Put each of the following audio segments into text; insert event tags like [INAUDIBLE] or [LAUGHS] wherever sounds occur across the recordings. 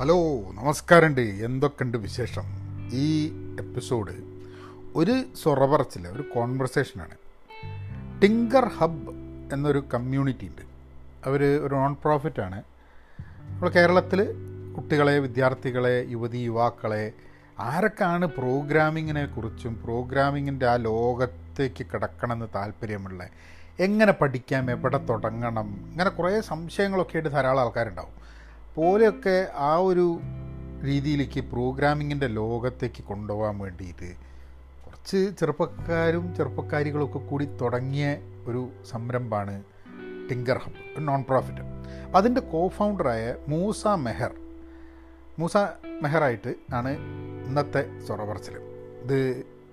Hello നമസ്കാരമുണ്ട്. എന്തൊക്കെയുണ്ട് വിശേഷം? ഈ എപ്പിസോഡ് ഒരു സൊറപറച്ചില്ല ഒരു കോൺവെർസേഷനാണ്. ടിങ്കർ ഹബ് എന്നൊരു കമ്മ്യൂണിറ്റി ഉണ്ട്. അവർ ഒരു നോൺ പ്രോഫിറ്റാണ് നമ്മൾ കേരളത്തിൽ കുട്ടികളെ വിദ്യാർത്ഥികളെ യുവതി യുവാക്കളെ ആരൊക്കെയാണ് പ്രോഗ്രാമിങ്ങിനെ കുറിച്ചും പ്രോഗ്രാമിങ്ങിന്റെ ആ ലോകത്തേക്ക് കിടക്കണമെന്ന് താല്പര്യമുള്ള എങ്ങനെ പഠിക്കാം എവിടെ തുടങ്ങണം ഇങ്ങനെ കുറേ സംശയങ്ങളൊക്കെ ആയിട്ട് ധാരാളം ആൾക്കാരുണ്ടാവും. പോലെയൊക്കെ ആ ഒരു രീതിയിലേക്ക് പ്രോഗ്രാമിങ്ങിന്റെ ലോകത്തേക്ക് കൊണ്ടുപോകാൻ വേണ്ടിയിട്ട് കുറച്ച് ചെറുപ്പക്കാരും ചെറുപ്പക്കാരികളൊക്കെ കൂടി തുടങ്ങിയ ഒരു സംരംഭമാണ് ടിങ്കർ ഹബ് നോൺ പ്രോഫിറ്റ് അതിന്റെ കോ ഫൗണ്ടറായ മൂസ മെഹർ. മൂസ മെഹറായിട്ട് ആണ് ഇന്നത്തെ സൊറപറച്ചിൽ ഇത്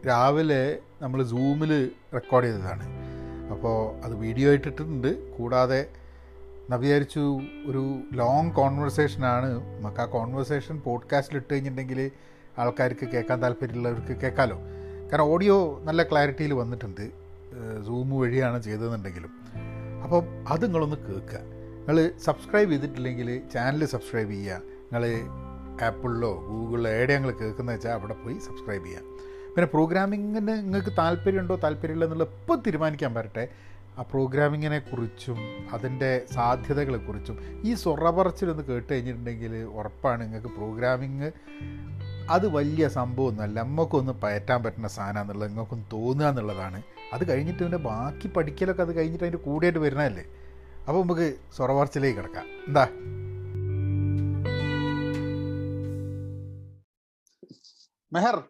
രാവിലെ നമ്മൾ സൂമിൽ റെക്കോർഡ് ചെയ്തതാണ്. അപ്പോൾ അത് വീഡിയോ ആയിട്ടിട്ടുണ്ട് കൂടാതെ ഞാൻ വിചാരിച്ചു ഒരു ലോങ് കോൺവെർസേഷനാണ് നമുക്ക് ആ കോൺവെർസേഷൻ പോഡ്കാസ്റ്റിൽ ഇട്ട് കഴിഞ്ഞിട്ടുണ്ടെങ്കിൽ ആൾക്കാർക്ക് കേൾക്കാൻ താല്പര്യമുള്ളവർക്ക് കേൾക്കാമല്ലോ കാരണം ഓഡിയോ നല്ല ക്ലാരിറ്റിയിൽ വന്നിട്ടുണ്ട്. സൂം വഴിയാണ് ചെയ്തതെന്നുണ്ടെങ്കിലും. അപ്പം അത് നിങ്ങളൊന്ന് കേൾക്കുക. നിങ്ങൾ സബ്സ്ക്രൈബ് ചെയ്തിട്ടില്ലെങ്കിൽ ചാനൽ സബ്സ്ക്രൈബ് ചെയ്യുക. നിങ്ങൾ ആപ്പിളിലോ ഗൂഗിളിലോ എവിടെ ഞങ്ങൾ കേൾക്കുന്നത് വെച്ചാൽ അവിടെ പോയി സബ്സ്ക്രൈബ് ചെയ്യുക. പിന്നെ പ്രോഗ്രാമിങ്ങിന് നിങ്ങൾക്ക് താല്പര്യമുണ്ടോ താല്പര്യമില്ല എന്നുള്ള ഇപ്പോൾ തീരുമാനിക്കാൻ പറ്റട്ടെ. പ്രോഗ്രാമിങ്ങിനെ കുറിച്ചും അതിന്റെ സാധ്യതകളെക്കുറിച്ചും ഈ സൊറപറച്ചിലൊന്ന് കേട്ട് കഴിഞ്ഞിട്ടുണ്ടെങ്കിൽ ഉറപ്പാണ് നിങ്ങൾക്ക് പ്രോഗ്രാമിങ് അത് വലിയ സംഭവമൊന്നുമല്ല. നമുക്കൊന്ന് പയറ്റാൻ പറ്റുന്ന സാധനം എന്നുള്ളത് നിങ്ങൾക്കൊന്ന് തോന്നുക എന്നുള്ളതാണ്. അത് കഴിഞ്ഞിട്ട് പിന്നെ ബാക്കി പഠിക്കലൊക്കെ അത് കഴിഞ്ഞിട്ട് അതിന്റെ കൂടെയായിട്ട് വരുന്നതല്ലേ? അപ്പോൾ നമുക്ക് സൊറപറച്ചിലേക്ക് കിടക്കാം. എന്താ? മെഹർ.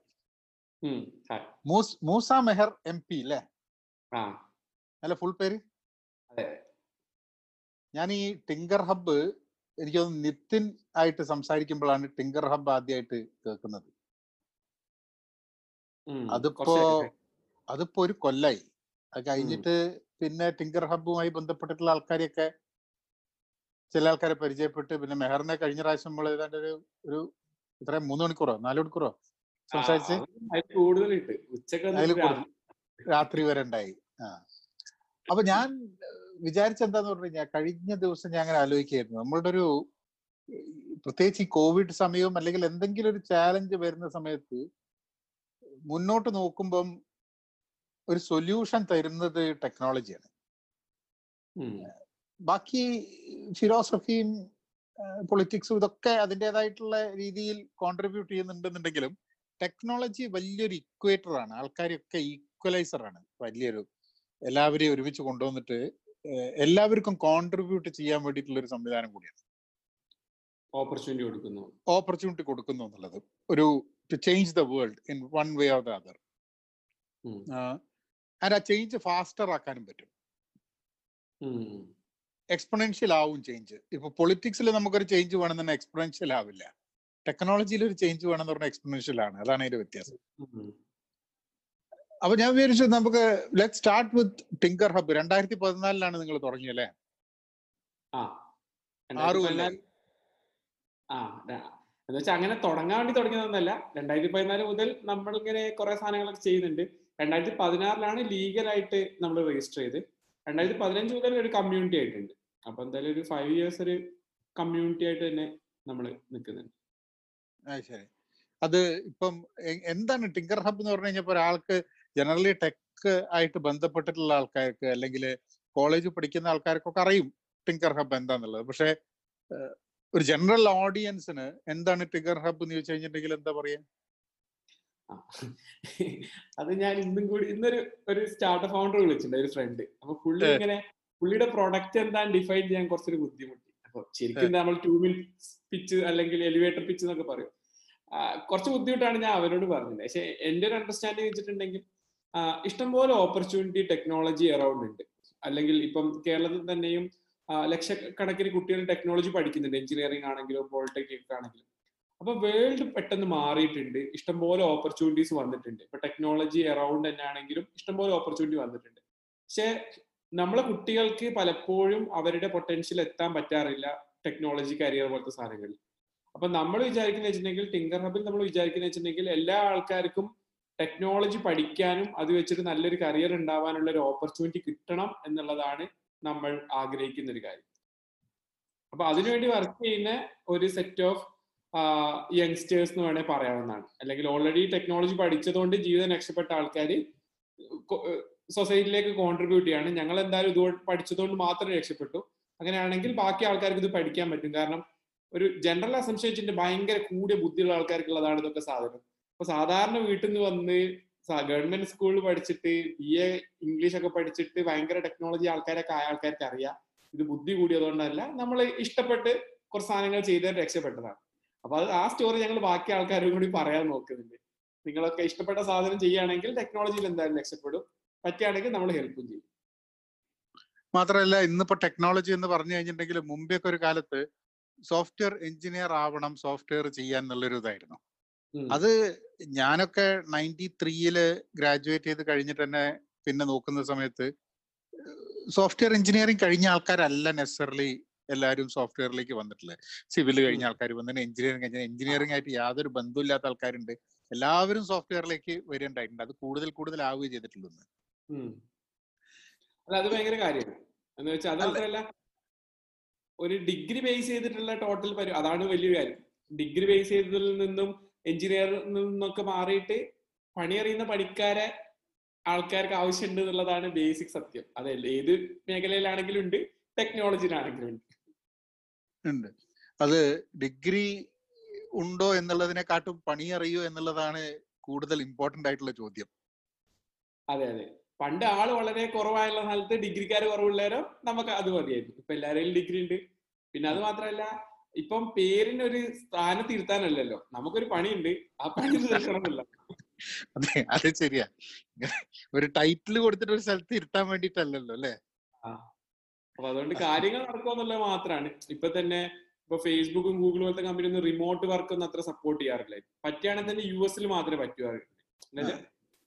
മൂസ ആ, മൂസ് മൂസ മെഹർ എം പി അല്ലേ ആ, അല്ല ഫുൾ പേര്. ഞാൻ ഈ ടിങ്കർ ഹബ്ബ് എനിക്ക് തോന്നുന്നു നിതിൻ ആയിട്ട് സംസാരിക്കുമ്പോഴാണ് ടിങ്കർ ഹബ്ബ് ആദ്യമായിട്ട് കേൾക്കുന്നത്. അതിപ്പോ അതിപ്പോ ഒരു കൊല്ലായി. അത് കഴിഞ്ഞിട്ട് പിന്നെ ടിങ്കർ ഹബ്ബുമായി ബന്ധപ്പെട്ടിട്ടുള്ള ആൾക്കാരെയൊക്കെ ചില ആൾക്കാരെ പരിചയപ്പെട്ട് പിന്നെ മെഹറിനെ കഴിഞ്ഞ പ്രാവശ്യം നമ്മൾ ഏതാണ്ട് ഒരു ഒരു ഇത്ര മൂന്ന് മണിക്കൂറോ നാല് മണിക്കൂറോ സംസാരിച്ച് അതിൽ കൂടുതൽ. രാത്രി വരെ ഉണ്ടായി. ആ. അപ്പൊ ഞാൻ വിചാരിച്ച എന്താന്ന് പറഞ്ഞു കഴിഞ്ഞാൽ കഴിഞ്ഞ ദിവസം ഞാൻ അങ്ങനെ ആലോചിക്കായിരുന്നു നമ്മളുടെ ഒരു പ്രത്യേകിച്ച് ഈ കോവിഡ് സമയവും അല്ലെങ്കിൽ എന്തെങ്കിലും ഒരു ചാലഞ്ച് വരുന്ന സമയത്ത് മുന്നോട്ട് നോക്കുമ്പം ഒരു സൊല്യൂഷൻ തരുന്നത് ടെക്നോളജിയാണ്. ബാക്കി ഫിലോസഫിയും പൊളിറ്റിക്സും ഇതൊക്കെ അതിന്റെതായിട്ടുള്ള രീതിയിൽ കോൺട്രിബ്യൂട്ട് ചെയ്യുന്നുണ്ടെന്നുണ്ടെങ്കിലും ടെക്നോളജി വലിയൊരു ഇക്വേറ്റർ ആണ് ആൾക്കാരൊക്കെ ഈക്വലൈസർ ആണ് വലിയൊരു എല്ലാവരെയും ഒരുമിച്ച് കൊണ്ടുവന്നിട്ട് എല്ലാവർക്കും കോൺട്രിബ്യൂട്ട് ചെയ്യാൻ വേണ്ടിയിട്ടുള്ള ഒരു സംവിധാനം കൂടിയാണ്. ഓപ്പർച്യൂണിറ്റി കൊടുക്കുന്നു. ഓപ്പർച്യൂണിറ്റി കൊടുക്കുന്നു എന്നുള്ളത്. ഒരു to change the world in one way or the other. And ആ ചേഞ്ച് ഫാസ്റ്റർ ആക്കാനും പറ്റും. എക്സ്പൊണൻഷ്യൽ ആവും ചേഞ്ച് ഇപ്പൊ പൊളിറ്റിക്സിൽ നമുക്കൊരു ചേഞ്ച് വേണമെന്ന് എക്സ്പൊണൻഷ്യൽ ആവില്ല. ടെക്നോളജിയിൽ ഒരു ചേഞ്ച് വേണമെന്ന് പറഞ്ഞാൽ എക്സ്പൊണൻഷ്യൽ ആണ്. അതാണ് അതിന്റെ വ്യത്യാസം. അപ്പൊ ഞാൻ വിചാരിച്ചു നമുക്ക് let start with Tinker Hub രണ്ടായിരത്തി പതിനാലിലാണ് നിങ്ങൾ തുടങ്ങിയല്ലേ? ആ. ആറ് രണ്ടായിരത്തി കൊല്ലം. ആ എന്ന് വെച്ചാൽ അങ്ങനെ തുടങ്ങാൻ വേണ്ടി തുടങ്ങിയതൊന്നല്ല. രണ്ടായിരത്തി പതിനാല് മുതൽ നമ്മൾ ഇങ്ങനെ കുറെ സാധനങ്ങളൊക്കെ ചെയ്യുന്നുണ്ട്. രണ്ടായിരത്തി പതിനാറിലാണ് ലീഗലായിട്ട് നമ്മൾ രജിസ്റ്റർ ചെയ്ത്. രണ്ടായിരത്തി പതിനഞ്ച് മുതൽ ഒരു കമ്മ്യൂണിറ്റി ആയിട്ടുണ്ട്. അപ്പൊ എന്തായാലും ഒരു ഫൈവ് ഇയേഴ്സ് ഒരു കമ്മ്യൂണിറ്റി ആയിട്ട് തന്നെ നമ്മൾ നിൽക്കുന്നുണ്ട്. ശരി. അത് ഇപ്പം എന്താണ് ടിങ്കർ ഹബ് എന്ന് പറഞ്ഞു കഴിഞ്ഞപ്പോ ഒരാൾക്ക് ജനറലി ടെക് ആയിട്ട് ബന്ധപ്പെട്ടിട്ടുള്ള ആൾക്കാർക്ക് അല്ലെങ്കിൽ കോളേജ് പഠിക്കുന്ന ആൾക്കാർക്കൊക്കെ അറിയും ടിങ്കർ ഹബ് എന്താന്നുള്ളത്. പക്ഷെ ഒരു ജനറൽ ഓഡിയൻസിന് എന്താണ് ടിങ്കർ ഹബ് എന്ന് ചോദിച്ചു കഴിഞ്ഞിട്ടുണ്ടെങ്കിൽ എന്താ പറയാ? അത് ഞാൻ ഇന്നും കൂടി ഇന്നൊരു ഒരു സ്റ്റാർട്ടപ്പ് ഫൗണ്ടർ വിളിച്ചിട്ടുണ്ട് ഒരു ഫ്രണ്ട് അപ്പൊ പുള്ളി ഇങ്ങനെ പുള്ളിയുടെ പ്രൊഡക്റ്റ് എന്താണ് ഡിഫൈൻ ചെയ്യാൻ കുറച്ചൊരു ബുദ്ധിമുട്ടി. അപ്പൊ ശരിക്കും നമ്മൾ ടൂ മിൽ പിച്ച് അല്ലെങ്കിൽ എലിവേറ്റർ പിച്ച് എന്നൊക്കെ പറയും. കുറച്ച് ബുദ്ധിമുട്ടാണ് ഞാൻ അവരോട് പറഞ്ഞത്. പക്ഷെ എന്റെ ഒരു അണ്ടർസ്റ്റാൻഡിങ് വെച്ചിട്ടുണ്ടെങ്കിൽ ഇഷ്ടംപോലെ ഓപ്പർച്യൂണിറ്റി ടെക്നോളജി അറൌണ്ട് ഉണ്ട്. അല്ലെങ്കിൽ ഇപ്പം കേരളത്തിൽ തന്നെയും ലക്ഷക്കണക്കിന് കുട്ടികൾ ടെക്നോളജി പഠിക്കുന്നുണ്ട്. എഞ്ചിനീയറിംഗ് ആണെങ്കിലും പോളിടെക്നിക് ആണെങ്കിലും. അപ്പൊ വേൾഡ് പെട്ടെന്ന് മാറിയിട്ടുണ്ട്. ഇഷ്ടംപോലെ ഓപ്പർച്യൂണിറ്റീസ് വന്നിട്ടുണ്ട്. ഇപ്പൊ ടെക്നോളജി അറൗണ്ട് തന്നെ ആണെങ്കിലും ഇഷ്ടംപോലെ ഓപ്പർച്യൂണിറ്റി വന്നിട്ടുണ്ട്. പക്ഷെ നമ്മളെ കുട്ടികൾക്ക് പലപ്പോഴും അവരുടെ പൊട്ടൻഷ്യൽ എത്താൻ പറ്റാറില്ല ടെക്നോളജി കരിയർ പോലത്തെ സാധനങ്ങളിൽ. അപ്പൊ നമ്മൾ വിചാരിക്കുന്ന വെച്ചിട്ടുണ്ടെങ്കിൽ ടിങ്കർ ഹബിൽ നമ്മൾ വിചാരിക്കുന്ന വെച്ചിട്ടുണ്ടെങ്കിൽ എല്ലാ ആൾക്കാർക്കും ടെക്നോളജി പഠിക്കാനും അത് വെച്ചിട്ട് നല്ലൊരു കരിയർ ഉണ്ടാവാനുള്ള ഒരു ഓപ്പർച്യൂണിറ്റി കിട്ടണം എന്നുള്ളതാണ് നമ്മൾ ആഗ്രഹിക്കുന്ന ഒരു കാര്യം. അപ്പൊ അതിനുവേണ്ടി വർക്ക് ചെയ്യുന്ന ഒരു സെറ്റ് ഓഫ് യങ്സ്റ്റേഴ്സ് എന്ന് വേണേൽ പറയാവുന്നതാണ്. അല്ലെങ്കിൽ ഓൾറെഡി ടെക്നോളജി പഠിച്ചതുകൊണ്ട് ജീവിതം രക്ഷപ്പെട്ട ആൾക്കാർ സൊസൈറ്റിയിലേക്ക് കോൺട്രിബ്യൂട്ട് ചെയ്യാണ്. ഞങ്ങൾ എന്തായാലും ഇത് പഠിച്ചതുകൊണ്ട് മാത്രം രക്ഷപ്പെട്ടു. അങ്ങനെയാണെങ്കിൽ ബാക്കി ആൾക്കാർക്ക് ഇത് പഠിക്കാൻ പറ്റും. കാരണം ഒരു ജനറൽ അസംശയിച്ചിട്ട് ഭയങ്കര കൂടിയ ബുദ്ധിയുള്ള ആൾക്കാർക്കുള്ളതാണ് ഇതൊക്കെ സാധനം. അപ്പൊ സാധാരണ വീട്ടിൽ നിന്ന് വന്ന് ഗവൺമെന്റ് സ്കൂളിൽ പഠിച്ചിട്ട് ബി എ ഇംഗ്ലീഷ് ഒക്കെ പഠിച്ചിട്ട് ഭയങ്കര ടെക്നോളജി ആൾക്കാരൊക്കെ ആയ ആൾക്കാർക്ക് അറിയാം. ഇത് ബുദ്ധി കൂടിയതുകൊണ്ടല്ല. നമ്മൾ ഇഷ്ടപ്പെട്ട് കുറച്ച് സാധനങ്ങൾ ചെയ്ത് രക്ഷപ്പെട്ടതാണ്. അപ്പൊ അത് ആ സ്റ്റോറി ഞങ്ങൾ ബാക്കി ആൾക്കാരും കൂടി പറയാൻ നോക്കുന്നുണ്ട്. നിങ്ങളൊക്കെ ഇഷ്ടപ്പെട്ട സാധനം ചെയ്യുകയാണെങ്കിൽ ടെക്നോളജിയിൽ എന്തായാലും രക്ഷപ്പെടും. പറ്റുകയാണെങ്കിൽ നമ്മൾ ഹെൽപ്പും ചെയ്യും. മാത്രമല്ല ഇന്നിപ്പോ ടെക്നോളജി എന്ന് പറഞ്ഞു കഴിഞ്ഞിട്ടുണ്ടെങ്കിൽ മുമ്പേക്കൊരു ഒരു കാലത്ത് സോഫ്റ്റ്വെയർ എഞ്ചിനീയർ ആവണം സോഫ്റ്റ്വെയർ ചെയ്യാൻ എന്നുള്ളൊരു ഇതായിരുന്നു അത് ഞാനൊക്കെ നയന്റി ത്രീയിൽ ഗ്രാജുവേറ്റ് ചെയ്ത് കഴിഞ്ഞിട്ട് തന്നെ പിന്നെ നോക്കുന്ന സമയത്ത് സോഫ്റ്റ്വെയർ എഞ്ചിനീയറിംഗ് കഴിഞ്ഞ ആൾക്കാരല്ല നെസറലി എല്ലാവരും സോഫ്റ്റ്വെയറിലേക്ക് വന്നിട്ടുള്ളത് സിവിൽ കഴിഞ്ഞ ആൾക്കാർ വന്നിട്ട് എഞ്ചിനീയറിംഗ് കഴിഞ്ഞ എഞ്ചിനീയറിംഗ് ആയിട്ട് യാതൊരു ബന്ധമില്ലാത്ത ആൾക്കാരുണ്ട്. എല്ലാവരും സോഫ്റ്റ്വെയറിലേക്ക് വരേണ്ടായിട്ടുണ്ട്. അത് കൂടുതൽ കൂടുതൽ ആവുകയും ചെയ്തിട്ടുള്ളൂ അല്ല അത് ഭയങ്കര കാര്യമാണ്. എന്ന് വെച്ചാൽ അതല്ല ഒരു ഡിഗ്രി ബേസ് ചെയ്തിട്ടുള്ള ടോട്ടൽ പരി അതാണ് വലിയ കാര്യം. ഡിഗ്രി ബേസ് ചെയ്തതിൽ നിന്നും എഞ്ചിനീയറിൽ നിന്നൊക്കെ മാറിയിട്ട് പണിയറിയുന്ന പണിക്കാരെ ആൾക്കാർക്ക് ആവശ്യമുണ്ട് എന്നുള്ളതാണ് ബേസിക് സത്യം. അതെ ഏത് മേഖലയിലാണെങ്കിലും ഉണ്ട് ടെക്നോളജിയിലാണെങ്കിലും ഉണ്ട്. ഉണ്ട്. അത് ഡിഗ്രി ഉണ്ടോ എന്നുള്ളതിനെക്കാട്ടും പണി അറിയോ എന്നുള്ളതാണ് കൂടുതൽ ഇമ്പോർട്ടന്റ് ആയിട്ടുള്ള ചോദ്യം. അതെ അതെ. പണ്ട് ആൾ വളരെ കുറവായുള്ള സ്ഥലത്ത് ഡിഗ്രിക്കാർ കുറവുള്ളവരോ നമുക്ക് അത് മതിയായിരുന്നു. ഇപ്പൊ എല്ലാവരെയും ഡിഗ്രി ഉണ്ട്. പിന്നെ അത് മാത്രമല്ല ഇപ്പം പേരിന് ഒരു സ്ഥാനം തീർത്താനല്ലല്ലോ നമുക്കൊരു പണിയുണ്ട്. ആ പണി തീർക്കണമെന്നില്ല. അതെ അത് ശരിയാ. ഒരു ടൈറ്റിൽ കൊടുത്തിട്ട് ഒരു സ്ഥലത്ത് ഇരുത്താൻ വേണ്ടിട്ടല്ലല്ലോ അല്ലെ? അപ്പൊ അതുകൊണ്ട് കാര്യങ്ങൾ നടക്കുമെന്നുള്ളത് മാത്രമാണ് ഇപ്പൊ തന്നെ ഇപ്പൊ ഫേസ്ബുക്കും ഗൂഗിൾ പോലത്തെ കമ്പനി ഒന്നും റിമോട്ട് വർക്ക് ഒന്നും അത്ര സപ്പോർട്ട് ചെയ്യാറില്ല. പറ്റുകയാണെങ്കിൽ തന്നെ യു എസിൽ മാത്രമേ പറ്റുമാറുള്ളൂ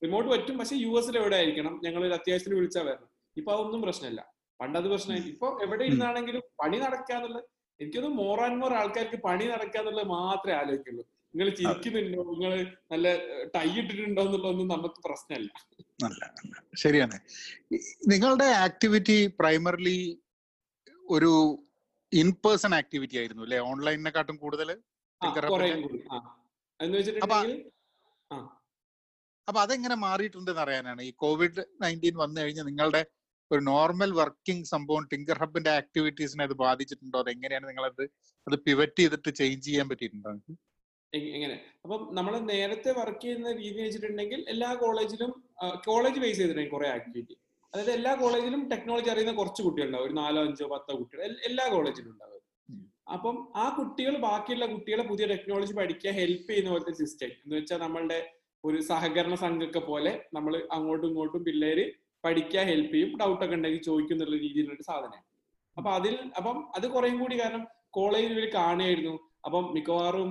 റിമോട്ട് പറ്റും പക്ഷെ യു എസിൽ എവിടെ ആയിരിക്കണം? ഞങ്ങൾ ഒരു അത്യാവശ്യത്തിന് വിളിച്ചാൽ വരണം ഇപ്പൊ അതൊന്നും പ്രശ്നമില്ല. പണ്ടത് പ്രശ്നമായി ഇപ്പൊ എവിടെ ഇരുന്നാണെങ്കിലും പണി നടക്കാന്നുള്ളത് എനിക്കൊന്നും മോർ ആൻഡ് മോർ ആൾക്കാർക്ക് പണി നടക്കാന്നുള്ളത് മാത്രമേ ആലോചിക്കുള്ളൂ. നിങ്ങൾ ചിരിക്കുന്നുണ്ടോ? നിങ്ങൾ നല്ല ടൈ ഇട്ടിട്ടുണ്ടോ എന്നുള്ളതൊന്നും നമുക്ക് പ്രശ്നമല്ല. ശരിയാണ്. നിങ്ങളുടെ ആക്ടിവിറ്റി പ്രൈമറിലി ഒരു ഇൻ പേഴ്സൺ ആക്ടിവിറ്റി ആയിരുന്നു അല്ലെ? ഓൺലൈനിനെക്കാട്ടും കൂടുതൽ. അപ്പൊ അതെങ്ങനെ മാറിയിട്ടുണ്ട് അറിയാനാണ്? ഈ കോവിഡ് നയന്റീൻ വന്നു കഴിഞ്ഞാൽ നിങ്ങളുടെ ഒരു നോർമൽ വർക്കിംഗ് സംഭവം ടിങ്കർ ഹബിന്റെ ആക്ടിവിറ്റീസിനെ അത് ബാധിച്ചിട്ടുണ്ടോ? അത് എങ്ങനെയാണ് നിങ്ങളത് അത് പിവറ്റ് ചെയ്തിട്ട് ചേഞ്ച് ചെയ്യാൻ പറ്റിയിട്ടുണ്ടോ? എങ്ങനെ? അപ്പം നമ്മൾ നേരത്തെ വർക്ക് ചെയ്യുന്ന രീതി വെച്ചിട്ടുണ്ടെങ്കിൽ എല്ലാ കോളേജിലും കോളേജ് ബേസ് ചെയ്തിട്ടുണ്ടെങ്കിൽ കുറെ ആക്ടിവിറ്റി അതായത് എല്ലാ കോളേജിലും ടെക്നോളജി അറിയുന്ന കുറച്ച് കുട്ടികളുണ്ടാവും. ഒരു നാലോ അഞ്ചോ പത്തോ കുട്ടികൾ. എല്ലാ കോളേജിലും ഉണ്ടാവും. അപ്പം ആ കുട്ടികൾ ബാക്കിയുള്ള കുട്ടികളെ പുതിയ ടെക്നോളജി പഠിക്കാൻ ഹെൽപ്പ് ചെയ്യുന്ന പോലത്തെ സിസ്റ്റം എന്ന് വെച്ചാൽ നമ്മളുടെ ഒരു സഹകരണ സംഘമൊക്കെ പോലെ നമ്മൾ അങ്ങോട്ടും ഇങ്ങോട്ടും പിള്ളേര് പഠിക്കാൻ ഹെൽപ്പ് ചെയ്യും ഡൗട്ട് ഒക്കെ ഉണ്ടെങ്കിൽ ചോദിക്കും എന്നുള്ള രീതിയിലുള്ള ഒരു സാധനമാണ്. അപ്പൊ അതിൽ അപ്പം അത് കുറേയും കൂടി കാരണം കോളേജിൽ ഇവർ കാണുകയായിരുന്നു. അപ്പം മിക്കവാറും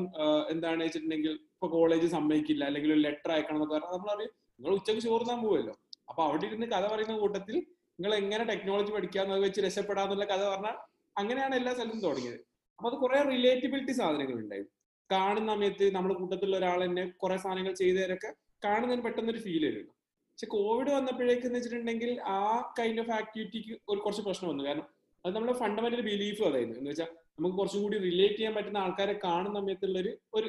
എന്താണ് വെച്ചിട്ടുണ്ടെങ്കിൽ ഇപ്പൊ കോളേജ് സമ്മതിക്കില്ല അല്ലെങ്കിൽ ഒരു ലെറ്റർ അയക്കണം എന്നൊക്കെ പറഞ്ഞാൽ നമ്മൾ അറിയാം നിങ്ങൾ ഉച്ചയ്ക്ക് ചോർന്നാൻ പോവല്ലോ? അപ്പൊ അവിടെ ഇരുന്ന് കഥ പറയുന്ന കൂട്ടത്തിൽ നിങ്ങൾ എങ്ങനെ ടെക്നോളജി പഠിക്കാന്ന് വെച്ച് രക്ഷപ്പെടാന്നുള്ള കഥ പറഞ്ഞാൽ അങ്ങനെയാണ് എല്ലാ സ്ഥലത്തും തുടങ്ങിയത്. അപ്പൊ അത് കുറെ റിലേറ്റബിലിറ്റി സാധനങ്ങൾ ഉണ്ടായിരുന്നു കാണുന്ന സമയത്ത് നമ്മുടെ കൂട്ടത്തിലുള്ള ഒരാൾ തന്നെ കുറെ സാധനങ്ങൾ ചെയ്തവരൊക്കെ കാണുന്നതിന് പെട്ടെന്നൊരു ഫീൽ വരുന്നു പക്ഷെ കോവിഡ് വന്നപ്പോഴേക്ക് എന്ന് വെച്ചിട്ടുണ്ടെങ്കിൽ ആ കൈൻഡ് ഓഫ് ആക്ടിവിറ്റിക്ക് ഒരു കുറച്ച് പ്രശ്നം വന്നു. കാരണം അത് നമ്മുടെ ഫണ്ടമെന്റൽ ബിലീഫ് അതായിരുന്നു എന്ന് വെച്ചാൽ നമുക്ക് കുറച്ചും കൂടി റിലേറ്റ് ചെയ്യാൻ പറ്റുന്ന ആൾക്കാരെ കാണുന്ന സമയത്തുള്ള ഒരു ഒരു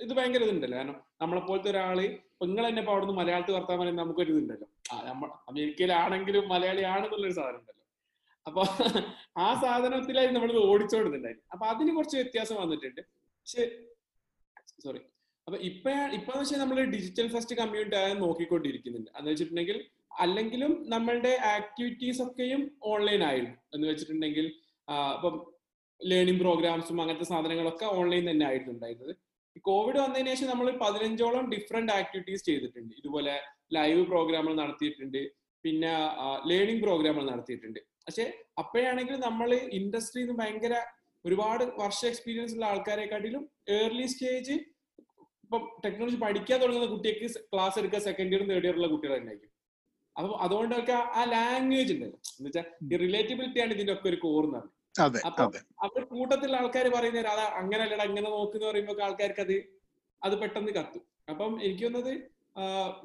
ഇത് ഭയങ്കര ഇതുണ്ടല്ലോ. കാരണം നമ്മളെ പോലത്തെ ഒരാൾ ഇപ്പൊ നിങ്ങൾ തന്നെ ഇപ്പൊ അവിടുന്ന് മലയാളത്തിൽ വർത്താൻ പറയുന്നത് നമുക്കൊരു ഇതുണ്ടല്ലോ. നമ്മൾ അമേരിക്കയിലാണെങ്കിലും മലയാളി ആണെന്നുള്ളൊരു സാധനം ഉണ്ടല്ലോ അപ്പൊ ആ സാധനത്തിലായി നമ്മൾ ഓടിച്ചോടുന്നുണ്ടായിരുന്നു അപ്പൊ അതിന് കുറച്ച് വ്യത്യാസം വന്നിട്ടുണ്ട്. പക്ഷെ സോറി അപ്പൊ ഇപ്പൊ ഇപ്പൊ വെച്ചാൽ നമ്മൾ ഡിജിറ്റൽ ഫസ്റ്റ് കമ്മ്യൂണിറ്റി ആയ നോക്കിക്കൊണ്ടിരിക്കുന്നുണ്ട്. എന്ന് വെച്ചിട്ടുണ്ടെങ്കിൽ അല്ലെങ്കിലും നമ്മളുടെ ആക്ടിവിറ്റീസ് ഒക്കെയും ഓൺലൈൻ ആയിരുന്നു. എന്ന് വെച്ചിട്ടുണ്ടെങ്കിൽ ഇപ്പം ലേണിംഗ് പ്രോഗ്രാംസും അങ്ങനത്തെ സാധനങ്ങളൊക്കെ ഓൺലൈൻ തന്നെ ആയിരുന്നു ഉണ്ടായിരുന്നത്. കോവിഡ് വന്നതിന് ശേഷം നമ്മൾ പതിനഞ്ചോളം ഡിഫറെന്റ് ആക്ടിവിറ്റീസ് ചെയ്തിട്ടുണ്ട്. ഇതുപോലെ ലൈവ് പ്രോഗ്രാമുകൾ നടത്തിയിട്ടുണ്ട്. പിന്നെ ലേണിംഗ് പ്രോഗ്രാമുകൾ നടത്തിയിട്ടുണ്ട്. പക്ഷെ അപ്പോഴാണെങ്കിൽ നമ്മൾ ഇൻഡസ്ട്രിയിൽ നിന്ന് ഭയങ്കര ഒരുപാട് വർഷ എക്സ്പീരിയൻസ് ഉള്ള ആൾക്കാരെക്കാട്ടിലും ഏർലി സ്റ്റേജ് ഇപ്പം ടെക്നോളജി പഠിക്കാൻ തുടങ്ങുന്ന കുട്ടിക്ക് ക്ലാസ് എടുക്കുക സെക്കൻഡ് ഇയറും തേർഡ് ഇയറുള്ള കുട്ടികൾ തന്നെയായിരിക്കും. അപ്പൊ അതുകൊണ്ടൊക്കെ ആ ലാംഗ്വേജ് ഉണ്ട് എന്ന് വെച്ചാൽ ഈ റിലേറ്റബിലിറ്റി ആണ് ഇതിന്റെ ഒക്കെ ഒരു കോർന്ന് അപ്പൊ അവർ കൂട്ടത്തിലുള്ള ആൾക്കാർ പറയുന്നത് അത് അങ്ങനെ അല്ലടാ അങ്ങനെ നോക്കുന്ന പറയുമ്പോ ആൾക്കാർക്ക് അത് അത് പെട്ടെന്ന് കത്തും. അപ്പം എനിക്ക് തോന്നുന്നത്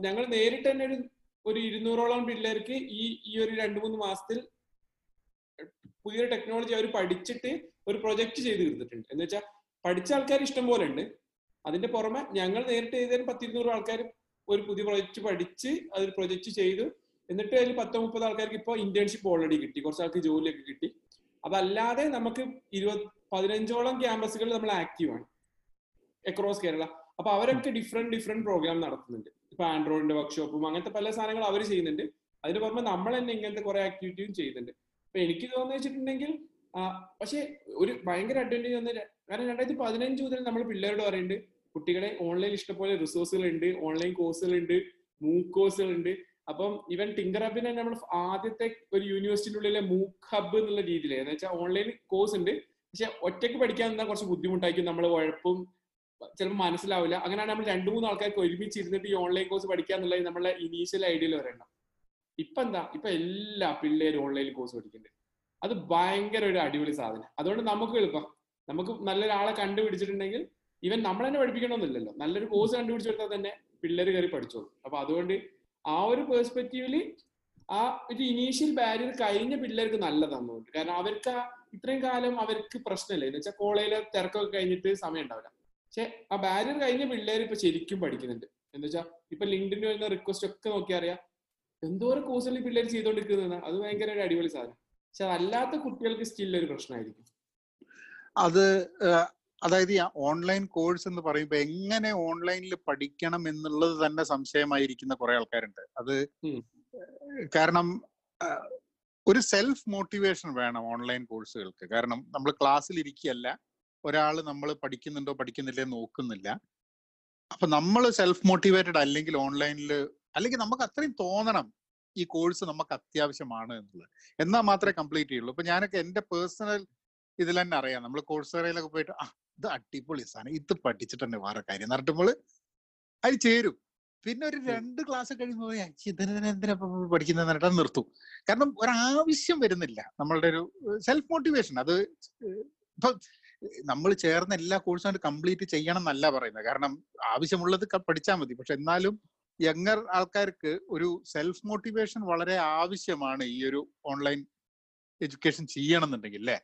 ഞങ്ങൾ നേരിട്ട് തന്നെ ഒരു ഒരു ഇരുന്നൂറോളം പിള്ളേർക്ക് ഈ ഈ ഒരു രണ്ടു മൂന്ന് മാസത്തിൽ പുതിയ ടെക്നോളജി അവർ പഠിച്ചിട്ട് ഒരു പ്രൊജക്ട് ചെയ്ത് തീർത്തിട്ടുണ്ട്. എന്ന് വെച്ചാൽ പഠിച്ച ആൾക്കാർ ഇഷ്ടം പോലെ ഉണ്ട് അതിന്റെ പുറമെ ഞങ്ങൾ നേരിട്ട് ചെയ്തതിന് പത്തിരുന്നൂറ് ആൾക്കാർ ഒരു പുതിയ പ്രൊജക്ട് പഠിച്ച് അതിൽ പ്രൊജക്ട് ചെയ്തു. എന്നിട്ട് അതിൽ പത്തോ മുപ്പത് ആൾക്കാർക്ക് ഇപ്പോൾ ഇന്റേൺഷിപ്പ് ഓൾറെഡി കിട്ടി. കുറച്ച് ആൾക്ക് ജോലിയൊക്കെ കിട്ടി. അതല്ലാതെ നമുക്ക് ഇരുപത് പതിനഞ്ചോളം ക്യാമ്പസുകൾ നമ്മൾ ആക്റ്റീവ് ആണ്. അക്രോസ് കേരള. അപ്പൊ അവരൊക്കെ ഡിഫറെന്റ് ഡിഫറെന്റ് പ്രോഗ്രാം നടത്തുന്നുണ്ട്. ഇപ്പൊ ആൻഡ്രോയിഡിന്റെ വർക്ക്ഷോപ്പും അങ്ങനത്തെ പല സാധനങ്ങൾ അവർ ചെയ്യുന്നുണ്ട്. അതിന് പുറമെ നമ്മൾ തന്നെ ഇങ്ങനത്തെ കുറെ ആക്ടിവിറ്റിയും ചെയ്യുന്നുണ്ട്. അപ്പൊ എനിക്ക് തോന്നുന്നു വെച്ചിട്ടുണ്ടെങ്കിൽ പക്ഷെ ഒരു ഭയങ്കര അഡ്വാന്റേജ് വന്നത് കാരണം രണ്ടായിരത്തി പതിനഞ്ച് മുതൽ നമ്മൾ പിള്ളേരോട് പറയുന്നുണ്ട് കുട്ടികളെ ഓൺലൈനിൽ ഇഷ്ടംപോലെ റിസോഴ്സുകൾ ഉണ്ട് ഓൺലൈൻ കോഴ്സുകൾ ഉണ്ട് മൂക്ക് കോഴ്സുകൾ ഉണ്ട് അപ്പം ഇവൻ ടിങ്കർ ഹബിനെ നമ്മൾ ആദ്യത്തെ ഒരു യൂണിവേഴ്സിറ്റിന്റെ ഉള്ളിലെ മൂക്ക് ഹബ്ബ് എന്നുള്ള രീതിയിൽ എന്ന് വെച്ചാൽ ഓൺലൈൻ കോഴ്സ് ഉണ്ട്. പക്ഷെ ഒറ്റയ്ക്ക് പഠിക്കാൻ നിന്നാൽ കുറച്ച് ബുദ്ധിമുട്ടായിരിക്കും നമ്മൾ ഉഴപ്പും ചിലപ്പോൾ മനസ്സിലാവില്ല. അങ്ങനെയാണ് നമ്മൾ രണ്ടു മൂന്ന് ആൾക്കാർക്ക് ഒരുമിച്ച് ഇരുന്നിട്ട് ഈ ഓൺലൈൻ കോഴ്സ് പഠിക്കുക എന്നുള്ളത് നമ്മളെ ഇനീഷ്യൽ ഐഡിയയിൽ വരണം ഇപ്പൊ എന്താ? ഇപ്പൊ എല്ലാ പിള്ളേരും ഓൺലൈൻ കോഴ്സ് പഠിക്കുന്നുണ്ട്. അത് ഭയങ്കര ഒരു അടിപൊളി സാധനം. അതുകൊണ്ട് നമുക്ക് എളുപ്പം. നമുക്ക് നല്ലൊരാളെ കണ്ടുപിടിച്ചിട്ടുണ്ടെങ്കിൽ ഇവൻ നമ്മൾ തന്നെ പഠിപ്പിക്കണമെന്നില്ലല്ലോ നല്ലൊരു കോഴ്സ് കണ്ടുപിടിച്ചെടുത്താൽ തന്നെ പിള്ളേർ കയറി പഠിച്ചോളൂ. അപ്പൊ അതുകൊണ്ട് ആ ഒരു പേഴ്സ്പെക്റ്റീവിൽ ആ ഒരു ഇനീഷ്യൽ ബാരിയർ കഴിഞ്ഞ പിള്ളേർക്ക് നല്ലതാണ് കാരണം അവർക്ക് ഇത്രയും കാലം അവർക്ക് പ്രശ്നമില്ല. എന്ന് വെച്ചാൽ കോളേജിലെ തിരക്കൊക്കെ കഴിഞ്ഞിട്ട് സമയം ഉണ്ടാവില്ല. പക്ഷെ ആ ബാരിയർ കഴിഞ്ഞ പിള്ളേർ ഇപ്പൊ ശരിക്കും പഠിക്കുന്നുണ്ട്. എന്ന് വെച്ചാൽ ഇപ്പൊ ലിങ്ക്ഡിന് വരുന്ന റിക്വസ്റ്റ് ഒക്കെ നോക്കിയാൽ അറിയാം. എന്തോരം കോഴ്സുകൾ പിള്ളേർ ചെയ്തോണ്ടിരിക്കുന്ന അത് ഭയങ്കര ഒരു അടിപൊളി സാധനം. പക്ഷെ അതല്ലാത്ത കുട്ടികൾക്ക് സ്റ്റിൽ ഒരു പ്രശ്നമായിരിക്കും. അത് അതായത് ഈ ഓൺലൈൻ കോഴ്സ് എന്ന് പറയുമ്പോൾ എങ്ങനെ ഓൺലൈനിൽ പഠിക്കണം എന്നുള്ളത് തന്നെ സംശയമായിരിക്കുന്ന കുറെ ആൾക്കാരുണ്ട്. അത് കാരണം ഒരു സെൽഫ് മോട്ടിവേഷൻ വേണം ഓൺലൈൻ കോഴ്സുകൾക്ക്. കാരണം നമ്മൾ ക്ലാസ്സിൽ ഇരിക്കുകയല്ല ഒരാൾ നമ്മൾ പഠിക്കുന്നുണ്ടോ പഠിക്കുന്നില്ലേ നോക്കുന്നില്ല. അപ്പൊ നമ്മൾ സെൽഫ് മോട്ടിവേറ്റഡ് അല്ലെങ്കിൽ ഓൺലൈനിൽ അല്ലെങ്കിൽ നമുക്ക് അത്രയും തോന്നണം ഈ കോഴ്സ് നമുക്ക് അത്യാവശ്യമാണ് എന്നുള്ളത്. എന്നാൽ മാത്രമേ കംപ്ലീറ്റ് ചെയ്യുള്ളൂ. ഇപ്പൊ ഞാനൊക്കെ എന്റെ പേഴ്സണൽ ഇതിൽ തന്നെ അറിയാം. നമ്മൾ കോഴ്സറയിലൊക്കെ പോയിട്ട് ആ ഇത് അടിപൊളി സാധനം. ഇത് പഠിച്ചിട്ട് തന്നെ വേറെ കാര്യം. നടത്തുമ്പോൾ അത് ചേരും. പിന്നെ ഒരു രണ്ട് ക്ലാസ് കഴിയുമ്പോൾ ഇതിനെന്തിനാ പഠിക്കുന്നത് എന്നിട്ട് നിർത്തും. കാരണം ഒരാവശ്യം വരുന്നില്ല. നമ്മളുടെ ഒരു സെൽഫ് മോട്ടിവേഷൻ അത് ഇപ്പൊ നമ്മൾ ചേർന്ന എല്ലാ കോഴ്സും കംപ്ലീറ്റ് ചെയ്യണം എന്നല്ല പറയുന്നത്. കാരണം ആവശ്യമുള്ളത് പഠിച്ചാൽ മതി. പക്ഷെ എന്നാലും യങ്ങർ ആൾക്കാർക്ക് ഒരു സെൽഫ് മോട്ടിവേഷൻ വളരെ ആവശ്യമാണ് ഈ ഒരു ഓൺലൈൻ എഡ്യൂക്കേഷൻ ചെയ്യണം എന്നുണ്ടെങ്കിൽ അല്ലേ?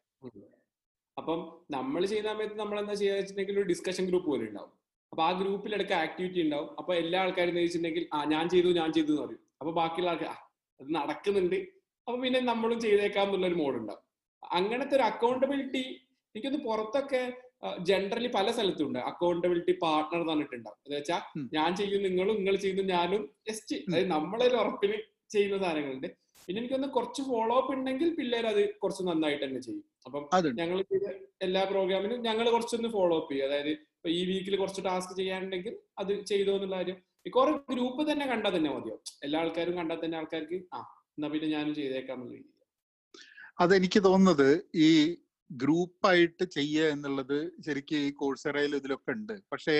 അപ്പം നമ്മൾ ചെയ്യുന്ന സമയത്ത് നമ്മൾ എന്താ ചെയ്യുക വെച്ചിട്ടുണ്ടെങ്കിൽ ഒരു ഡിസ്കഷൻ ഗ്രൂപ്പ് പോലെ ഉണ്ടാവും. അപ്പൊ ആ ഗ്രൂപ്പിൽ ഗ്രൂപ്പിലിടക്ക് ആക്ടിവിറ്റി ഉണ്ടാവും. അപ്പൊ എല്ലാ ആൾക്കാരും വെച്ചിട്ടുണ്ടെങ്കിൽ ആ ഞാൻ ചെയ്തു ഞാൻ ചെയ്തു എന്ന് പറയും. അപ്പൊ ബാക്കിയുള്ള ആൾക്കാർ അത് നടക്കുന്നുണ്ട്. അപ്പൊ പിന്നെ നമ്മളും ചെയ്തേക്കാം എന്നുള്ള ഒരു മോഡ് ഉണ്ടാവും. അങ്ങനത്തെ ഒരു അക്കൗണ്ടബിലിറ്റി എനിക്കൊന്ന് പുറത്തൊക്കെ ജനറലി പല സ്ഥലത്തും ഉണ്ട്. അക്കൗണ്ടബിലിറ്റി പാർട്ണർ എന്ന് പറഞ്ഞിട്ടുണ്ടാവും. എന്ന് വെച്ചാൽ ഞാൻ ചെയ്യും നിങ്ങളും നിങ്ങൾ ചെയ്യുന്നു ഞാനും ജസ്റ്റ് അതായത് നമ്മളൊരു ഉറപ്പിന് ചെയ്യുന്ന സാധനങ്ങളുണ്ട്. പിന്നെ എനിക്കൊന്ന് കുറച്ച് ഫോളോ അപ്പ് ഉണ്ടെങ്കിൽ പിള്ളേർ അത് കുറച്ച് നന്നായിട്ട് തന്നെ ചെയ്യും. അപ്പം ഞങ്ങൾ എല്ലാ പ്രോഗ്രാമിനും ഞങ്ങൾ കുറച്ചൊന്ന് ഫോളോ അപ്പ് ചെയ്യും. അതായത് ഇപ്പൊ ഈ വീക്കിൽ കുറച്ച് ടാസ്ക് ചെയ്യാനുണ്ടെങ്കിൽ അത് ചെയ്തോ എന്നുള്ള കാര്യം. കുറെ ഗ്രൂപ്പ് തന്നെ കണ്ടാൽ തന്നെ മതിയോ എല്ലാ ആൾക്കാരും കണ്ടാൽ തന്നെ ആൾക്കാർക്ക് ആ എന്നാ പിന്നെ ഞാനും ചെയ്തേക്കാം എന്നുള്ള രീതി അതെനിക്ക് തോന്നുന്നത് ഈ ഗ്രൂപ്പായിട്ട് ചെയ്യുക എന്നുള്ളത് ശരിക്കും ഈ കോഴ്സറയിൽ ഇതിലൊക്കെ ഉണ്ട്. പക്ഷേ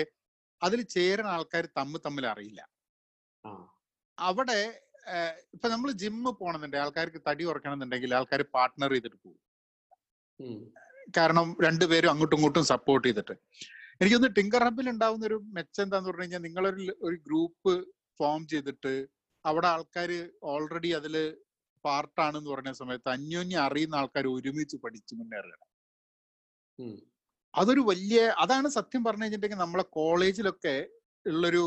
അതിൽ ചേരുന്ന ആൾക്കാർ തമ്മിൽ തമ്മിൽ അറിയില്ല. അവിടെ ഇപ്പൊ നമ്മൾ ജിമ്മ് പോകണമെന്നുണ്ടെങ്കിൽ ആൾക്കാർക്ക് തടി കുറയ്ക്കണമെന്നുണ്ടെങ്കിൽ ആൾക്കാർ പാർട്ട്ണർ ചെയ്തിട്ട് പോകും. കാരണം രണ്ടുപേരും അങ്ങോട്ടും ഇങ്ങോട്ടും സപ്പോർട്ട് ചെയ്തിട്ട്. എനിക്കൊന്ന് ടിങ്കർ ഹബിൽ ഉണ്ടാവുന്ന ഒരു മെച്ചം എന്താന്ന് പറഞ്ഞു കഴിഞ്ഞാൽ നിങ്ങളൊരു ഒരു ഗ്രൂപ്പ് ഫോം ചെയ്തിട്ട് അവിടെ ആൾക്കാർ ഓൾറെഡി അതിൽ പാർട്ടാണെന്ന് പറഞ്ഞ സമയത്ത് അന്യോന്യം അറിയുന്ന ആൾക്കാർ ഒരുമിച്ച് പഠിച്ച് മുന്നേറുകയാണ് അതൊരു വലിയ അതാണ് സത്യം പറഞ്ഞു കഴിഞ്ഞിട്ടുണ്ടെങ്കിൽ നമ്മളെ കോളേജിലൊക്കെ ഉള്ളൊരു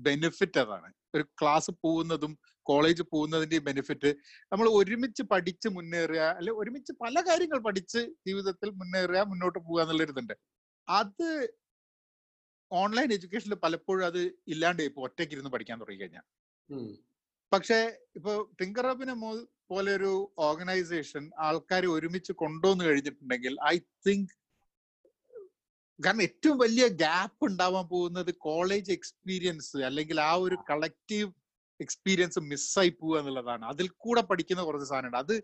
ബെനിഫിറ്റ് അതാണ്. ഒരു ക്ലാസ് പോകുന്നതും കോളേജ് പോകുന്നതിന്റെ ബെനിഫിറ്റ് നമ്മൾ ഒരുമിച്ച് പഠിച്ച് മുന്നേറുക അല്ലെ ഒരുമിച്ച് പല കാര്യങ്ങൾ പഠിച്ച് ജീവിതത്തിൽ മുന്നേറുക മുന്നോട്ട് പോകുക എന്നുള്ളൊരിതുണ്ട് അത് ഓൺലൈൻ എഡ്യൂക്കേഷനിൽ പലപ്പോഴും അത് ഇല്ലാണ്ട് ഇപ്പൊ ഒറ്റയ്ക്ക് ഇരുന്ന് പഠിക്കാൻ തുടങ്ങി കഴിഞ്ഞാൽ പക്ഷേ ഇപ്പൊ ടിങ്കർ ഹബിനെ പോലെ ഒരു ഓർഗനൈസേഷൻ ആൾക്കാരെ ഒരുമിച്ച് കൊണ്ടുവന്നു കഴിഞ്ഞിട്ടുണ്ടെങ്കിൽ ഐ തിങ്ക് കാരണം ഏറ്റവും വലിയ ഗ്യാപ്പ് ഉണ്ടാവാൻ പോകുന്നത് കോളേജ് എക്സ്പീരിയൻസ് അല്ലെങ്കിൽ ആ ഒരു കളക്റ്റീവ് എക്സ്പീരിയൻസ് മിസ്സായി പോവുക എന്നുള്ളതാണ്. അതിൽ കൂടെ പഠിക്കുന്ന കുറച്ച് സാധനമുണ്ട്. അത്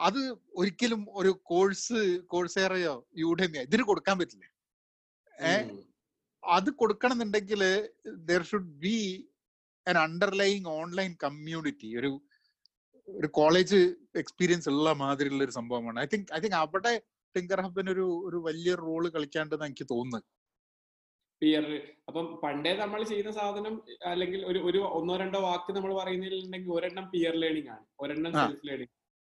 അത് ഒരിക്കലും ഒരു കോഴ്സ് കോഴ്സേറയോ യൂഡമിയോ ഇതിന് കൊടുക്കാൻ പറ്റില്ല. ഏ? അത് കൊടുക്കണം എന്നുണ്ടെങ്കിൽ there should be an underlying online community ഒരു ഒരു കോളേജ് എക്സ്പീരിയൻസ് ഉള്ള മാതിരിയുള്ള ഒരു സംഭവമാണ്. ഐ തിങ്ക് ഐ തിങ്ക് അവിടെ ടിങ്കർ ഹബിന് ഒരു ഒരു വലിയ റോൾ കളിക്കാണ്ടെന്ന് എനിക്ക് തോന്നുന്നു പിയർ അപ്പം പണ്ടേ നമ്മൾ ചെയ്യുന്ന സാധനം അല്ലെങ്കിൽ ഒരു ഒരു ഒന്നോ രണ്ടോ വാക്ക് നമ്മൾ പറയുന്നില്ലെങ്കിൽ ഒരെണ്ണം പിയർ ലേണിംഗ് ആണ്. ഒരെണ്ണം സെൽഫ് ലേണിംഗ്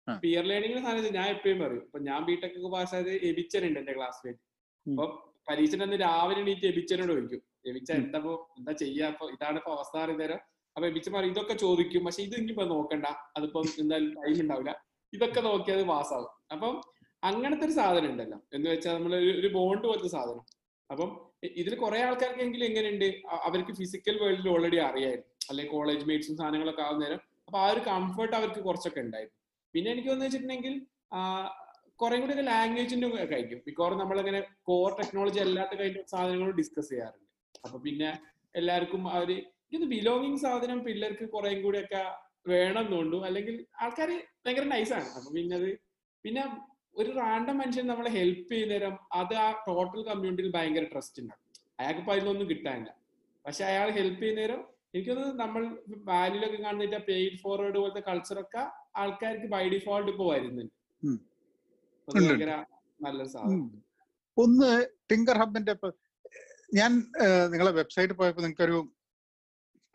പിയർ ലേണിംഗ് സാധനം ഞാൻ എപ്പോഴും പറയും ഇപ്പൊ ഞാൻ ബിടെക് ഒക്കെ പാസ്സായത് എബിച്ചൻ ഉണ്ട് എന്റെ ക്ലാസ്സിലേക്ക് അപ്പൊ പരീക്ഷയുടെ അന്ന് രാവിലെ എണീറ്റ് എബിച്ചനോട് ചോദിക്കും എബിച്ച എന്താ എന്താ ചെയ്യാ? അപ്പൊ ഇതാണ് ഇപ്പൊ അവസ്ഥ അറിയുന്നേരം അപ്പൊ എബിച്ച പറയും ഇതൊക്കെ ചോദിക്കും പക്ഷെ ഇത് ഇനിയിപ്പോ നോക്കണ്ട. അതിപ്പോ എന്തായാലും ടൈം ഉണ്ടാവില്ല. ഇതൊക്കെ നോക്കിയത് പാസ്സാവും അപ്പം അങ്ങനത്തെ ഒരു സാധനം ഉണ്ടല്ലോ. എന്ന് വെച്ചാൽ നമ്മൾ ഒരു ബോണ്ട് പോലത്തെ സാധനം. അപ്പം ഇതിൽ കുറെ ആൾക്കാർക്കെങ്കിലും എങ്ങനെയുണ്ട്? അവർക്ക് ഫിസിക്കൽ വേൾഡിൽ ഓൾറെഡി അറിയായിരുന്നു. അല്ലെങ്കിൽ കോളേജ് മേറ്റ്സും സാധനങ്ങളൊക്കെ ആവുന്ന നേരം. അപ്പൊ ആ ഒരു കംഫർട്ട് അവർക്ക് കുറച്ചൊക്കെ ഉണ്ടായിരുന്നു. പിന്നെ എനിക്ക് തോന്നുന്നു വെച്ചിട്ടുണ്ടെങ്കിൽ കുറെ കൂടി ഒക്കെ ലാംഗ്വേജിന്റെ കഴിക്കും മിക്കവാറും നമ്മളിങ്ങനെ കോർ ടെക്നോളജി അല്ലാത്ത കഴിഞ്ഞ സാധനങ്ങളും ഡിസ്കസ് ചെയ്യാറുണ്ട്. അപ്പൊ പിന്നെ എല്ലാവർക്കും അവർ ഇത് ബിലോങ്ങിങ് സാധനം പിള്ളേർക്ക് കുറെ കൂടി ഒക്കെ വേണം എന്നുണ്ടു അല്ലെങ്കിൽ ആൾക്കാർ ഭയങ്കര നൈസാണ് അപ്പൊ പിന്നെ അത് പിന്നെ ഒരു റാൻഡം മനുഷ്യൻ നമ്മളെ ഹെൽപ്പ് ചെയ്യുന്നേരം അത് ആ ടോട്ടൽ കമ്മ്യൂണിറ്റിയിൽ ഭയങ്കര ട്രസ്റ്റ് ഉണ്ടാകും അയാൾക്ക് ഇപ്പൊ അതിലൊന്നും കിട്ടാനില്ല. പക്ഷെ അയാൾ ഹെൽപ്പ് ചെയ്യുന്നേരം എനിക്കത് നമ്മൾ വാല്യൂലൊക്കെ കാണുന്നിട്ട് പെയ്ഡ് ഫോർവേഡ് പോലത്തെ കൾച്ചറൊക്കെ ആൾക്കാർക്ക് ബൈ ഡിഫോൾട്ട് ഇപ്പൊ വരുന്നുണ്ട്. ഭയങ്കര നല്ലൊരു സാധനം. ഒന്ന് ടിങ്കർ ഹബിന്റെ ഞാൻ നിങ്ങളെ വെബ്സൈറ്റ് പോയപ്പോ നിങ്ങൾക്കൊരു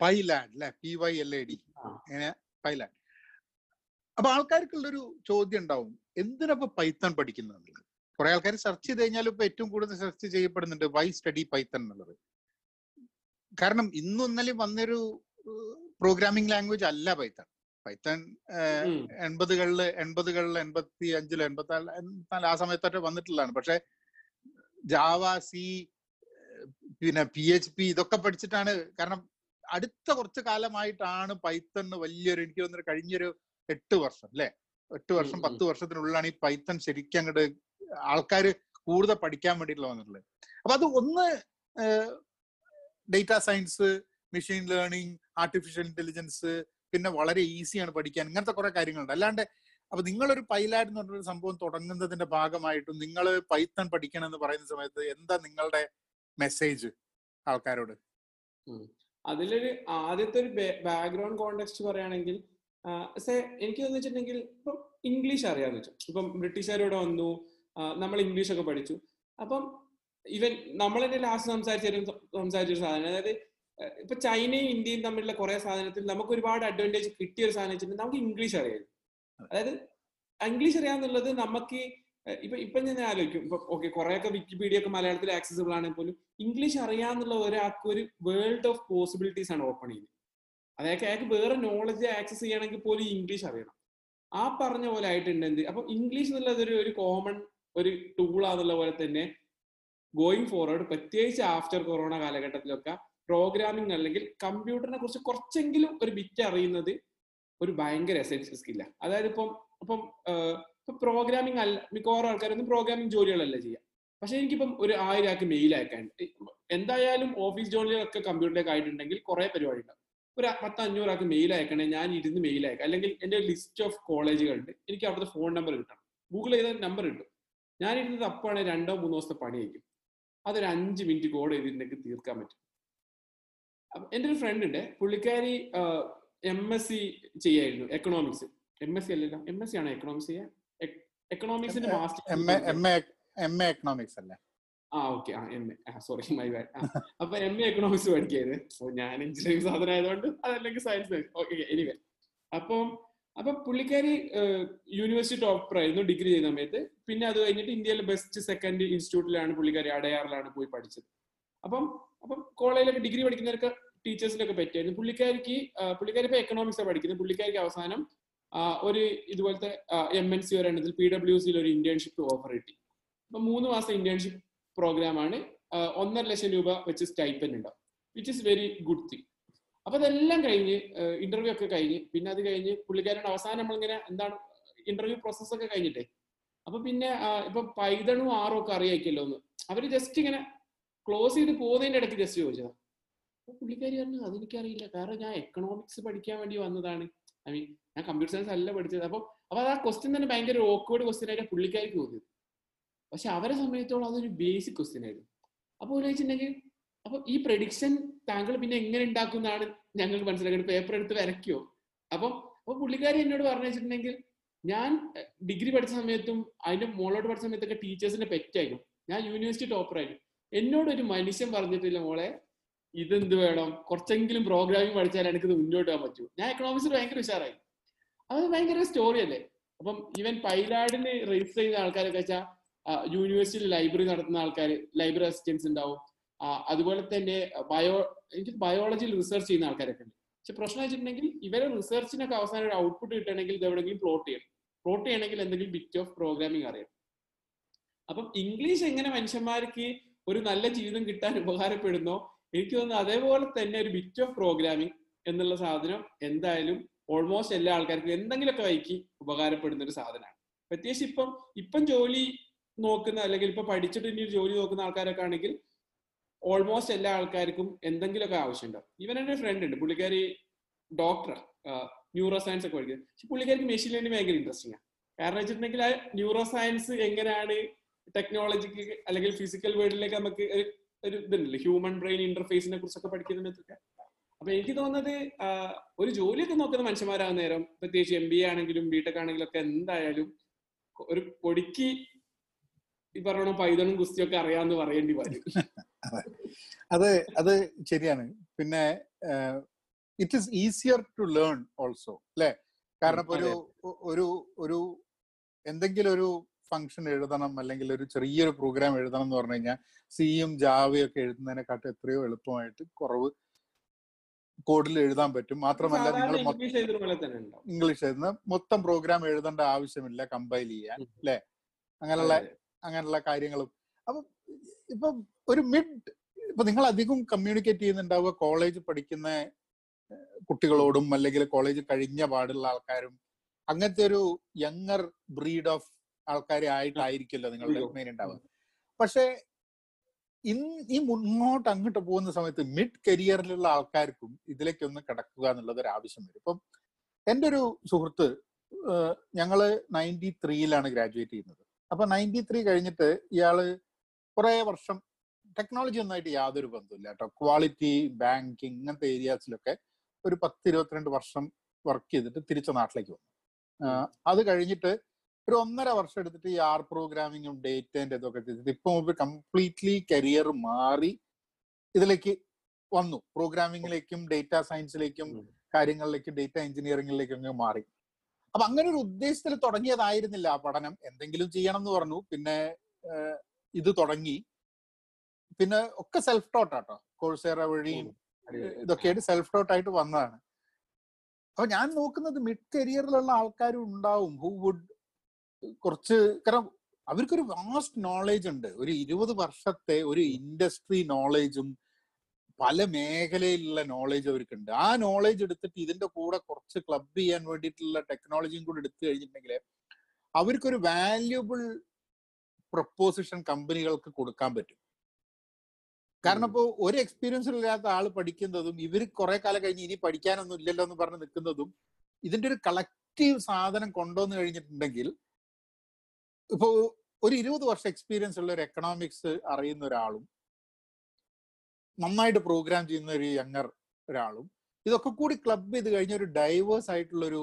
പൈലാൻഡ് അല്ലെ P Y L A D. Pyland അപ്പൊ ആൾക്കാർക്കുള്ളൊരു ചോദ്യം ഉണ്ടാവും. എന്തിനപ്പൊ പൈത്തൺ പഠിക്കുന്നത് കുറെ ആൾക്കാർ സെർച്ച് ചെയ്ത് കഴിഞ്ഞാൽ ഇപ്പൊ ഏറ്റവും കൂടുതൽ സെർച്ച് ചെയ്യപ്പെടുന്നുണ്ട് വൈ സ്റ്റഡി പൈത്തൺ എന്നുള്ളത്. കാരണം ഇന്നും ഇന്നലെ വന്നൊരു പ്രോഗ്രാമിംഗ് ലാംഗ്വേജ് അല്ല പൈത്തൺ പൈത്തൺ. എൺപതുകളിൽ എൺപതുകളിൽ എൺപത്തി അഞ്ചിൽ എൺപത്തി നാല് ആ സമയത്തൊക്കെ വന്നിട്ടുള്ളതാണ്. പക്ഷെ ജാവ സി പിന്നെ പി എച്ച് പി ഇതൊക്കെ പഠിച്ചിട്ടാണ് കാരണം അടുത്ത കുറച്ച് കാലമായിട്ടാണ് പൈത്തൺ വലിയൊരു എനിക്ക് തോന്നുന്നു കഴിഞ്ഞൊരു എട്ട് വർഷം അല്ലെ? എട്ട് വർഷം. പത്ത് വർഷത്തിനുള്ളിലാണ് ഈ പൈത്തൺ ശരിക്കും അങ്ങോട്ട് ആൾക്കാർ കൂടുതൽ പഠിക്കാൻ വേണ്ടിയിട്ടുള്ള വന്നിട്ടുള്ളത്. അപ്പൊ അത് ഒന്ന് data science machine learning artificial intelligence പിന്നെ വളരെ ഈസിയാണ് പഠിക്കാൻ ഇങ്ങനത്തെ കുറെ കാര്യങ്ങളുണ്ട്. അല്ലാണ്ട് അപ്പൊ നിങ്ങളൊരു പൈലാറ്റ് എന്ന് പറഞ്ഞൊരു സംഭവം തുടങ്ങുന്നതിന്റെ ഭാഗമായിട്ടും നിങ്ങൾ പൈത്തൺ പഠിക്കണം എന്ന് പറയുന്ന സമയത്ത് എന്താ നിങ്ങളുടെ മെസ്സേജ് ആൾക്കാരോട്? അതിലൊരു ആദ്യത്തെ ഒരു ബാക്ക്ഗ്രൗണ്ട് കോണ്ടെക്സ്റ്റ് പറയുകയാണെങ്കിൽ സേ എനിക്ക് തോന്നിച്ചിട്ടുണ്ടെങ്കിൽ വെച്ചിട്ടുണ്ടെങ്കിൽ ഇപ്പം ഇംഗ്ലീഷ് അറിയാന്ന് വെച്ചു. ഇപ്പം ബ്രിട്ടീഷുകാരോട് വന്നു. നമ്മൾ ഇംഗ്ലീഷ് ഒക്കെ പഠിച്ചു. അപ്പം ഇവൻ നമ്മൾ തന്നെ ലാസ്റ്റ് സംസാരിച്ച സംസാരിച്ച ഒരു സാധനം. അതായത് ഇപ്പൊ ചൈനയും ഇന്ത്യയും തമ്മിലുള്ള കുറെ സാധനത്തിൽ നമുക്ക് ഒരുപാട് അഡ്വാന്റേജ് കിട്ടിയ ഒരു സാധനം വെച്ചിട്ടുണ്ടെങ്കിൽ നമുക്ക് ഇംഗ്ലീഷ് അറിയാം അതായത് ഇംഗ്ലീഷ് അറിയാന്നുള്ളത് നമുക്ക് ഇപ്പൊ ഇപ്പൊ ഞാൻ ആലോചിക്കും. ഇപ്പൊ ഓക്കെ കുറെയൊക്കെ വിക്കിപീഡിയ ഒക്കെ മലയാളത്തിൽ ആക്സസിബിൾ ആണെങ്കിൽ പോലും ഇംഗ്ലീഷ് അറിയാന്നുള്ള ഒരാൾക്ക് ഒരു വേൾഡ് ഓഫ് പോസിബിലിറ്റീസ് ആണ് ഓപ്പൺ ചെയ്യുന്നത്. അതായത് അയാൾക്ക് വേറെ നോളജ് ആക്സസ് ചെയ്യണമെങ്കിൽ പോലും ഇംഗ്ലീഷ് അറിയണം. ആ പറഞ്ഞ പോലെ ആയിട്ടുണ്ട് അപ്പൊ ഇംഗ്ലീഷ് എന്നുള്ളത് ഒരു ഒരു കോമൺ ഒരു ടൂളാന്നുള്ള പോലെ തന്നെ ഗോയിങ് ഫോർവേഡ് പ്രത്യേകിച്ച് ആഫ്റ്റർ കൊറോണ കാലഘട്ടത്തിലൊക്കെ പ്രോഗ്രാമിംഗ് അല്ലെങ്കിൽ കമ്പ്യൂട്ടറിനെ കുറിച്ച് കുറച്ചെങ്കിലും ഒരു ബിറ്റ് അറിയുന്നത് ഒരു ഭയങ്കര എസെൻഷ്യൽ സ്കില്ല അതായത് ഇപ്പം ഇപ്പം പ്രോഗ്രാമിംഗ് അല്ല മിക്കവാറും ആൾക്കാരൊന്നും പ്രോഗ്രാമിംഗ് ജോലികളല്ല ചെയ്യുക പക്ഷെ എനിക്കിപ്പം ഒരു ആയിരം ആൾക്ക് മെയിൽ അയക്കാൻ എന്തായാലും ഓഫീസ് ജോലികളൊക്കെ കമ്പ്യൂട്ടറിലേക്ക് ആയിട്ടുണ്ടെങ്കിൽ കുറെ പരിപാടി ഉണ്ടാവും. ഒരു പത്ത് അഞ്ഞൂറാൾക്ക് മെയിൽ അയക്കണേ ഞാൻ ഇരുന്ന് മെയിൽ അയക്കാം. അല്ലെങ്കിൽ എന്റെ ലിസ്റ്റ് ഓഫ് കോളേജുകളുണ്ട് എനിക്ക് അവിടുത്തെ ഫോൺ നമ്പർ കിട്ടണം. ഗൂഗിൾ ചെയ്ത നമ്പർ കിട്ടും. ഞാൻ ഇരുന്ന് തപ്പാണെങ്കിൽ രണ്ടോ മൂന്നോ ദിവസത്തെ പണിയായിരിക്കും അതൊരു അഞ്ച് മിനിറ്റ് കോഡ് ചെയ്തിട്ടുണ്ടെങ്കിൽ തീർക്കാൻ പറ്റും. എന്റെ ഒരു ഫ്രണ്ട് ഉണ്ട് പുള്ളിക്കാരി എം എസ് സി ചെയ്യായിരുന്നു എക്കണോമിക്സ് എം എസ് സി അല്ലല്ലോ എം എസ് സി ആണ് എക്കണോമിക്സ് ചെയ്യാൻ എക്കണോമിക്സിന്റെ മാസ്റ്റർ എം എ എക്കണോമിക്സ് അല്ലേ? ആ ഓക്കെ. ആ M A sorry my bad അപ്പൊ എം എ എക്കണോമിക്സ് പഠിക്കായിരുന്നു. ഞാൻ എഞ്ചിനീയറിംഗ് സാധനം ആയതുകൊണ്ട് അതല്ലെങ്കിൽ സയൻസ് ഓക്കെ എനിവേ അപ്പം അപ്പൊ പുള്ളിക്കാരി യൂണിവേഴ്സിറ്റി ടോപ്പർ ആയിരുന്നു ഡിഗ്രി ചെയ്യുന്ന സമയത്ത്. പിന്നെ അത് കഴിഞ്ഞിട്ട് ഇന്ത്യയിലെ ബെസ്റ്റ് സെക്കൻഡ് ഇൻസ്റ്റിറ്റ്യൂട്ടിലാണ് പുള്ളിക്കാരി അടയാറിലാണ് പോയി പഠിച്ചത്. അപ്പം അപ്പം കോളേജിലൊക്കെ ഡിഗ്രി പഠിക്കുന്നവർക്ക് ടീച്ചേഴ്സിനൊക്കെ പറ്റിയായിരുന്നു. പുള്ളിക്കാരിക്ക് പുള്ളിക്കാരി ഇപ്പൊ എക്കണോമിക്സ് പഠിക്കുന്നത്. പുള്ളിക്കാരിക്ക് അവസാനം ഒരു ഇതുപോലത്തെ എം എൻ സി ഒരെണ്ണത്തിൽ പി ഡബ്ല്യു സിയിൽ ഒരു ഇന്റേൺഷിപ്പ് ഓഫർ കിട്ടി. അപ്പൊ മൂന്ന് മാസം ഇന്റേൺഷിപ്പ് പ്രോഗ്രാമാണ്. ഒന്നര ലക്ഷം രൂപ വെച്ച് സ്റ്റൈപ്പൻഡ് ഉണ്ടാവും which is very good thing അപ്പൊ അതെല്ലാം കഴിഞ്ഞ് ഇന്റർവ്യൂ ഒക്കെ കഴിഞ്ഞ് പിന്നെ അത് കഴിഞ്ഞ് പുള്ളിക്കാരുടെ അവസാനം നമ്മളിങ്ങനെ എന്താണ് ഇന്റർവ്യൂ പ്രോസസ് ഒക്കെ കഴിഞ്ഞിട്ടേ. അപ്പൊ പിന്നെ ഇപ്പൊ പൈതണും ആറും ഒക്കെ അറിയാക്കിയല്ലോ ഒന്ന് അവർ ജസ്റ്റ് ഇങ്ങനെ ക്ലോസ് ചെയ്ത് പോകുന്നതിന്റെ ഇടയ്ക്ക് ജസ്റ്റ് ചോദിച്ചതാ. അപ്പൊ പുള്ളിക്കാരി പറഞ്ഞു അതെനിക്കറിയില്ല. കാരണം ഞാൻ എക്കണോമിക്സ് പഠിക്കാൻ വേണ്ടി വന്നതാണ്. ഐ മീൻ ഞാൻ കമ്പ്യൂട്ടർ സയൻസ് അല്ല പഠിച്ചത്. അപ്പൊ അപ്പൊ ആ ക്വസ്റ്റ്യൻ തന്നെ ഭയങ്കര ഓക്വേർഡ് ക്വസ്റ്റ്യൻ ആയിട്ട് പുള്ളിക്കാരിക്ക് തോന്നിയത്. പക്ഷെ അവരെ സംബന്ധിച്ചോളം അതൊരു ബേസിക് ക്വസ്റ്റ്യൻ ആയിരുന്നു. അപ്പോൾ ചോദിച്ചിട്ടുണ്ടെങ്കിൽ അപ്പൊ ഈ പ്രഡിക്ഷൻ താങ്കൾ പിന്നെ എങ്ങനെ ഉണ്ടാക്കുന്നതാണ് ഞങ്ങൾ ഞങ്ങൾക്ക് മനസ്സിലാക്കുന്നത് പേപ്പർ എടുത്ത് വരയ്ക്കോ അപ്പം അപ്പൊ പുള്ളിക്കാരി എന്നോട് പറഞ്ഞു വെച്ചിട്ടുണ്ടെങ്കിൽ ഞാൻ ഡിഗ്രി പഠിച്ച സമയത്തും അതിന്റെ മോളോട് പഠിച്ച സമയത്തൊക്കെ ടീച്ചേഴ്സിന്റെ പെറ്റായിരുന്നു ഞാൻ യൂണിവേഴ്സിറ്റി ടോപ്പറായിരുന്നു എന്നോട് ഒരു മനുഷ്യൻ പറഞ്ഞിട്ടില്ല മോളെ ഇതെന്ത് വേണം? കുറച്ചെങ്കിലും പ്രോഗ്രാമിംഗ് പഠിച്ചാൽ എനിക്ക് ഇത് മുന്നോട്ട് പോകാൻ പറ്റൂ. ഞാൻ എക്കണോമിക്സിൽ ഭയങ്കര ഉഷാറായി. അത് ഭയങ്കര സ്റ്റോറി അല്ലേ? അപ്പം ഈവൻ പൈലാഡിന് രജിസ്റ്റർ ചെയ്യുന്ന ആൾക്കാരൊക്കെ വെച്ചാൽ യൂണിവേഴ്സിറ്റി ലൈബ്രറി നടത്തുന്ന ആൾക്കാർ ലൈബ്രറി അസിസ്റ്റൻസ് ഉണ്ടാവും. അതുപോലെ തന്നെ ബയോ എനിക്ക് ബയോളജിയിൽ റിസർച്ച് ചെയ്യുന്ന ആൾക്കാരൊക്കെ ഉണ്ട്. പക്ഷെ പ്രശ്നം വെച്ചിട്ടുണ്ടെങ്കിൽ ഇവരെ റിസർച്ചിനൊക്കെ അവസാനം ഒരു ഔട്ട്പുട്ട് കിട്ടണമെങ്കിൽ ഇത് എവിടെയെങ്കിലും പ്ലോട്ട് ചെയ്യണം. പ്ലോട്ട് ചെയ്യണമെങ്കിൽ എന്തെങ്കിലും ബിറ്റ് ഓഫ് പ്രോഗ്രാമിംഗ് അറിയണം. അപ്പം ഇംഗ്ലീഷ് എങ്ങനെ മനുഷ്യന്മാർക്ക് ഒരു നല്ല ജീവിതം കിട്ടാൻ ഉപകാരപ്പെടുന്നോ എനിക്ക് തോന്നുന്നു അതേപോലെ തന്നെ ഒരു ബിറ്റ് ഓഫ് പ്രോഗ്രാമിംഗ് എന്നുള്ള സാധനം എന്തായാലും ഓൾമോസ്റ്റ് എല്ലാ ആൾക്കാർക്കും എന്തെങ്കിലുമൊക്കെ വൈക്ക് ഉപകാരപ്പെടുന്ന ഒരു സാധനമാണ്. പ്രത്യേകിച്ച് ഇപ്പം ഇപ്പം ജോലി നോക്കുന്ന അല്ലെങ്കിൽ ഇപ്പൊ പഠിച്ചിട്ട് ഇനി ജോലി നോക്കുന്ന ആൾക്കാരൊക്കെ ആണെങ്കിൽ ഓൾമോസ്റ്റ് എല്ലാ ആൾക്കാർക്കും എന്തെങ്കിലുമൊക്കെ ആവശ്യമുണ്ടാവും ഇവൻ എന്റെ ഫ്രണ്ട് ഉണ്ട്. പുള്ളിക്കാരി ഡോക്ടർ ന്യൂറോ സയൻസ് ഒക്കെ പഠിക്കുന്നത് പക്ഷെ പുള്ളിക്കാർക്ക് മെഷീൻ ലേണിംഗ് ഭയങ്കര ഇൻട്രസ്റ്റിംഗ് ആണ് കാരണം വെച്ചിട്ടുണ്ടെങ്കിൽ ആ ന്യൂറോ സയൻസ് എങ്ങനെയാണ് ടെക്നോളജിക്ക് അല്ലെങ്കിൽ ഫിസിക്കൽ വേൾഡിലേക്ക് നമുക്ക് ഒരു ഒരു ഇതുണ്ടല്ലോ. ഹ്യൂമൻ ബ്രെയിൻ ഇന്റർഫേസിനെ കുറിച്ചൊക്കെ പഠിക്കുന്നതിനൊക്കെ അപ്പൊ എനിക്ക് തോന്നുന്നത് ഒരു ജോലിയൊക്കെ നോക്കുന്ന മനുഷ്യന്മാരാകുന്ന നേരം പ്രത്യേകിച്ച് എം ബി എ ആണെങ്കിലും ബിടെക് ആണെങ്കിലും ഒക്കെ എന്തായാലും ഒരു പൊടിക്ക് ഈ പറഞ്ഞ പൈതണും ഗുസ്തിയൊക്കെ അറിയാന്ന് പറയേണ്ടി വരും. അത്. അത് ശരിയാണ്. പിന്നെ it is easier to learn also അല്ലെ? കാരണം ഇപ്പൊ ഒരു ഒരു ഒരു എന്തെങ്കിലും ഒരു ഫംഗ്ഷൻ എഴുതണം അല്ലെങ്കിൽ ഒരു ചെറിയൊരു പ്രോഗ്രാം എഴുതണം എന്ന് പറഞ്ഞു കഴിഞ്ഞാൽ സിയും ജാവയും ഒക്കെ എഴുതുന്നതിനെക്കാട്ട് എത്രയോ എളുപ്പമായിട്ട് കുറവ് കോഡിൽ എഴുതാൻ പറ്റും. മാത്രമല്ല നിങ്ങൾ ഇംഗ്ലീഷ് എഴുതുന്ന മൊത്തം പ്രോഗ്രാം എഴുതേണ്ട ആവശ്യമില്ല കമ്പൈൽ ചെയ്യാൻ. അല്ലെ? അങ്ങനെയുള്ള. അങ്ങനെയുള്ള കാര്യങ്ങളും. അപ്പൊ ഇപ്പൊ ഒരു മിഡ് ഇപ്പൊ നിങ്ങൾ അധികം കമ്മ്യൂണിക്കേറ്റ് ചെയ്യുന്നുണ്ടാവുക കോളേജ് പഠിക്കുന്ന കുട്ടികളോടും അല്ലെങ്കിൽ കോളേജ് കഴിഞ്ഞ പാടുള്ള ആൾക്കാരും അങ്ങനത്തെ ഒരു യങ്ങർ ബ്രീഡ് ഓഫ് ആൾക്കാരെ ആയിട്ടായിരിക്കുമല്ലോ നിങ്ങളുടെ മെയിൻ ഉണ്ടാവുക. പക്ഷേ ഈ മുന്നോട്ട് അങ്ങോട്ട് പോകുന്ന സമയത്ത് മിഡ് കരിയറിലുള്ള ആൾക്കാർക്കും ഇതിലേക്കൊന്ന് കിടക്കുക എന്നുള്ളത് ഒരു ആവശ്യം വരും. ഇപ്പം എന്റെ ഒരു സുഹൃത്ത് ഞങ്ങൾ നയന്റി ത്രീയിലാണ് ഗ്രാജുവേറ്റ് ചെയ്യുന്നത്. അപ്പൊ നയന്റി ത്രീ കഴിഞ്ഞിട്ട് ഇയാൾ കുറെ വർഷം ടെക്നോളജി ഒന്നായിട്ട് യാതൊരു ബന്ധമില്ല കേട്ടോ. ക്വാളിറ്റി ബാങ്കിങ് ഇങ്ങനത്തെ ഏരിയാസിലൊക്കെ ഒരു പത്ത് ഇരുപത്തിരണ്ട് വർഷം വർക്ക് ചെയ്തിട്ട് തിരിച്ച നാട്ടിലേക്ക് വന്നു. അത് കഴിഞ്ഞിട്ട് ഒരു ഒന്നര വർഷം എടുത്തിട്ട് ഈ ആർ പ്രോഗ്രാമിങ്ങും ഡേറ്റേന്റെ ഇതൊക്കെ ചെയ്തിട്ട് ഇപ്പൊ കംപ്ലീറ്റ്ലി കരിയർ മാറി ഇതിലേക്ക് വന്നു. പ്രോഗ്രാമിങ്ങിലേക്കും ഡേറ്റ സയൻസിലേക്കും. കാര്യങ്ങളിലേക്കും ഡേറ്റ എഞ്ചിനീയറിംഗിലേക്കും മാറി. അപ്പൊ അങ്ങനെ ഒരു ഉദ്ദേശത്തിൽ തുടങ്ങിയതായിരുന്നില്ല ആ പഠനം. എന്തെങ്കിലും ചെയ്യണം എന്ന് പറഞ്ഞു. പിന്നെ ഇത് തുടങ്ങി. പിന്നെ ഒക്കെ സെൽഫ് ടോട്ട് ആട്ടോ. കോഴ്സേറ വഴിയും ഇതൊക്കെയായിട്ട് സെൽഫ് ടോട്ട് ആയിട്ട് വന്നതാണ്. അപ്പൊ ഞാൻ നോക്കുന്നത് മിഡ് കരിയറിലുള്ള ആൾക്കാരും ഉണ്ടാവും ഹു വുഡ് കുറച്ച് കാരണം അവർക്കൊരു വാസ്റ്റ് നോളേജ് ഉണ്ട്. ഒരു ഇരുപത് വർഷത്തെ ഒരു ഇൻഡസ്ട്രി നോളേജും പല മേഖലയിലുള്ള നോളേജ് അവർക്കുണ്ട്. ആ നോളേജ് എടുത്തിട്ട് ഇതിന്റെ കൂടെ കുറച്ച് ക്ലബ് ചെയ്യാൻ വേണ്ടിയിട്ടുള്ള ടെക്നോളജിയും കൂടെ എടുത്തു കഴിഞ്ഞിട്ടുണ്ടെങ്കിൽ അവർക്കൊരു വാല്യുബിൾ പ്രപ്പോസിഷൻ കമ്പനികൾക്ക് കൊടുക്കാൻ പറ്റും. കാരണം ഇപ്പോ ഒരു എക്സ്പീരിയൻസ് ഇല്ലാത്ത ആൾ പഠിക്കുന്നതും ഇവർ കുറെ കാലം കഴിഞ്ഞ് ഇനി പഠിക്കാനൊന്നും ഇല്ലല്ലോ എന്ന് പറഞ്ഞ് നിൽക്കുന്നതും ഇതിന്റെ ഒരു കളക്റ്റീവ് സാധനം കൊണ്ടുവന്നു കഴിഞ്ഞിട്ടുണ്ടെങ്കിൽ ഇപ്പോ ഒരു ഇരുപത് വർഷം എക്സ്പീരിയൻസ് ഉള്ള ഒരു എക്കണോമിക്സ് അറിയുന്ന ഒരാളും നന്നായിട്ട് പ്രോഗ്രാം ചെയ്യുന്ന ഒരു യങ്ങർ ഒരാളും ഇതൊക്കെ കൂടി ക്ലബ് ചെയ്ത് കഴിഞ്ഞ ഒരു ഡൈവേഴ്സ് ആയിട്ടുള്ള ഒരു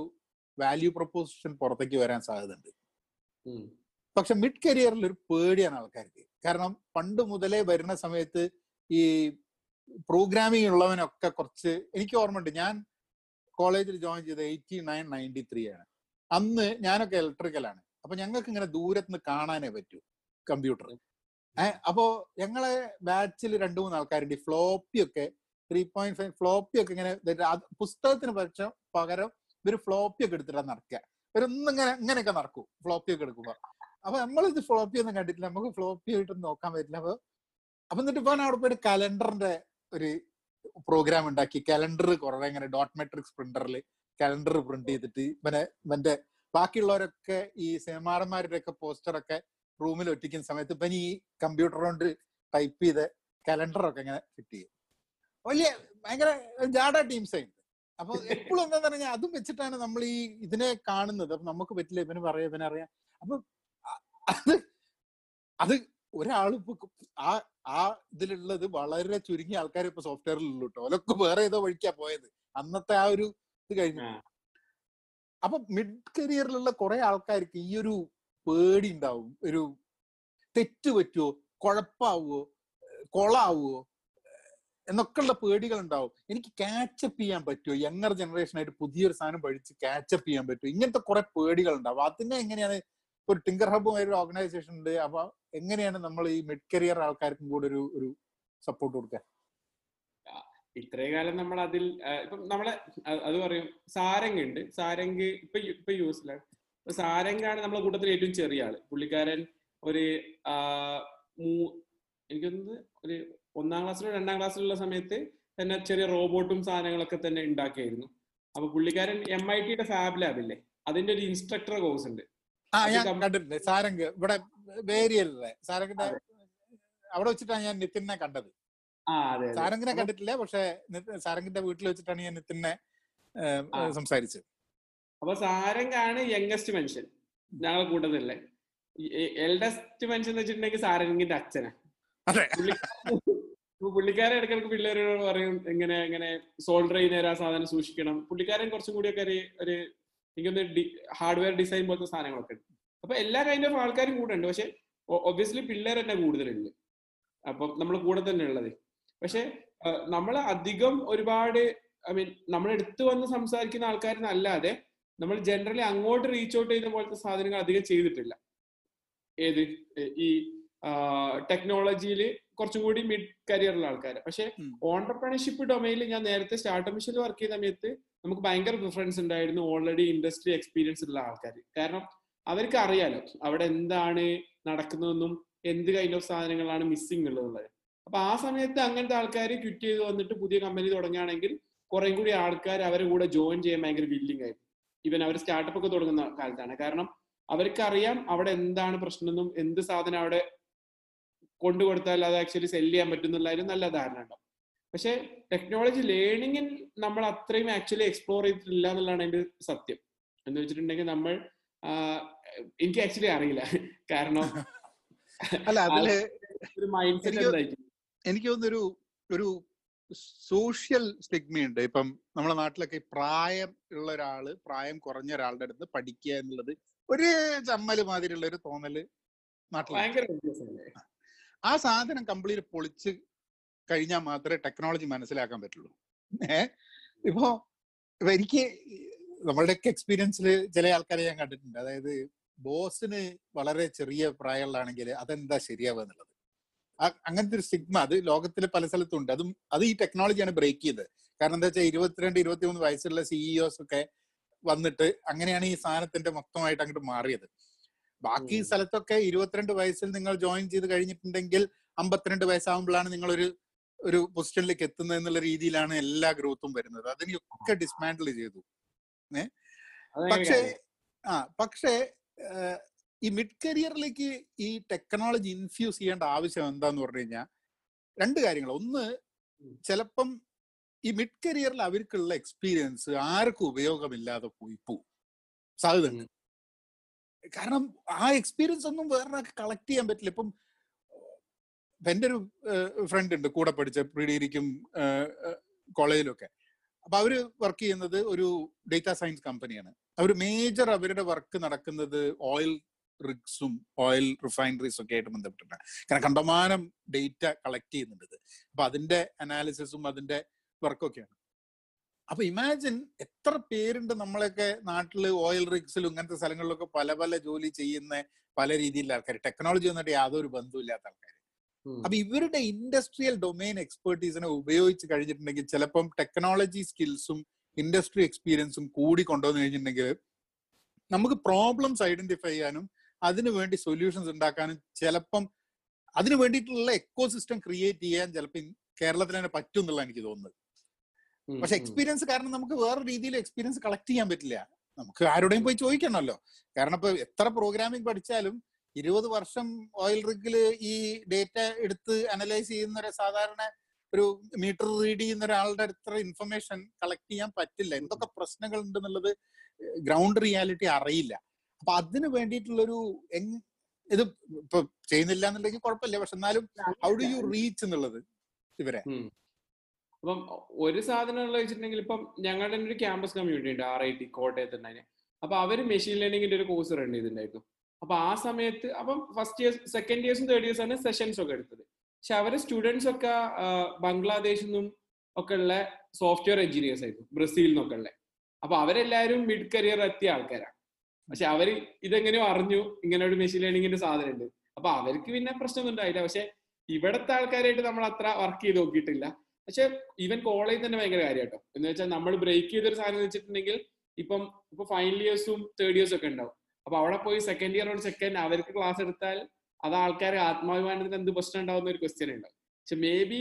വാല്യൂ പ്രപ്പോസിഷൻ പുറത്തേക്ക് വരാൻ സാധ്യതയുണ്ട്. പക്ഷെ മിഡ് കരിയറിൽ ഒരു പേടിയാണ് ആൾക്കാർക്ക്. കാരണം പണ്ട് മുതലേ വരുന്ന സമയത്ത് ഈ പ്രോഗ്രാമിംഗ് ഉള്ളവനൊക്കെ കുറച്ച് എനിക്ക് ഓർമ്മയുണ്ട് ഞാൻ കോളേജിൽ ജോയിൻ ചെയ്ത് എയ്റ്റി നയൻ നയന്റി ത്രീ ആണ്. അന്ന് ഞാനൊക്കെ ഇലക്ട്രിക്കലാണ് അപ്പൊ ഞങ്ങൾക്ക് ഇങ്ങനെ ദൂരത്ത് നിന്ന് കാണാനേ പറ്റൂ കമ്പ്യൂട്ടർ അപ്പോ ഞങ്ങളെ ബാച്ചിൽ രണ്ടു മൂന്ന് ആൾക്കാരുണ്ട്. ഈ ഫ്ലോപ്പി ഒക്കെ ത്രീ പോയിന്റ് ഫൈവ് ഫ്ലോപ്പി ഒക്കെ ഇങ്ങനെ പുസ്തകത്തിന് പക്ഷം പകരം ഇവർ ഫ്ലോപ്പി ഒക്കെ എടുത്തിട്ടാണ് നടക്കുക ഇവരൊന്നും ഇങ്ങനെ ഇങ്ങനെയൊക്കെ നടക്കും ഫ്ലോപ്പി ഒക്കെ എടുക്കുമ്പോ. അപ്പൊ നമ്മളിത് ഫ്ലോപ്പി ഒന്നും കണ്ടിട്ടില്ല. നമുക്ക് ഫ്ലോപ്പി ആയിട്ടൊന്നും നോക്കാൻ പറ്റില്ല. അപ്പൊ അപ്പൊ എന്നിട്ട് ഇപ്പൊ അവിടെ പോയിട്ട് കലണ്ടറിന്റെ ഒരു പ്രോഗ്രാം ഉണ്ടാക്കി. കലണ്ടർ കുറെ ഇങ്ങനെ ഡോട്ട് മെട്രിക്സ് പ്രിന്ററിൽ കലണ്ടർ പ്രിന്റ് ചെയ്തിട്ട് ഇവനെ ഇവന്റെ ബാക്കിയുള്ളവരൊക്കെ ഈ സിനിമാടന്മാരുടെ ഒക്കെ പോസ്റ്ററൊക്കെ റൂമിൽ ഒറ്റിക്കുന്ന സമയത്ത് ഇപ്പൊ ഈ കമ്പ്യൂട്ടർ കൊണ്ട് ടൈപ്പ് ചെയ്ത കലണ്ടറൊക്കെ ഇങ്ങനെ കിട്ടി വലിയ ഭയങ്കര ജാഡ ടീംസ് ആയിരുന്നു അപ്പൊ എപ്പോഴും എന്താന്ന് പറഞ്ഞാൽ അതും വെച്ചിട്ടാണ് നമ്മൾ ഈ ഇതിനെ കാണുന്നത്. അപ്പൊ നമുക്ക് പറ്റില്ല ഇവന് പറയാം ഇവനെ അറിയാം. അപ്പൊ അത് അത് ഒരാൾ ഇപ്പൊ ആ ആ ഇതിലുള്ളത് വളരെ ചുരുങ്ങിയ ആൾക്കാർ ഇപ്പൊ സോഫ്റ്റ്വെയറിലുള്ളൂ കേട്ടോ ഓലൊക്കെ വേറെ ഏതോ വഴിക്കാ പോയത്. അന്നത്തെ ആ ഒരു ഇത് കഴിഞ്ഞു. അപ്പൊ മിഡ് കരിയറിലുള്ള കുറെ ആൾക്കാർക്ക് ഈ ഒരു പേടി ഉണ്ടാവും ഒരു തെറ്റ് പറ്റുമോ കുഴപ്പാവോ കൊളാവോ എന്നൊക്കെയുള്ള പേടികൾ ഉണ്ടാവും എനിക്ക് കാച്ചപ്പ് ചെയ്യാൻ പറ്റുമോ യങ്ങർ ജനറേഷൻ ആയിട്ട് പുതിയൊരു സാധനം പഠിച്ച് കാച്ചപ്പ് ചെയ്യാൻ പറ്റുമോ ഇങ്ങനത്തെ കുറെ പേടികൾ ഉണ്ടാവും അതിനെ എങ്ങനെയാണ്? ഒരു ടിങ്കർ ഹബും ഒരു ഓർഗനൈസേഷൻ ഉണ്ട്. അപ്പൊ എങ്ങനെയാണ് നമ്മൾ ഈ മിഡ് കരിയർ ആൾക്കാർക്കും കൂടെ ഒരു ഒരു സപ്പോർട്ട് കൊടുക്കാൻ ഇത്രയും കാലം നമ്മൾ അതിൽ ഇപ്പം നമ്മളെ അത് പറയും സാരംഗ് ഉണ്ട് സാരംഗ് ഇപ്പൊ ഇപ്പൊ യൂസിലാണ്. ഇപ്പൊ സാരംഗാണ് നമ്മളെ കൂട്ടത്തിൽ ഏറ്റവും ചെറിയ ആൾ. പുള്ളിക്കാരൻ ഒരു എനിക്കൊന്ന് ഒരു ഒന്നാം ക്ലാസ്സിലോ രണ്ടാം ക്ലാസ്സിലുള്ള സമയത്ത് തന്നെ ചെറിയ റോബോട്ടും സാധനങ്ങളൊക്കെ തന്നെ ഉണ്ടാക്കിയായിരുന്നു. അപ്പൊ പുള്ളിക്കാരൻ എം ഐ ടിയുടെ ഫാബ് ലാബില്ലേ അതിന്റെ ഒരു ഇൻസ്ട്രക്ടർ കോഴ്സ് ഉണ്ട്. ആ ഞാൻ കം- കണ്ടിട്ടുണ്ട് സാരംഗ് ഇവിടെ വേരിയല്ലേ? സാരംഗിന്റെ അവിടെ വെച്ചിട്ടാണ് ഞാൻ നിതിനെ കണ്ടത്. സാരംഗിനെ കണ്ടിട്ടില്ല? പക്ഷെ സാരംഗിന്റെ വീട്ടിൽ വെച്ചിട്ടാണ് ഞാൻ നിത്തിനെ സംസാരിച്ചത്. അപ്പൊ സാരംഗാണ് യങ്ങസ്റ്റ് മനുഷ്യൻ. ഞങ്ങളെ കൂട്ടത്തിലെ. എൽഡസ്റ്റ് മനുഷ്യൻ എന്ന് വെച്ചിട്ടുണ്ടെങ്കിൽ സാരംഗിന്റെ അച്ഛനാ. പുള്ളിക്കാരൻ ഇടയ്ക്കിടയ്ക്ക് പിള്ളേരോട് പറയും എങ്ങനെ എങ്ങനെ സോൾഡർ ചെയ്യുന്ന ആ സാധനം സൂക്ഷിക്കണം. പുള്ളിക്കാരൻ കുറച്ചും കൂടിയൊക്കെ ഒരു ഒരു എനിക്കൊന്ന് ഹാർഡ്വെയർ ഡിസൈൻ പോലത്തെ സാധനങ്ങളൊക്കെ ഉണ്ട്. അപ്പൊ എല്ലാ കൈൻഡ് ഓഫ് ആൾക്കാരും കൂടെ ഉണ്ട്. പക്ഷെ ഒബ്വിയസ്ലി പിള്ളേർ തന്നെ കൂടുതലുണ്ട്. അപ്പൊ നമ്മൾ കൂടെ തന്നെ ഉള്ളത്. പക്ഷെ നമ്മൾ അധികം ഒരുപാട് ഐ മീൻ നമ്മൾ എടുത്തു വന്ന് സംസാരിക്കുന്ന ആൾക്കാരെന്നല്ലാതെ നമ്മൾ ജനറലി അങ്ങോട്ട് റീച്ച് ഔട്ട് ചെയ്യുന്ന പോലത്തെ സാധനങ്ങൾ അധികം ചെയ്തിട്ടില്ല. ഏത്? ഈ ടെക്നോളജിയിൽ കുറച്ചുകൂടി മിഡ് കരിയറുള്ള ആൾക്കാർ പക്ഷെ. ഓണ്ടർപ്രണർഷിപ്പ് ഡൊമൈനിൽ ഞാൻ നേരത്തെ സ്റ്റാർട്ടപ്പ് മിഷനിൽ വർക്ക് ചെയ്ത സമയത്ത് നമുക്ക് ഭയങ്കര പ്രിഫറൻസ് ഉണ്ടായിരുന്നു ഓൾറെഡി ഇൻഡസ്ട്രി എക്സ്പീരിയൻസ് ഉള്ള ആൾക്കാർ കാരണം അവർക്ക് അറിയാലോ അവിടെ എന്താണ് നടക്കുന്നതെന്നും എന്ത് കൈൻഡ് ഓഫ് സാധനങ്ങളാണ് മിസ്സിംഗ് ഉള്ളതുള്ളത് അപ്പൊ ആ സമയത്ത് അങ്ങനത്തെ ആൾക്കാർ ക്വിറ്റ് ചെയ്ത് വന്നിട്ട് പുതിയ കമ്പനി തുടങ്ങുകയാണെങ്കിൽ കുറെ കൂടി ആൾക്കാർ അവരെ കൂടെ ജോയിൻ ചെയ്യാൻ ഭയങ്കര വില്ലിംഗ് ആയിരുന്നു. ഇവൻ അവർ സ്റ്റാർട്ടപ്പ് ഒക്കെ തുടങ്ങുന്ന കാലത്താണ്. കാരണം അവർക്കറിയാം അവിടെ എന്താണ് പ്രശ്നമെന്നും എന്ത് സാധനം അവിടെ കൊണ്ടു കൊടുത്താൽ അത് ആക്ച്വലി സെൽ ചെയ്യാൻ പറ്റും ഒരു നല്ല ധാരണ ഉണ്ടാവും. പക്ഷെ ടെക്നോളജി ലേണിങ്ങിൽ നമ്മൾ അത്രയും ആക്ച്വലി എക്സ്പ്ലോർ ചെയ്തിട്ടില്ല എന്നുള്ളതാണ് അതിന്റെ സത്യം. എന്ന് വെച്ചിട്ടുണ്ടെങ്കിൽ നമ്മൾ എനിക്ക് ആക്ച്വലി അറിയില്ല. കാരണം അല്ല അതിൽ ഒരു മൈൻഡ് സെറ്റ് എനിക്ക് തോന്നുന്നൊരു ഒരു സോഷ്യൽ സ്റ്റിഗ്മയുണ്ട്. ഇപ്പം നമ്മുടെ നാട്ടിലൊക്കെ പ്രായം ഉള്ള ഒരാൾ പ്രായം കുറഞ്ഞ ഒരാളുടെ അടുത്ത് പഠിക്കുക എന്നുള്ളത് ഒരു ചമ്മൽ മാതിരിയുള്ള ഒരു തോന്നൽ നാട്ടിൽ ആ. സാധനം കംപ്ലീറ്റ് പൊളിച്ച് കഴിഞ്ഞാൽ മാത്രമേ ടെക്നോളജി മനസ്സിലാക്കാൻ പറ്റുള്ളൂ. ഏഹ് ഇപ്പോ എനിക്ക് നമ്മളുടെയൊക്കെ എക്സ്പീരിയൻസിൽ ചില ആൾക്കാരെ ഞാൻ കണ്ടിട്ടുണ്ട്. അതായത് ബോസിന് വളരെ ചെറിയ പ്രായമുള്ളതാണെങ്കിൽ അതെന്താ ശരിയാവുക എന്നുള്ളത്. അങ്ങനത്തെ ഒരു സ്റ്റിഗ്മ അത് ലോകത്തിലെ പല സ്ഥലത്തും ഉണ്ട്. അതും അത് ഈ ടെക്നോളജിയാണ് ബ്രേക്ക് ചെയ്തത്. കാരണം എന്താ വെച്ചാൽ ഇരുപത്തിരണ്ട് ഇരുപത്തിമൂന്ന് വയസ്സുള്ള സിഇഒസ് ഒക്കെ വന്നിട്ട് അങ്ങനെയാണ് ഈ സാധനത്തിന്റെ മൊത്തമായിട്ട് അങ്ങോട്ട് മാറിയത്. ബാക്കി സ്ഥലത്തൊക്കെ ഇരുപത്തിരണ്ട് വയസ്സിൽ നിങ്ങൾ ജോയിൻ ചെയ്ത് കഴിഞ്ഞിട്ടുണ്ടെങ്കിൽ അമ്പത്തിരണ്ട് വയസ്സാകുമ്പോഴാണ് നിങ്ങൾ ഒരു ഒരു പൊസിഷനിലേക്ക് എത്തുന്നത് എന്നുള്ള രീതിയിലാണ് എല്ലാ ഗ്രോത്തും വരുന്നത്. അതിനെയൊക്കെ ഡിസ്മാൻഡിൽ ചെയ്തു. പക്ഷേ ആ പക്ഷേ ഈ മിഡ് കരിയറിലേക്ക് ഈ ടെക്നോളജി ഇൻഫ്യൂസ് ചെയ്യേണ്ട ആവശ്യം എന്താന്ന് പറഞ്ഞു കഴിഞ്ഞാൽ രണ്ട് കാര്യങ്ങൾ ഒന്ന് ചിലപ്പം ഈ മിഡ് കരിയറിൽ അവർക്കുള്ള എക്സ്പീരിയൻസ് ആർക്കും ഉപയോഗമില്ലാതെ പോയി പോവും സാധ്യത കാരണം ആ എക്സ്പീരിയൻസ് ഒന്നും വേറൊരാൾക്ക് കളക്ട് ചെയ്യാൻ പറ്റില്ല. ഇപ്പം എന്റെ ഒരു ഫ്രണ്ട് ഉണ്ട് കൂടെ പഠിച്ച പ്രീ ഡിഗ്രിക്കും കോളേജിലൊക്കെ. അപ്പൊ അവർ വർക്ക് ചെയ്യുന്നത് ഒരു ഡേറ്റാ സയൻസ് കമ്പനിയാണ് അവർ മേജർ അവരുടെ വർക്ക് നടക്കുന്നത് ഓയിൽ റിഗ്സും ഓയിൽ റിഫൈനറീസും ഒക്കെ ആയിട്ട് ബന്ധപ്പെട്ടിട്ടാണ് കാരണം കണ്ടമാനം ഡേറ്റ കളക്ട് ചെയ്യുന്നുണ്ട് ഇത്. അപ്പൊ അതിന്റെ അനാലിസിസും അതിന്റെ വർക്കൊക്കെയാണ് അപ്പൊ ഇമാജിൻ എത്ര പേരുണ്ട് നമ്മളൊക്കെ നാട്ടിൽ ഓയിൽ റിഗ്സിലും ഇങ്ങനത്തെ സ്ഥലങ്ങളിലൊക്കെ പല പല ജോലി ചെയ്യുന്ന പല രീതിയിലുള്ള ആൾക്കാർ ടെക്നോളജി വന്നിട്ട് യാതൊരു ബന്ധമില്ലാത്ത ആൾക്കാർ. അപ്പൊ ഇവരുടെ ഇൻഡസ്ട്രിയൽ ഡൊമൈൻ എക്സ്പെർട്ടീസിനെ ഉപയോഗിച്ച് കഴിഞ്ഞിട്ടുണ്ടെങ്കിൽ ചിലപ്പം ടെക്നോളജി സ്കിൽസും ഇൻഡസ്ട്രി എക്സ്പീരിയൻസും കൂടി കൊണ്ടുവന്നു കഴിഞ്ഞിട്ടുണ്ടെങ്കിൽ നമുക്ക് പ്രോബ്ലംസ് ഐഡന്റിഫൈ ചെയ്യാനും അതിനു വേണ്ടി സൊല്യൂഷൻസ് ഉണ്ടാക്കാനും ചിലപ്പം അതിനു വേണ്ടിയിട്ടുള്ള എക്കോ സിസ്റ്റം ക്രിയേറ്റ് ചെയ്യാൻ ചിലപ്പോൾ കേരളത്തിൽ തന്നെ പറ്റും എന്നുള്ള എനിക്ക് തോന്നുന്നത്. പക്ഷെ എക്സ്പീരിയൻസ് കാരണം നമുക്ക് വേറെ രീതിയിൽ എക്സ്പീരിയൻസ് കളക്ട് ചെയ്യാൻ പറ്റില്ല. നമുക്ക് ആരോടെയും പോയി ചോദിക്കണമല്ലോ. കാരണം ഇപ്പൊ എത്ര പ്രോഗ്രാമിംഗ് പഠിച്ചാലും ഇരുപത് വർഷം ഓയിൽ റിഗിൽ ഈ ഡേറ്റ എടുത്ത് അനലൈസ് ചെയ്യുന്ന ഒരു സാധാരണ ഒരു മീറ്റർ റീഡ് ചെയ്യുന്ന ഒരാളുടെ അടുത്ത ഇൻഫർമേഷൻ കളക്ട് ചെയ്യാൻ പറ്റില്ല. എന്തൊക്കെ പ്രശ്നങ്ങൾ ഉണ്ടെന്നുള്ളത് ഗ്രൗണ്ട് റിയാലിറ്റി അറിയില്ല. അപ്പൊ അതിന് വേണ്ടിയിട്ടുള്ളൊരു ഇത് ഇപ്പൊ ചെയ്യുന്നില്ല എന്നുണ്ടെങ്കിൽ കുഴപ്പമില്ല. പക്ഷെ എന്നാലും ഹൗ ഡു യു റീച്ച് എന്നുള്ളത് ഇവരെ. അപ്പം ഒരു സാധനം വെച്ചിട്ടുണ്ടെങ്കിൽ ഇപ്പം ഞങ്ങളുടെ തന്നെ ഒരു ക്യാമ്പസ് കമ്മ്യൂണിറ്റി ഉണ്ട് ആർ ഐ ടി കോട്ടയത്ത് തന്നെ. അപ്പൊ അവർ മെഷീൻ ലേണിംഗിന്റെ ഒരു കോഴ്സ് റൺ ചെയ്തിട്ടുണ്ടായിരുന്നു. അപ്പൊ ആ സമയത്ത് അപ്പം ഫസ്റ്റ് ഇയേഴ്സ് സെക്കൻഡ് ഇയേഴ്സും തേർഡ് ഇയേഴ്സ് ആണ് സെഷൻസ് ഒക്കെ എടുത്തത്. പക്ഷെ അവരെ സ്റ്റുഡൻസ് ഒക്കെ ബംഗ്ലാദേശിൽ നിന്നും ഒക്കെ ഉള്ള സോഫ്റ്റ്വെയർ എഞ്ചിനീയേഴ്സ് ആയിരുന്നു ബ്രസീലിൽ നിന്നൊക്കെ ഉള്ള. അപ്പൊ അവരെല്ലാവരും മിഡ് കരിയർ എത്തിയ ആൾക്കാരാണ് പക്ഷെ അവർ ഇതെങ്ങനെയോ അറിഞ്ഞു. ഇങ്ങനെ ഒരു മെഷീൻ ലേണിങ്ങിന്റെ സാധനം ഉണ്ട് അപ്പൊ അവർക്ക് പിന്നെ പ്രശ്നമൊന്നും ഉണ്ടായില്ല. പക്ഷെ ഇവിടത്തെ ആൾക്കാരായിട്ട് നമ്മൾ അത്ര വർക്ക് ചെയ്ത് നോക്കിയിട്ടില്ല. പക്ഷെ ഈവൻ കോളേജ് തന്നെ ഭയങ്കര കാര്യം കേട്ടോ എന്ന് വെച്ചാൽ നമ്മൾ ബ്രേക്ക് ചെയ്തൊരു സാധനം വെച്ചിട്ടുണ്ടെങ്കിൽ ഇപ്പം ഇപ്പൊ ഫൈനൽ ഇയേഴ്സും തേർഡ് ഇയേഴ്സും ഒക്കെ ഉണ്ടാവും. അപ്പൊ അവിടെ പോയി സെക്കൻഡ് ഇയർ ഒരു സെക്കൻഡ് അവർക്ക് ക്ലാസ് എടുത്താൽ അത് ആൾക്കാരെ ആത്മാഭിമാനത്തിന് എന്ത് പ്രശ്നം ഉണ്ടാവുന്ന ഒരു ക്വസ്റ്റ്യൻ ഉണ്ടാവും. പക്ഷെ മേ ബി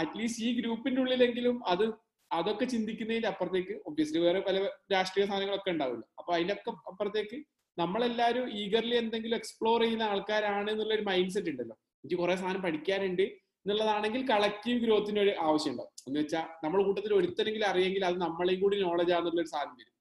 അറ്റ്ലീസ്റ്റ് ഈ ഗ്രൂപ്പിന്റെ ഉള്ളിലെങ്കിലും അത് അതൊക്കെ ചിന്തിക്കുന്നതിന്റെ അപ്പുറത്തേക്ക് ഒബ്വിയസ്ലി വേറെ പല രാഷ്ട്രീയ സാധനങ്ങളൊക്കെ ഉണ്ടാവില്ല അപ്പൊ അതിനൊക്കെ അപ്പുറത്തേക്ക് നമ്മളെല്ലാരും ഈഗർലി എന്തെങ്കിലും എക്സ്പ്ലോർ ചെയ്യുന്ന ആൾക്കാരാണ് എന്നുള്ള ഒരു മൈൻഡ് സെറ്റ് ഉണ്ടല്ലോ. എനിക്ക് കുറെ സാധനം പഠിക്കാനുണ്ട് എന്നുള്ളതാണെങ്കിൽ കളക്റ്റീവ് ഗ്രോത്തിന് ഒരു ആവശ്യം ഉണ്ടാവും എന്ന് വെച്ചാൽ നമ്മൾ കൂട്ടത്തിൽ ഒരുത്തരെങ്കിലും അറിയെങ്കിൽ അത് നമ്മളെയും കൂടി നോളജ് ആണെന്നുള്ള ഒരു സാധനം വരും.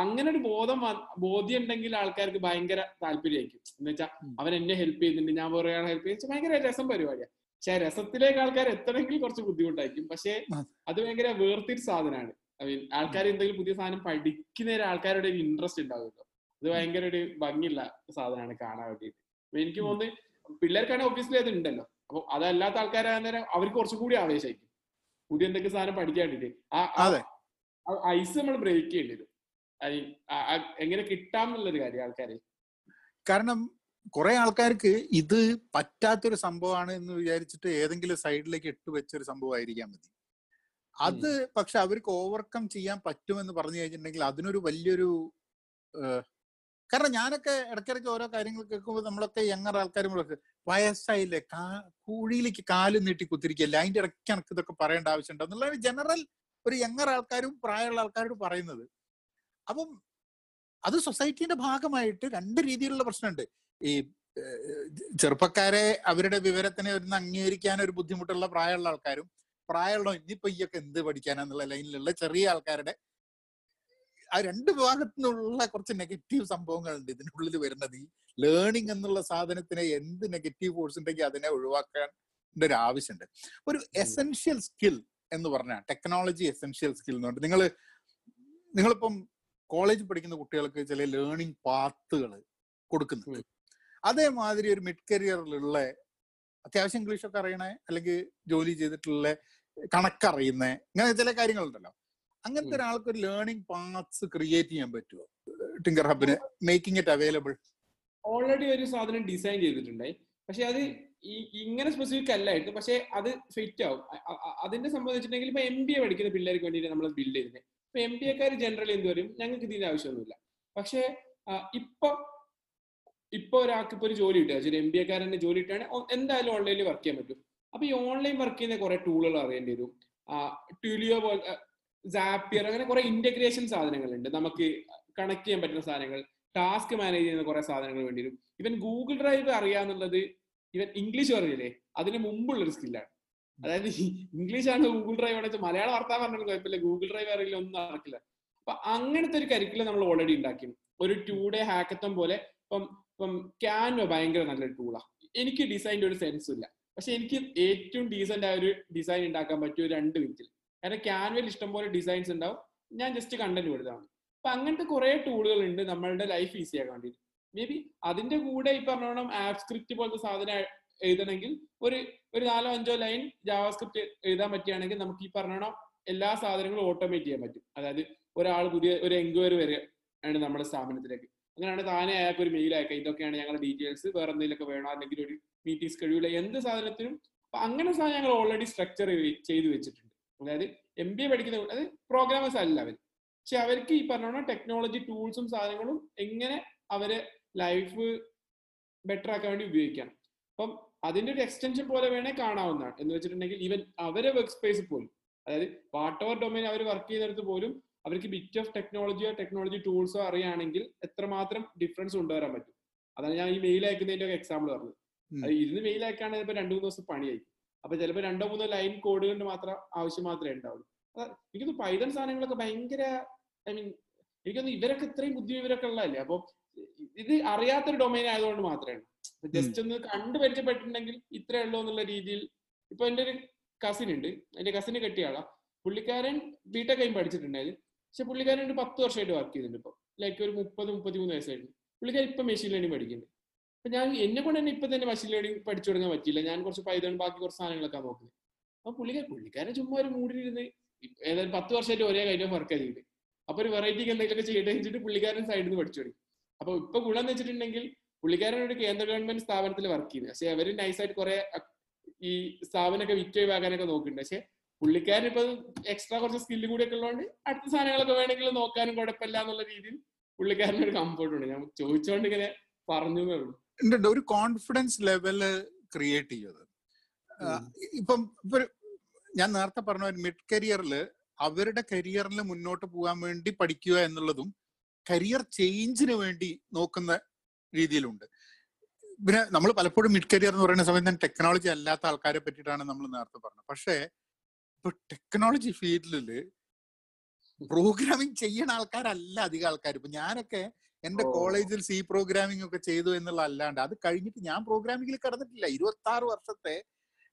അങ്ങനെ ഒരു ബോധം ബോധ്യം ഉണ്ടെങ്കിൽ ആൾക്കാർക്ക് ഭയങ്കര താല്പര്യമായിരിക്കും. എന്ന് വെച്ചാൽ അവൻ എന്നെ ഹെൽപ്പ് ചെയ്യുന്നുണ്ട് ഞാൻ വേറെ ഹെൽപ്പ് ചെയ്യുന്ന. ഭയങ്കര രസം പരിപാടിയാണ് പക്ഷെ രസത്തിലേക്ക് ആൾക്കാർ എത്തണമെങ്കിൽ കുറച്ച് ബുദ്ധിമുട്ടായിരിക്കും. പക്ഷെ അത്. ഭയങ്കര വേർതിരി സാധനമാണ്. ഐ മീൻ ആൾക്കാർ എന്തെങ്കിലും പുതിയ സാധനം പഠിക്കുന്ന ആൾക്കാരുടെ ഒരു ഇൻട്രസ്റ്റ് ഉണ്ടാവുമല്ലോ. അത് ഭയങ്കര ഒരു ഭംഗിയുള്ള സാധനമാണ് കാണാൻ വേണ്ടിയിട്ട്. എനിക്ക് തോന്നുന്നത് പിള്ളേർക്കാണെങ്കിൽ ഒബ്വിയസ്ലി അത് ഉണ്ടല്ലോ. അപ്പൊ അതല്ലാത്ത ആൾക്കാരാകുന്നേരം അവർക്ക് കുറച്ചും കൂടി ആവേശമായിരിക്കും. പുതിയ എന്തെങ്കിലും സാധനം പഠിക്കാൻ വേണ്ടിയിട്ട്. ആ. ഐസ് നമ്മൾ ബ്രേക്ക് ചെയ്യേണ്ടി വരും. എങ്ങനെ കിട്ടാം എങ്ങനെ കിട്ടാമെന്നുള്ളൊരു കാര്യം ആൾക്കാരെ. കാരണം കുറെ ആൾക്കാർക്ക് ഇത് പറ്റാത്തൊരു സംഭവമാണ് എന്ന് വിചാരിച്ചിട്ട് ഏതെങ്കിലും സൈഡിലേക്ക് ഇട്ട് വെച്ചൊരു സംഭവമായിരിക്കാൻ മതി. അത് പക്ഷെ അവർക്ക് ഓവർകം ചെയ്യാൻ പറ്റുമെന്ന് പറഞ്ഞു കഴിഞ്ഞിട്ടുണ്ടെങ്കിൽ അതിനൊരു വലിയൊരു കാരണം ഞാനൊക്കെ ഇടയ്ക്കിടയ്ക്ക് ഓരോ കാര്യങ്ങൾ കേൾക്കുമ്പോൾ നമ്മളൊക്കെ യങ്ങർ ആൾക്കാരും വയസ്സായില്ലേ കാ കുഴിയിലേക്ക് കാൽ നീട്ടി കുത്തിരിക്കല്ലേ അതിന്റെ ഇടയ്ക്ക് എനിക്ക് ഇതൊക്കെ പറയേണ്ട ആവശ്യമുണ്ടോ എന്നുള്ള ജനറൽ ഒരു യങ്ങർ ആൾക്കാരും പ്രായമുള്ള ആൾക്കാരോട് പറയുന്നത്. അപ്പം അത് സൊസൈറ്റിന്റെ ഭാഗമായിട്ട് രണ്ട് രീതിയിലുള്ള പ്രശ്നമുണ്ട്. ഈ ചെറുപ്പക്കാരെ അവരുടെ വിവരത്തിനെ ഒന്ന് അംഗീകരിക്കാൻ ഒരു ബുദ്ധിമുട്ടുള്ള പ്രായമുള്ള ആൾക്കാരും പ്രായമുള്ള ഇനിയിപ്പോ ഈയൊക്കെ എന്ത് പഠിക്കാനാന്നുള്ള ലൈനിലുള്ള ചെറിയ ആൾക്കാരുടെ ആ രണ്ട് ഭാഗത്തു നിന്നുള്ള കുറച്ച് നെഗറ്റീവ് സംഭവങ്ങളുണ്ട് ഇതിനുള്ളിൽ വരുന്നത്. ഈ ലേണിംഗ് എന്നുള്ള സാധനത്തിനെ എന്ത് നെഗറ്റീവ് ഫോഴ്സ് ഉണ്ടെങ്കിൽ അതിനെ ഒഴിവാക്കാൻ ഒരു ആവശ്യമുണ്ട്. ഒരു എസെൻഷ്യൽ സ്കിൽ എന്ന് പറഞ്ഞാൽ ടെക്നോളജി എസെൻഷ്യൽ സ്കിൽ എന്ന് പറഞ്ഞു നിങ്ങൾ നിങ്ങളിപ്പം കോളേജ് പഠിക്കുന്ന കുട്ടികൾക്ക് ചില ലേണിംഗ് പാത്തുകൾ കൊടുക്കുന്നുണ്ട്. അതേമാതിരി ഒരു മിഡ് കരിയറിലുള്ള അത്യാവശ്യം ഇംഗ്ലീഷ് ഒക്കെ അറിയണേ അല്ലെങ്കിൽ ജോലി ചെയ്തിട്ടുള്ള കണക്കറിയുന്ന ഇങ്ങനെ ചില കാര്യങ്ങളുണ്ടല്ലോ. അങ്ങനത്തെ. ഒരാൾക്ക് ഒരു ലേണിംഗ് പാത്സ് ക്രിയേറ്റ് ചെയ്യാൻ പറ്റുമോ ടിങ്കർ ഹബിന് മേക്കിംഗ് ഇറ്റ് അവൈലബിൾ ഓൾറെഡി ഒരു സാധനം ഡിസൈൻ ചെയ്തിട്ടുണ്ടായി പക്ഷെ അത് ഈ ഇങ്ങനെ സ്പെസിഫിക് അല്ലായിട്ട് പക്ഷെ അത് ഫിറ്റ് ആവും. അതിന്റെ സംബന്ധിച്ചിട്ടുണ്ടെങ്കിൽ വെച്ചിട്ടുണ്ടെങ്കിൽ ഇപ്പൊ എം ബി എ പഠിക്കുന്ന പിള്ളേർക്ക് വേണ്ടിയിട്ട് നമ്മൾ ബിൽഡ് ചെയ്യുന്നത്. ഇപ്പൊ എം ബി എക്കാർ ജനറലി എന്ത് വരും? ഞങ്ങൾക്ക് ഇതിന്റെ ആവശ്യമൊന്നുമില്ല. പക്ഷേ ഇപ്പൊ ഇപ്പൊ ഒരാൾക്ക് ഇപ്പൊ ഒരു ജോലി കിട്ടുക. ഒരു എം ബി എക്കാരന്റെ ജോലി കിട്ടുകയാണെങ്കിൽ എന്തായാലും ഓൺലൈനിൽ വർക്ക് ചെയ്യാൻ പറ്റും. അപ്പൊ ഈ ഓൺലൈൻ വർക്ക് ചെയ്യുന്ന കുറെ ടൂളുകൾ അറിയേണ്ടി വരും. ട്യൂലിയോ പോലെ സാപ്പിയർ അങ്ങനെ കുറെ ഇന്റഗ്രേഷൻ സാധനങ്ങളുണ്ട്. നമുക്ക് കണക്ട് ചെയ്യാൻ പറ്റുന്ന സാധനങ്ങൾ ടാസ്ക് മാനേജ് ചെയ്യുന്ന കുറെ സാധനങ്ങൾ വേണ്ടി വരും. ഇവൻ ഗൂഗിൾ ഡ്രൈവ് അറിയാന്നുള്ളത് ഇവൻ ഇംഗ്ലീഷ് അറിയില്ലേ അതിന് മുമ്പുള്ള ഒരു സ്കില്ലാണ് അതായത് ഇംഗ്ലീഷ് ആണ് ഗൂഗിൾ ഡ്രൈവ് ആണെന്ന് മലയാളം വർത്താൻ പറഞ്ഞാലും കുഴപ്പമില്ല. ഗൂഗിൾ ഡ്രൈവ് അറിയില്ല ഒന്നും നടക്കില്ല. അപ്പൊ അങ്ങനത്തെ ഒരു കരിക്കുലം നമ്മൾ ഓൾറെഡി ഉണ്ടാക്കി. ഒരു ടു ഡേ ഹാക്കത്തം പോലെ ഇപ്പം ഇപ്പം ക്യാൻവ ഭയങ്കര നല്ലൊരു ടൂളാണ് എനിക്ക് ഡിസൈന്റെ ഒരു സെൻസ് ഇല്ല. പക്ഷെ എനിക്ക് ഏറ്റവും ഡീസന്റ് ആയ ഒരു ഡിസൈൻ ഉണ്ടാക്കാൻ പറ്റിയ രണ്ട് മിനിറ്റിൽ കാരണം ക്യാൻവയിൽ ഇഷ്ടംപോലെ ഡിസൈൻസ് ഉണ്ടാവും. ഞാൻ ജസ്റ്റ് കണ്ടന്റ് കൊടുത്താണ് അപ്പൊ അങ്ങനത്തെ കുറെ ടൂളുകൾ ഉണ്ട് നമ്മളുടെ ലൈഫ് ഈസി ആക്കാൻ വേണ്ടിയിട്ട്. മേ ബി അതിന്റെ കൂടെ ഈ പറഞ്ഞോണം ആപ്പ് സ്ക്രിപ്റ്റ് പോലത്തെ സാധനം എഴുതണമെങ്കിൽ ഒരു ഒരു നാലോ അഞ്ചോ ലൈൻ ജാവാസ്ക്രിപ്റ്റ് എഴുതാൻ പറ്റുകയാണെങ്കിൽ നമുക്ക് ഈ പറഞ്ഞോണം എല്ലാ സാധനങ്ങളും ഓട്ടോമേറ്റ് ചെയ്യാൻ പറ്റും. അതായത് ഒരാൾ പുതിയ ഒരു എൻക്വയറി വരികയാണ് നമ്മുടെ സ്ഥാപനത്തിലേക്ക്. അങ്ങനെയാണ് താനെ അയാൾക്ക് ഒരു മെയിൽ അയക്കുക ഇതൊക്കെയാണ് ഞങ്ങളുടെ ഡീറ്റെയിൽസ് വേറെ എന്തെങ്കിലുമൊക്കെ വേണോ? അല്ലെങ്കിൽ ഒരു മീറ്റിംഗ് സ്കെഡ്യൂൾ എന്ത് സാധനത്തിനും അപ്പൊ അങ്ങനെ സാധനം ഞങ്ങൾ ഓൾറെഡി സ്ട്രക്ചർ ചെയ്തു വെച്ചിട്ടുണ്ട്. അതായത് എം ബി എ പഠിക്കുന്ന അത് പ്രോഗ്രാമേഴ്സ് അല്ല അവർ പക്ഷെ അവർക്ക് ഈ പറഞ്ഞ ടെക്നോളജി ടൂൾസും സാധനങ്ങളും എങ്ങനെ അവരെ ലൈഫ് ബെറ്റർ ആക്കാൻ വേണ്ടി ഉപയോഗിക്കാം. അപ്പം അതിന്റെ ഒരു എക്സ്റ്റൻഷൻ പോലെ വേണേ കാണാവുന്നതാണ്. എന്ന് വെച്ചിട്ടുണ്ടെങ്കിൽ ഈവൻ അവരെ വർക്ക് സ്പേസ് പോലും അതായത് വാട്ട് ഓവർ ഡൊമൈൻ അവർ വർക്ക് ചെയ്യുന്നിടത്ത് പോലും അവർക്ക് ബിറ്റ് ഓഫ് ടെക്നോളജിയോ ടെക്നോളജി ടൂൾസോ അറിയുകയാണെങ്കിൽ എത്രമാത്രം ഡിഫറൻസ് കൊണ്ടുവരാൻ പറ്റും. അതാണ് ഞാൻ ഈ മെയിൽ അയക്കുന്നതിന്റെ ഒക്കെ എക്സാമ്പിൾ പറഞ്ഞത് ഇരുന്ന് മെയിൽ അയക്കുകയാണെങ്കിൽ ചിലപ്പോൾ രണ്ടു മൂന്ന് ദിവസം പണിയായി അപ്പൊ ചിലപ്പോൾ രണ്ടോ മൂന്നോ ലൈൻ കോഡ് കൊണ്ട് മാത്രം ആവശ്യം മാത്രമേ ഉണ്ടാവുള്ളൂ. എനിക്കൊന്ന് പൈതൺ സാധനങ്ങളൊക്കെ ഭയങ്കര ഐ മീൻ എനിക്കൊന്നും ഇവരൊക്കെ ഇത്രയും ബുദ്ധി ഇവരൊക്കെ ഉള്ളതല്ലേ? അപ്പൊ ഇത് അറിയാത്തൊരു ഡൊമൈൻ ആയതുകൊണ്ട് മാത്രമാണ് ജസ്റ്റ് ഒന്ന് കണ്ടു പരിചയപ്പെട്ടിട്ടുണ്ടെങ്കിൽ ഇത്രേ ഉള്ളൂ എന്നുള്ള രീതിയിൽ ഇപ്പൊ എന്റെ ഒരു കസിൻ ഉണ്ട്. എന്റെ കസിന് കെട്ടിയാളാ പുള്ളിക്കാരൻ ബിടെക് കഴിഞ്ഞ് പഠിച്ചിട്ടുണ്ടായത് പക്ഷെ പുള്ളിക്കാരൻ ഒരു പത്ത് വർഷമായിട്ട് വർക്ക് ചെയ്തിട്ടുണ്ട് ഇപ്പൊ. ലൈക്ക് ഒരു മുപ്പത് മുപ്പത്തിമൂന്ന് വയസ്സായിട്ട് പുള്ളിക്കാരൻ ഇപ്പൊ മെഷീൻ ലേണിംഗ് പഠിക്കുന്നുണ്ട്. അപ്പൊ ഞാൻ എന്നെ കൊണ്ട് തന്നെ ഇപ്പൊ തന്നെ മെഷീൻ ലേണിംഗ് പഠിച്ചു തുടങ്ങാൻ പറ്റില്ല ഞാൻ കുറച്ച് പൈതൺ ബാക്കി കുറച്ച് സാധനങ്ങളൊക്കെ നോക്കുന്നത്. അപ്പൊ പുള്ളിക്കാരൻ പുള്ളിക്കാരൻ ചുമ്മാ ഒരു മൂടിയിരുന്ന് ഏതായാലും പത്ത് വർഷമായിട്ട് ഒരേ കാര്യം വർക്ക് ചെയ്തിട്ട് അപ്പൊ ഒരു വെറൈറ്റിക്ക് എന്തെങ്കിലുമൊക്കെ ചെയ്യട്ടെ വെച്ചിട്ട് പുള്ളിക്കാരൻ സൈഡിൽ നിന്ന് പഠിച്ചു തുടങ്ങി. അപ്പൊ ഇപ്പൊ ഗുണം എന്ന് വെച്ചിട്ടുണ്ടെങ്കിൽ പുള്ളിക്കാരൻ ഒരു കേന്ദ്ര ഗവൺമെന്റ് സ്ഥാപനത്തിൽ വർക്ക് ചെയ്യുന്നത് പക്ഷെ അവർ നൈസായിട്ട് കുറെ ഈ സ്ഥാപനമൊക്കെ വിറ്റ് ഒഴിവാക്കാനൊക്കെ നോക്കുന്നുണ്ട്. പക്ഷെ പുള്ളിക്കാരൻ ഇപ്പൊ എക്സ്ട്രാ കുറച്ച് സ്കില്ല് കൂടിയൊക്കെ ഉള്ളതുകൊണ്ട് അടുത്ത സാധനങ്ങളൊക്കെ വേണമെങ്കിൽ നോക്കാനും കുഴപ്പമില്ല എന്നുള്ള രീതിയിൽ പുള്ളിക്കാരന് ഒരു കംഫർട്ട് ഉണ്ട്. ഞാൻ ചോദിച്ചോണ്ട് ഇങ്ങനെ പറഞ്ഞു ഉള്ളൂ. ഒരു കോൺഫിഡൻസ് ലെവൽ ക്രിയേറ്റ് ചെയ്യത് ഇപ്പം ഇപ്പൊ ഞാൻ നേരത്തെ പറഞ്ഞ ഒരു മിഡ് കരിയറിൽ അവരുടെ കരിയറിൽ മുന്നോട്ട് പോകാൻ വേണ്ടി പഠിക്കുക എന്നുള്ളതും കരിയർ ചേഞ്ചിന് വേണ്ടി നോക്കുന്ന രീതിയിലുണ്ട്. പിന്നെ നമ്മൾ പലപ്പോഴും മിഡ് കരിയർ എന്ന് പറയുന്ന സമയത്ത് ടെക്നോളജി അല്ലാത്ത ആൾക്കാരെ പറ്റിയിട്ടാണ് നമ്മൾ നേരത്തെ പറഞ്ഞത്. പക്ഷേ ഇപ്പൊ ടെക്നോളജി ഫീൽഡിൽ പ്രോഗ്രാമിംഗ് ചെയ്യണ ആൾക്കാരല്ല അധികം ആൾക്കാർ ഇപ്പൊ ഞാനൊക്കെ എന്റെ കോളേജിൽ സി പ്രോഗ്രാമിംഗ് ഒക്കെ ചെയ്തു എന്നുള്ള അല്ലാണ്ട് അത് കഴിഞ്ഞിട്ട് ഞാൻ പ്രോഗ്രാമിംഗിൽ കടന്നിട്ടില്ല. ഇരുപത്തി ആറ് വർഷത്തെ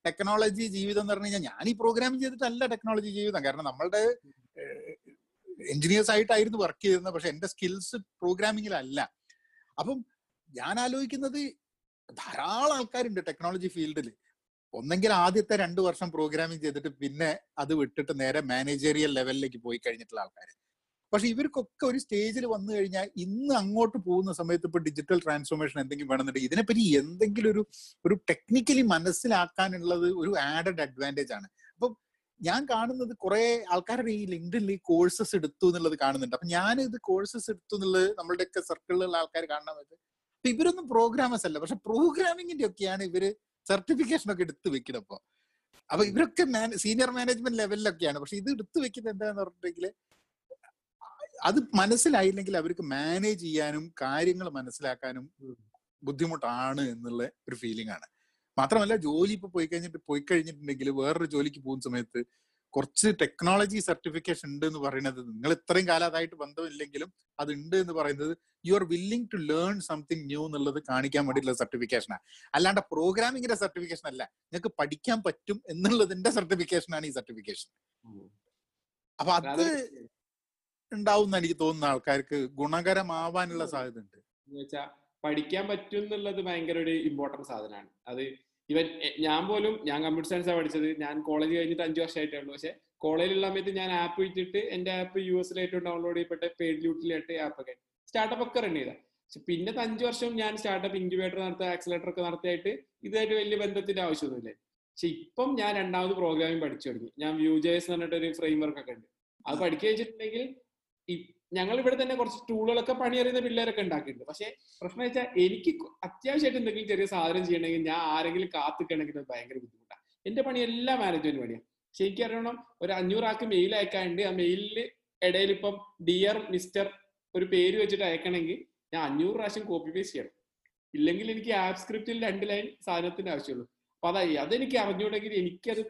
ടെക്നോളജി ജീവിതം എന്ന് പറഞ്ഞു കഴിഞ്ഞാൽ ഞാൻ ഈ പ്രോഗ്രാമിംഗ് ചെയ്തിട്ടല്ല ടെക്നോളജി ജീവിതം. കാരണം നമ്മളുടെ എഞ്ചിനീയേഴ്സ് ആയിട്ടായിരുന്നു വർക്ക് ചെയ്തിരുന്നത്. പക്ഷെ എന്റെ സ്കിൽസ് പ്രോഗ്രാമിംഗിലല്ല അപ്പം ഞാൻ ആലോചിക്കുന്നത് ധാരാളം ആൾക്കാരുണ്ട് ടെക്നോളജി ഫീൽഡിൽ ഒന്നെങ്കിൽ ആദ്യത്തെ രണ്ടു വർഷം പ്രോഗ്രാമിംഗ് ചെയ്തിട്ട് പിന്നെ അത് വിട്ടിട്ട് നേരെ മാനേജറിയൽ ലെവലിലേക്ക് പോയി കഴിഞ്ഞിട്ടുള്ള ആൾക്കാർ പക്ഷെ ഇവർക്കൊക്കെ ഒരു സ്റ്റേജിൽ വന്നു കഴിഞ്ഞാൽ ഇന്ന് അങ്ങോട്ട് പോകുന്ന സമയത്ത് ഇപ്പൊ ഡിജിറ്റൽ ട്രാൻസ്ഫോർമേഷൻ എന്തെങ്കിലും വേണമെന്നുണ്ടെങ്കിൽ ഇതിനെപ്പറ്റി എന്തെങ്കിലും ഒരു ഒരു ടെക്നിക്കലി മനസ്സിലാക്കാനുള്ളത് ഒരു ആഡഡ് അഡ്വാന്റേജ് ആണ്. അപ്പം ഞാൻ കാണുന്നത് കുറെ ആൾക്കാരുടെ ഈ ലിങ്ക്ഡിൽ ഈ കോഴ്സസ് എടുത്തു എന്നുള്ളത് കാണുന്നുണ്ട്. അപ്പൊ ഞാൻ ഇത് കോഴ്സസ് എടുത്തു എന്നുള്ളത് നമ്മളുടെയൊക്കെ സർക്കിളിലുള്ള ആൾക്കാർ കാണാൻ പറ്റും ഇവരൊന്നും പ്രോഗ്രാമേഴ്സ് അല്ല. പക്ഷെ പ്രോഗ്രാമിങ്ങിന്റെ ഒക്കെയാണ് ഇവർ സർട്ടിഫിക്കേഷൻ ഒക്കെ എടുത്തു വെക്കണം അപ്പൊ അപ്പൊ ഇവരൊക്കെ സീനിയർ മാനേജ്മെന്റ് ലെവലിലൊക്കെയാണ് പക്ഷെ ഇത് എടുത്തു വെക്കുന്നത് എന്താന്ന് പറഞ്ഞിട്ടുണ്ടെങ്കിൽ അത് മനസ്സിലായില്ലെങ്കിൽ അവർക്ക് മാനേജ് ചെയ്യാനും കാര്യങ്ങൾ മനസ്സിലാക്കാനും ബുദ്ധിമുട്ടാണ് എന്നുള്ള ഒരു ഫീലിംഗ് ആണ്. മാത്രമല്ല ജോലി ഇപ്പൊ പോയി കഴിഞ്ഞിട്ട് പോയി കഴിഞ്ഞിട്ടുണ്ടെങ്കിൽ വേറൊരു ജോലിക്ക് പോകുന്ന സമയത്ത് കുറച്ച് ടെക്നോളജി സർട്ടിഫിക്കേഷൻ ഉണ്ട് എന്ന് പറയുന്നത് നിങ്ങൾ ഇത്രയും കാലം അതായിട്ട് ബന്ധമില്ലെങ്കിലും അത് ഉണ്ട് എന്ന് പറയുന്നത് you are willing to learn something new എന്നുള്ളത് കാണിക്കാൻ വേണ്ടിയിട്ടുള്ള സർട്ടിഫിക്കേഷനാണ് അല്ലാണ്ട് പ്രോഗ്രാമിങ്ങിന്റെ സർട്ടിഫിക്കേഷൻ അല്ല. നിങ്ങൾക്ക് പഠിക്കാൻ പറ്റും എന്നുള്ളതിന്റെ സർട്ടിഫിക്കേഷൻ ആണ് ഈ സർട്ടിഫിക്കേഷൻ അപ്പൊ അത് ഉണ്ടാവും എനിക്ക് തോന്നുന്ന ആൾക്കാർക്ക് ഗുണകരമാവാനുള്ള സാധ്യത ഉണ്ട് പഠിക്കാൻ പറ്റും എന്നുള്ളത് ഭയങ്കര ഒരു ഇമ്പോർട്ടന്റ് സാധനമാണ്. അത് ഇവൻ ഞാൻ പോലും ഞാൻ കമ്പ്യൂട്ടർ സയൻസ് ആണ് പഠിച്ചത്. ഞാൻ കോളേജ് കഴിഞ്ഞിട്ട് അഞ്ചു വർഷമായിട്ടേ ഉള്ളൂ പക്ഷെ കോളേജിലുള്ള സമയത്ത് ഞാൻ ആപ്പ് വെച്ചിട്ട് എന്റെ ആപ്പ് യു എസിൽ ഏറ്റവും ഡൗൺലോഡ് ചെയ്യപ്പെട്ട പെയ്ഡ് ലൂട്ടിലായിട്ട് ആപ്പ് ഒക്കെ. സ്റ്റാർട്ടപ്പ് ഒക്കെ റൺ ചെയ്ത. പക്ഷെ പിന്നെ അഞ്ചു വർഷം ഞാൻ സ്റ്റാർട്ടപ്പ് ഇൻക്യുബേറ്റർ നടത്തുക ആക്സിലേറ്റർ ഒക്കെ നടത്തിയായിട്ട് ഇതായിട്ട് വലിയ ബന്ധത്തിന്റെ ആവശ്യമൊന്നുമില്ല. പക്ഷെ ഇപ്പം ഞാൻ രണ്ടാമത് പ്രോഗ്രാമിംഗ് പഠിച്ചു തുടങ്ങി. ഞാൻ വ്യൂ ജേസ് എന്ന് പറഞ്ഞിട്ട് ഒരു ഫ്രെയിം വർക്ക് ഒക്കെ ഉണ്ട്. അത് പഠിക്കുക വെച്ചിട്ടുണ്ടെങ്കിൽ ഞങ്ങൾ ഇവിടെ തന്നെ കുറച്ച് ടൂളുകളൊക്കെ പണിയറിയുന്ന പിള്ളേരൊക്കെ ഉണ്ടാക്കിയിട്ടുണ്ട്. പക്ഷെ പ്രശ്നം വെച്ചാൽ എനിക്ക് അത്യാവശ്യമായിട്ട് എന്തെങ്കിലും ചെറിയ സാധനം ചെയ്യണമെങ്കിൽ ഞാൻ ആരെങ്കിലും കാത്തിക്കണമെങ്കിൽ അത് ഭയങ്കര ബുദ്ധിമുട്ടാണ് എന്റെ പണി എല്ലാം മാനേജ്മെന്റ് പണിയാണ് പക്ഷെ എനിക്കറിയണം ഒരു അഞ്ഞൂറാക്ക് മെയിൽ അയക്കാനുണ്ട്. ആ മെയിലിൽ ഇടയിൽ ഇപ്പം ഡിയർ മിസ്റ്റർ ഒരു പേര് വെച്ചിട്ട് അയക്കണമെങ്കിൽ ഞാൻ അഞ്ഞൂറ് പ്രാവശ്യം കോപ്പി പേസ്റ്റ് ചെയ്യണം. ഇല്ലെങ്കിൽ എനിക്ക് ആപ്പ് സ്ക്രിപ്റ്റിൽ രണ്ട് ലൈൻ സാധനത്തിന്റെ ആവശ്യമുള്ളൂ. അപ്പൊ അതായി അതെനിക്ക് അറിഞ്ഞുകൊണ്ടെങ്കിൽ എനിക്കത്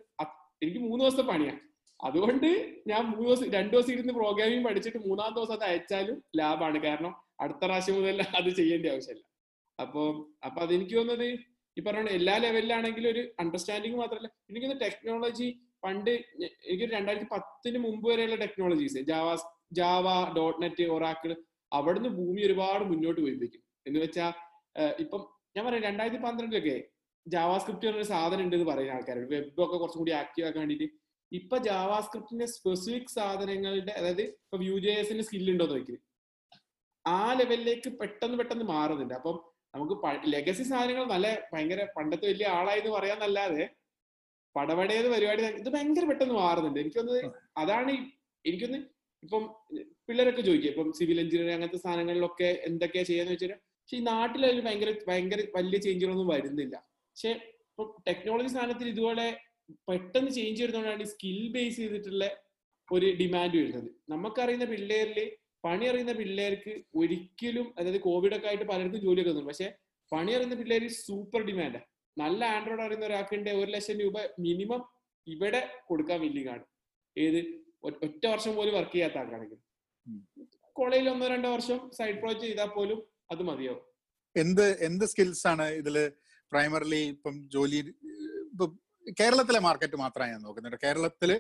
എനിക്ക് മൂന്ന് ദിവസത്തെ പണിയാണ് അതുകൊണ്ട് ഞാൻ മൂന്ന് ദിവസം രണ്ടു ദിവസം ഇരുന്ന് പ്രോഗ്രാമിംഗ് പഠിച്ചിട്ട് മൂന്നാം ദിവസം അത് അയച്ചാലും ലാഭമാണ് കാരണം അടുത്ത പ്രാവശ്യം മുതൽ അത് ചെയ്യേണ്ട ആവശ്യമില്ല. അപ്പൊ അപ്പൊ അതെനിക്ക് തോന്നുന്നത് ഈ പറഞ്ഞ എല്ലാ ലെവലിലാണെങ്കിലും ഒരു അണ്ടർസ്റ്റാൻഡിങ് മാത്രമല്ല. എനിക്ക് ടെക്നോളജി പണ്ട് എനിക്ക് രണ്ടായിരത്തി പത്തിന് മുമ്പ് വരെയുള്ള technologies Java Java dot net Oracle അവിടുന്ന് ഭൂമി ഒരുപാട് മുന്നോട്ട് പോയിപ്പിക്കും. എന്ന് വെച്ചാൽ ഇപ്പം ഞാൻ പറയാം രണ്ടായിരത്തി പന്ത്രണ്ടിലൊക്കെ ജാവാസ്ക്രിപ്റ്റ് എന്നൊരു സാധനം ഉണ്ടെന്ന് പറയുന്ന ആൾക്കാരുണ്ട്. വെബ് ഒക്കെ കുറച്ചും കൂടി ആക്റ്റീവ് ആക്കാൻ വേണ്ടിയിട്ട് ഇപ്പൊ ജാവാസ്ക്രിപ്റ്റിന്റെ സ്പെസിഫിക് സാധനങ്ങളുടെ അതായത് ഇപ്പൊ വ്യൂ ജെ എസിന്റെ സ്കിൽ ഉണ്ടോ നോക്കി ആ ലെവലിലേക്ക് പെട്ടെന്ന് പെട്ടെന്ന് മാറുന്നുണ്ട്. അപ്പം നമുക്ക് ലെഗസി സാധനങ്ങൾ നല്ല ഭയങ്കര പണ്ടത്തെ വലിയ ആളായെന്ന് പറയാന്നല്ലാതെ പടപടേത് പരിപാടി ഇത് ഭയങ്കര പെട്ടെന്ന് മാറുന്നുണ്ട്. എനിക്കൊന്ന് അതാണ് എനിക്കൊന്ന് ഇപ്പം പിള്ളേരൊക്കെ ചോദിക്കുക ഇപ്പം സിവിൽ എഞ്ചിനീയറിംഗ് അങ്ങനത്തെ സാധനങ്ങളിലൊക്കെ എന്തൊക്കെയാ ചെയ്യാന്ന് വെച്ചാൽ പക്ഷെ ഈ നാട്ടിലൊരു ഭയങ്കര ഭയങ്കര വലിയ ചേഞ്ചുകളൊന്നും വരുന്നില്ല. പക്ഷെ ഇപ്പം ടെക്നോളജി സാധനത്തിൽ ഇതുപോലെ പെട്ടെന്ന് ചേഞ്ച് വരുന്നതുകൊണ്ടാണ് ഈ സ്കിൽ ബേസ് ചെയ്തിട്ടുള്ള ഒരു ഡിമാൻഡ് വരുന്നത്. നമുക്കറിയുന്ന പിള്ളേരിൽ പണി അറിയുന്ന പിള്ളേർക്ക് ഒരിക്കലും അതായത് കോവിഡ് ഒക്കെ ആയിട്ട് പലർക്കും ജോലിയൊക്കെ തന്നു പക്ഷെ പണി അറിയുന്ന പിള്ളേർ സൂപ്പർ ഡിമാൻഡാണ് നല്ല ആൻഡ്രോയിഡ് അറിയുന്ന ഒരാൾക്കുണ്ട് ഒരു ലക്ഷം രൂപ മിനിമം ഇവിടെ കൊടുക്കാൻ വില്ലിങ്ങാണ് ഏത്? ഒറ്റ വർഷം പോലും വർക്ക് ചെയ്യാത്ത ആൾക്കാണെങ്കിൽ. കോളേജിൽ ഒന്നോ രണ്ടോ വർഷം സൈഡ് പ്രോജക്ട് ചെയ്താൽ പോലും അത് മതിയാവും. എന്ത് എന്ത് സ്കിൽസ് ആണ് ഇതിൽ പ്രൈമറിലി ഇപ്പം ജോലി കേരളത്തിലെ മാർക്കറ്റ് മാത്രമാണ് ഞാൻ നോക്കുന്നുണ്ട്. കേരളത്തിൽ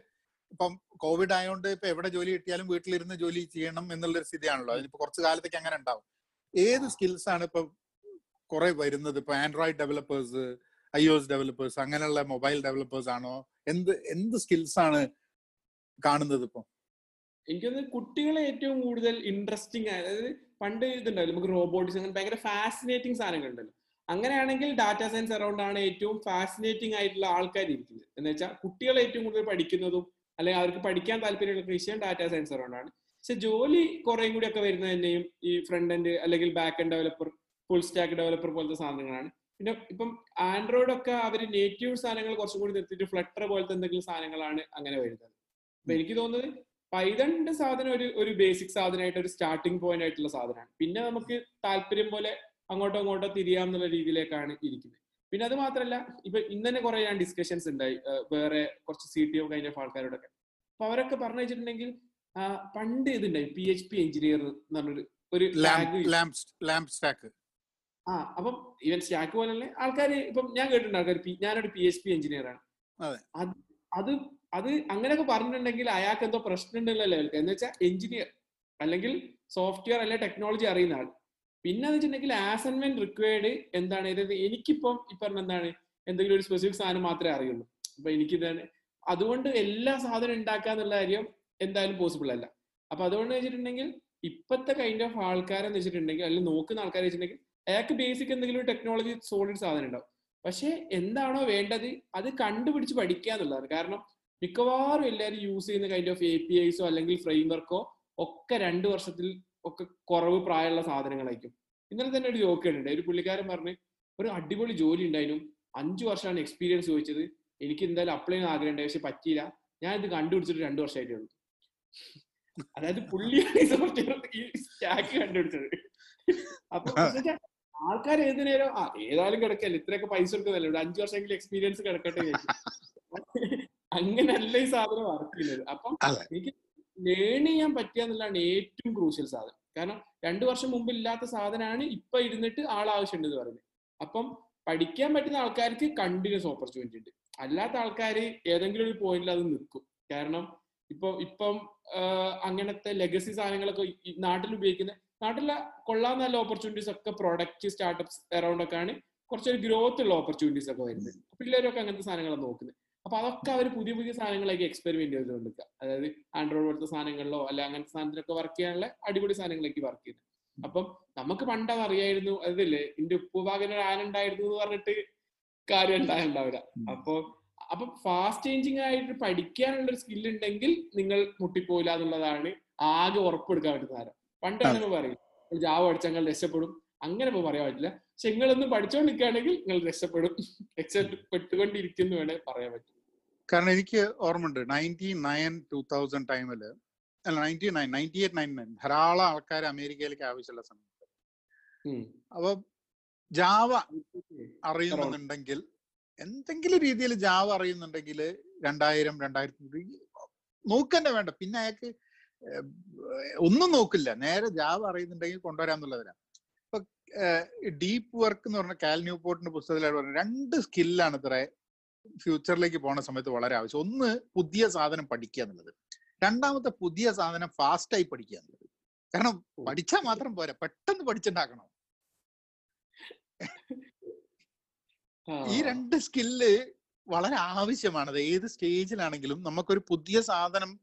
ഇപ്പം കോവിഡ് ആയതുകൊണ്ട് ഇപ്പൊ എവിടെ ജോലി കിട്ടിയാലും വീട്ടിലിരുന്ന് ജോലി ചെയ്യണം എന്നുള്ളൊരു സ്ഥിതിയാണല്ലോ. അതിനിപ്പോ കുറച്ച് കാലത്തേക്ക് അങ്ങനെ ഉണ്ടാവും. ഏത് സ്കിൽസ് ആണ് ഇപ്പൊ കുറെ വരുന്നത്? ഇപ്പൊ Android developers I S developers അങ്ങനെയുള്ള മൊബൈൽ ഡെവലപ്പേഴ്സ് ആണോ? എന്ത് എന്ത് സ്കിൽസ് ആണ് കാണുന്നത് ഇപ്പൊ? എനിക്കത് കുട്ടികളെ ഏറ്റവും കൂടുതൽ ഇൻട്രസ്റ്റിംഗ് അതായത് പണ്ട് ഇതുണ്ടല്ലോ നമുക്ക് റോബോട്ടിക്സ് അങ്ങനെ ഭയങ്കര ഫാസിനേറ്റിംഗ് സാധനങ്ങൾ ഉണ്ടല്ലോ അങ്ങനെയാണെങ്കിൽ ഡാറ്റാ സയൻസ് അറൗണ്ട് ആണ് ഏറ്റവും ഫാസിനേറ്റിംഗ് ആയിട്ടുള്ള ആൾക്കാർ ഇരിക്കുന്നത് എന്ന് വെച്ചാൽ കുട്ടികൾ ഏറ്റവും കൂടുതൽ പഠിക്കുന്നതും അല്ലെങ്കിൽ അവർക്ക് പഠിക്കാൻ താല്പര്യമുള്ള വിഷയം ഡാറ്റാ സയൻസ് അറൗണ്ട് ആണ്. പക്ഷെ ജോലി കുറേയും കൂടി ഒക്കെ വരുന്നത് തന്നെയും ഈ ഫ്രണ്ട് എൻഡ് അല്ലെങ്കിൽ back end developer full stack developer പോലത്തെ സാധനങ്ങളാണ്. പിന്നെ ഇപ്പം ആൻഡ്രോയിഡ് ഒക്കെ അവർ നേറ്റീവ് സാധനങ്ങൾ കുറച്ചും കൂടി നിർത്തിയിട്ട് ഫ്ലട്ടർ പോലത്തെ എന്തെങ്കിലും സാധനങ്ങളാണ് അങ്ങനെ വരുന്നത്. അപ്പൊ എനിക്ക് തോന്നുന്നത് പൈതണിന്റെ സാധനം ഒരു ഒരു ബേസിക് സാധനമായിട്ട് ഒരു സ്റ്റാർട്ടിംഗ് പോയിന്റ് ആയിട്ടുള്ള സാധനമാണ്. പിന്നെ നമുക്ക് താല്പര്യം പോലെ അങ്ങോട്ടോ അങ്ങോട്ടോ തിരിയാമെന്നുള്ള രീതിയിലേക്കാണ് ഇരിക്കുന്നത്. പിന്നെ അത് മാത്രമല്ല ഇപ്പൊ ഇന്ന് തന്നെ കുറെ ഞാൻ ഡിസ്കഷൻസ് ഉണ്ടായി വേറെ കുറച്ച് സി ടി ഒ കഴിഞ്ഞ ആൾക്കാരോടൊക്കെ. അപ്പൊ അവരൊക്കെ പറഞ്ഞു വെച്ചിട്ടുണ്ടെങ്കിൽ പണ്ട് ഇതുണ്ടായി പി എച്ച് പി എഞ്ചിനീയർ എന്ന് പറഞ്ഞൊരു ഒരു സ്റ്റാക്ക് ആ അപ്പം ഈവൻ സ്റ്റാക്ക് പോലെ ആൾക്കാർ ഇപ്പം ഞാൻ കേട്ടിട്ടുണ്ട് ആൾക്കാർ ഞാനൊരു പി എച്ച് പി എഞ്ചിനീയർ ആണ്. അതെ. അത് അത് അത് അങ്ങനെയൊക്കെ പറഞ്ഞിട്ടുണ്ടെങ്കിൽ അയാൾക്ക് എന്തോ പ്രശ്നം ഉണ്ടല്ലോ ലെവൽക്ക് എന്ന് വെച്ചാൽ എഞ്ചിനീയർ അല്ലെങ്കിൽ സോഫ്റ്റ്വെയർ അല്ലെങ്കിൽ ടെക്നോളജി അറിയുന്ന ആൾ. പിന്നെ വെച്ചിട്ടുണ്ടെങ്കിൽ ആസ് ആൻഡ് വെൻ റിക്വയർഡ് എന്താണ് അതായത് എനിക്കിപ്പം ഈ പറഞ്ഞ എന്താണ്? എന്തെങ്കിലും ഒരു സ്പെസിഫിക് സാധനം മാത്രമേ അറിയുള്ളൂ. അപ്പൊ എനിക്ക് ഇതാണ് അതുകൊണ്ട് എല്ലാ സാധനം ഉണ്ടാക്കുക എന്നുള്ള കാര്യം എന്തായാലും പോസിബിൾ അല്ല. അപ്പൊ അതുകൊണ്ട് വെച്ചിട്ടുണ്ടെങ്കിൽ ഇപ്പത്തെ കൈൻഡ് ഓഫ് ആൾക്കാരെന്ന് വെച്ചിട്ടുണ്ടെങ്കിൽ അല്ലെങ്കിൽ നോക്കുന്ന ആൾക്കാരെ വെച്ചിട്ടുണ്ടെങ്കിൽ അയാൾക്ക് ബേസിക് എന്തെങ്കിലും ഒരു ടെക്നോളജി സോളിഡ് സാധനം ഉണ്ടാവും. പക്ഷെ എന്താണോ വേണ്ടത് അത് കണ്ടുപിടിച്ച് പഠിക്കുക എന്നുള്ളതാണ്. കാരണം മിക്കവാറും എല്ലാവരും യൂസ് ചെയ്യുന്ന കൈൻഡ് ഓഫ് എ പി ഐസോ അല്ലെങ്കിൽ ഫ്രെയിംവർക്കോ ഒക്കെ രണ്ട് വർഷത്തിൽ ഒക്കെ കുറവ് പ്രായമുള്ള സാധനങ്ങളായിരിക്കും ഇന്നലെ തന്നെ ഒരു ജോക്ക് ഉണ്ട് ഒരു പുള്ളിക്കാരൻ പറഞ്ഞ് ഒരു അടിപൊളി ജോലി ഉണ്ടായിരുന്നു. അഞ്ചു വർഷമാണ് എക്സ്പീരിയൻസ് ചോദിച്ചത്. എനിക്ക് എന്തായാലും അപ്ലൈ ചെയ്യാൻ ആഗ്രഹം ഉണ്ടായി പക്ഷെ പറ്റിയില്ല. ഞാൻ ഇത് കണ്ടുപിടിച്ചിട്ട് രണ്ടു വർഷമായിട്ടേ ഉള്ളൂ. അതായത് പുള്ളിയാണ് ഈ സോഫ്റ്റ്വെയർ ഈ സ്റ്റാക്ക് കണ്ടുപിടിച്ചത്. അപ്പൊ ആൾക്കാർ ഏത് നേരം ആ ഏതായാലും കിടക്കല്ലേ. ഇത്രയൊക്കെ പൈസ കൊടുക്കുന്നല്ലേ ഒരു അഞ്ചു വർഷമെങ്കിലും എക്സ്പീരിയൻസ് കിടക്കട്ടെ. [LAUGHS] അങ്ങനെയല്ല ഈ സാധനം വർക്ക് ചെയ്യുന്നത്. അപ്പം എനിക്ക് ലേൺ ചെയ്യാൻ പറ്റുക എന്നുള്ളതാണ് ഏറ്റവും ക്രൂഷ്യൽ സാധനം. കാരണം രണ്ടു വർഷം മുമ്പ് ഇല്ലാത്ത സാധനമാണ് ഇപ്പൊ ഇരുന്നിട്ട് ആൾ ആവശ്യമുണ്ട് എന്ന് പറയുന്നത്. അപ്പം പഠിക്കാൻ പറ്റുന്ന ആൾക്കാർക്ക് കണ്ടിന്യൂസ് ഓപ്പർച്യൂണിറ്റി ഉണ്ട്. അല്ലാത്ത ആൾക്കാർ ഏതെങ്കിലും ഒരു പോയിന്റിൽ അത് നിൽക്കും. കാരണം ഇപ്പൊ ഇപ്പം അങ്ങനത്തെ ലെഗസി സാധനങ്ങളൊക്കെ നാട്ടിൽ ഉപയോഗിക്കുന്ന നാട്ടിലെ കൊള്ളാൻ നല്ല ഓപ്പർച്യൂണിറ്റീസ് ഒക്കെ പ്രൊഡക്റ്റ് സ്റ്റാർട്ടപ്സ് ഒക്കെ ആണ് കുറച്ചൊരു ഗ്രോത്ത് ഉള്ള ഓപ്പർച്യൂണിറ്റീസ് ഒക്കെ വരുന്നത്. പിള്ളേരൊക്കെ അങ്ങനത്തെ സാധനങ്ങളാണ് നോക്കുന്നത്. അപ്പൊ അതൊക്കെ അവർ പുതിയ പുതിയ സാധനങ്ങളൊക്കെ എക്സ്പെരിമെന്റ് ചെയ്തുകൊണ്ടിരിക്കുക. അതായത് ആൻഡ്രോയിഡ് പോലത്തെ സാധനങ്ങളിലോ അല്ല അങ്ങനത്തെ സാധനത്തിലൊക്കെ വർക്ക് ചെയ്യാനുള്ള അടിപൊളി സാധനങ്ങളൊക്കെ വർക്ക് ചെയ്യുന്നത്. അപ്പം നമുക്ക് പണ്ട് അത് അറിയായിരുന്നു. അതല്ലേ എന്റെ ഉപ്പുഭാഗന ഒരു ആനുണ്ടായിരുന്നു എന്ന് പറഞ്ഞിട്ട് കാര്യം ഉണ്ടായിണ്ടാവില്ല അപ്പൊ അപ്പൊ ഫാസ്റ്റ് ചേഞ്ചിങ് ആയിട്ട് പഠിക്കാനുള്ള ഒരു സ്കിൽ ഉണ്ടെങ്കിൽ നിങ്ങൾ മുട്ടിപ്പോയില്ല എന്നുള്ളതാണ് ആകെ ഉറപ്പെടുക്കാൻ പറ്റുന്ന കാര്യം. പണ്ട് അങ്ങനെ പറയും ജാവ പഠിച്ചാൽ നിങ്ങൾ രക്ഷപ്പെടും. അങ്ങനെ ഇപ്പൊ പറയാൻ പറ്റില്ല. പക്ഷെ നിങ്ങളൊന്നും പഠിച്ചുകൊണ്ടിരിക്കുകയാണെങ്കിൽ നിങ്ങൾ രക്ഷപ്പെടും. [LAUGHS] രക്ഷപ്പെട്ടുകൊണ്ടിരിക്കുന്നു വേണേ പറയാൻ പറ്റും. കാരണം എനിക്ക് ഓർമ്മയുണ്ട് നയന്റി നയൻ ടൂ തൗസൻഡ് ടൈമിൽ അല്ല ninety nine ninety eight nine nine ധാരാളം ആൾക്കാർ അമേരിക്കയിലേക്ക് ആവശ്യമുള്ള സമയത്ത്. അപ്പൊ ജാവ [LAUGHS] അറിയുന്നുണ്ടെങ്കിൽ എന്തെങ്കിലും രീതിയിൽ ജാവ അറിയുന്നുണ്ടെങ്കിൽ രണ്ടായിരം രണ്ടായിരത്തി നോക്കന്നെ വേണ്ട. പിന്നെ അയാൾക്ക് ഒന്നും നോക്കില്ല. നേരെ ജാവ അറിയുന്നുണ്ടെങ്കിൽ കൊണ്ടുവരാന്നുള്ളതിനാ ഇപ്പൊ ഡീപ്പ് വർക്ക് എന്ന് പറഞ്ഞ കാൽ ന്യൂപോർട്ടിന്റെ പുസ്തകത്തിലായിട്ട് പറഞ്ഞ രണ്ട് സ്കില്ലാണ് ഇത്ര ഫ്യൂച്ചറിലേക്ക് പോണ സമയത്ത് വളരെ ആവശ്യം. ഒന്ന് പുതിയ സാധനം പഠിക്കുക എന്നുള്ളത്. രണ്ടാമത്തെ പുതിയ സാധനം ഫാസ്റ്റായി പഠിക്കുക എന്നുള്ളത്. കാരണം പഠിച്ചാൽ മാത്രം പോരാ. പെട്ടെന്ന് പഠിച്ചുണ്ടാക്കണം. ഈ രണ്ട് സ്കില്ല് വളരെ ആവശ്യമാണ് അത് ഏത് സ്റ്റേജിലാണെങ്കിലും നമുക്കൊരു പുതിയ സാധനം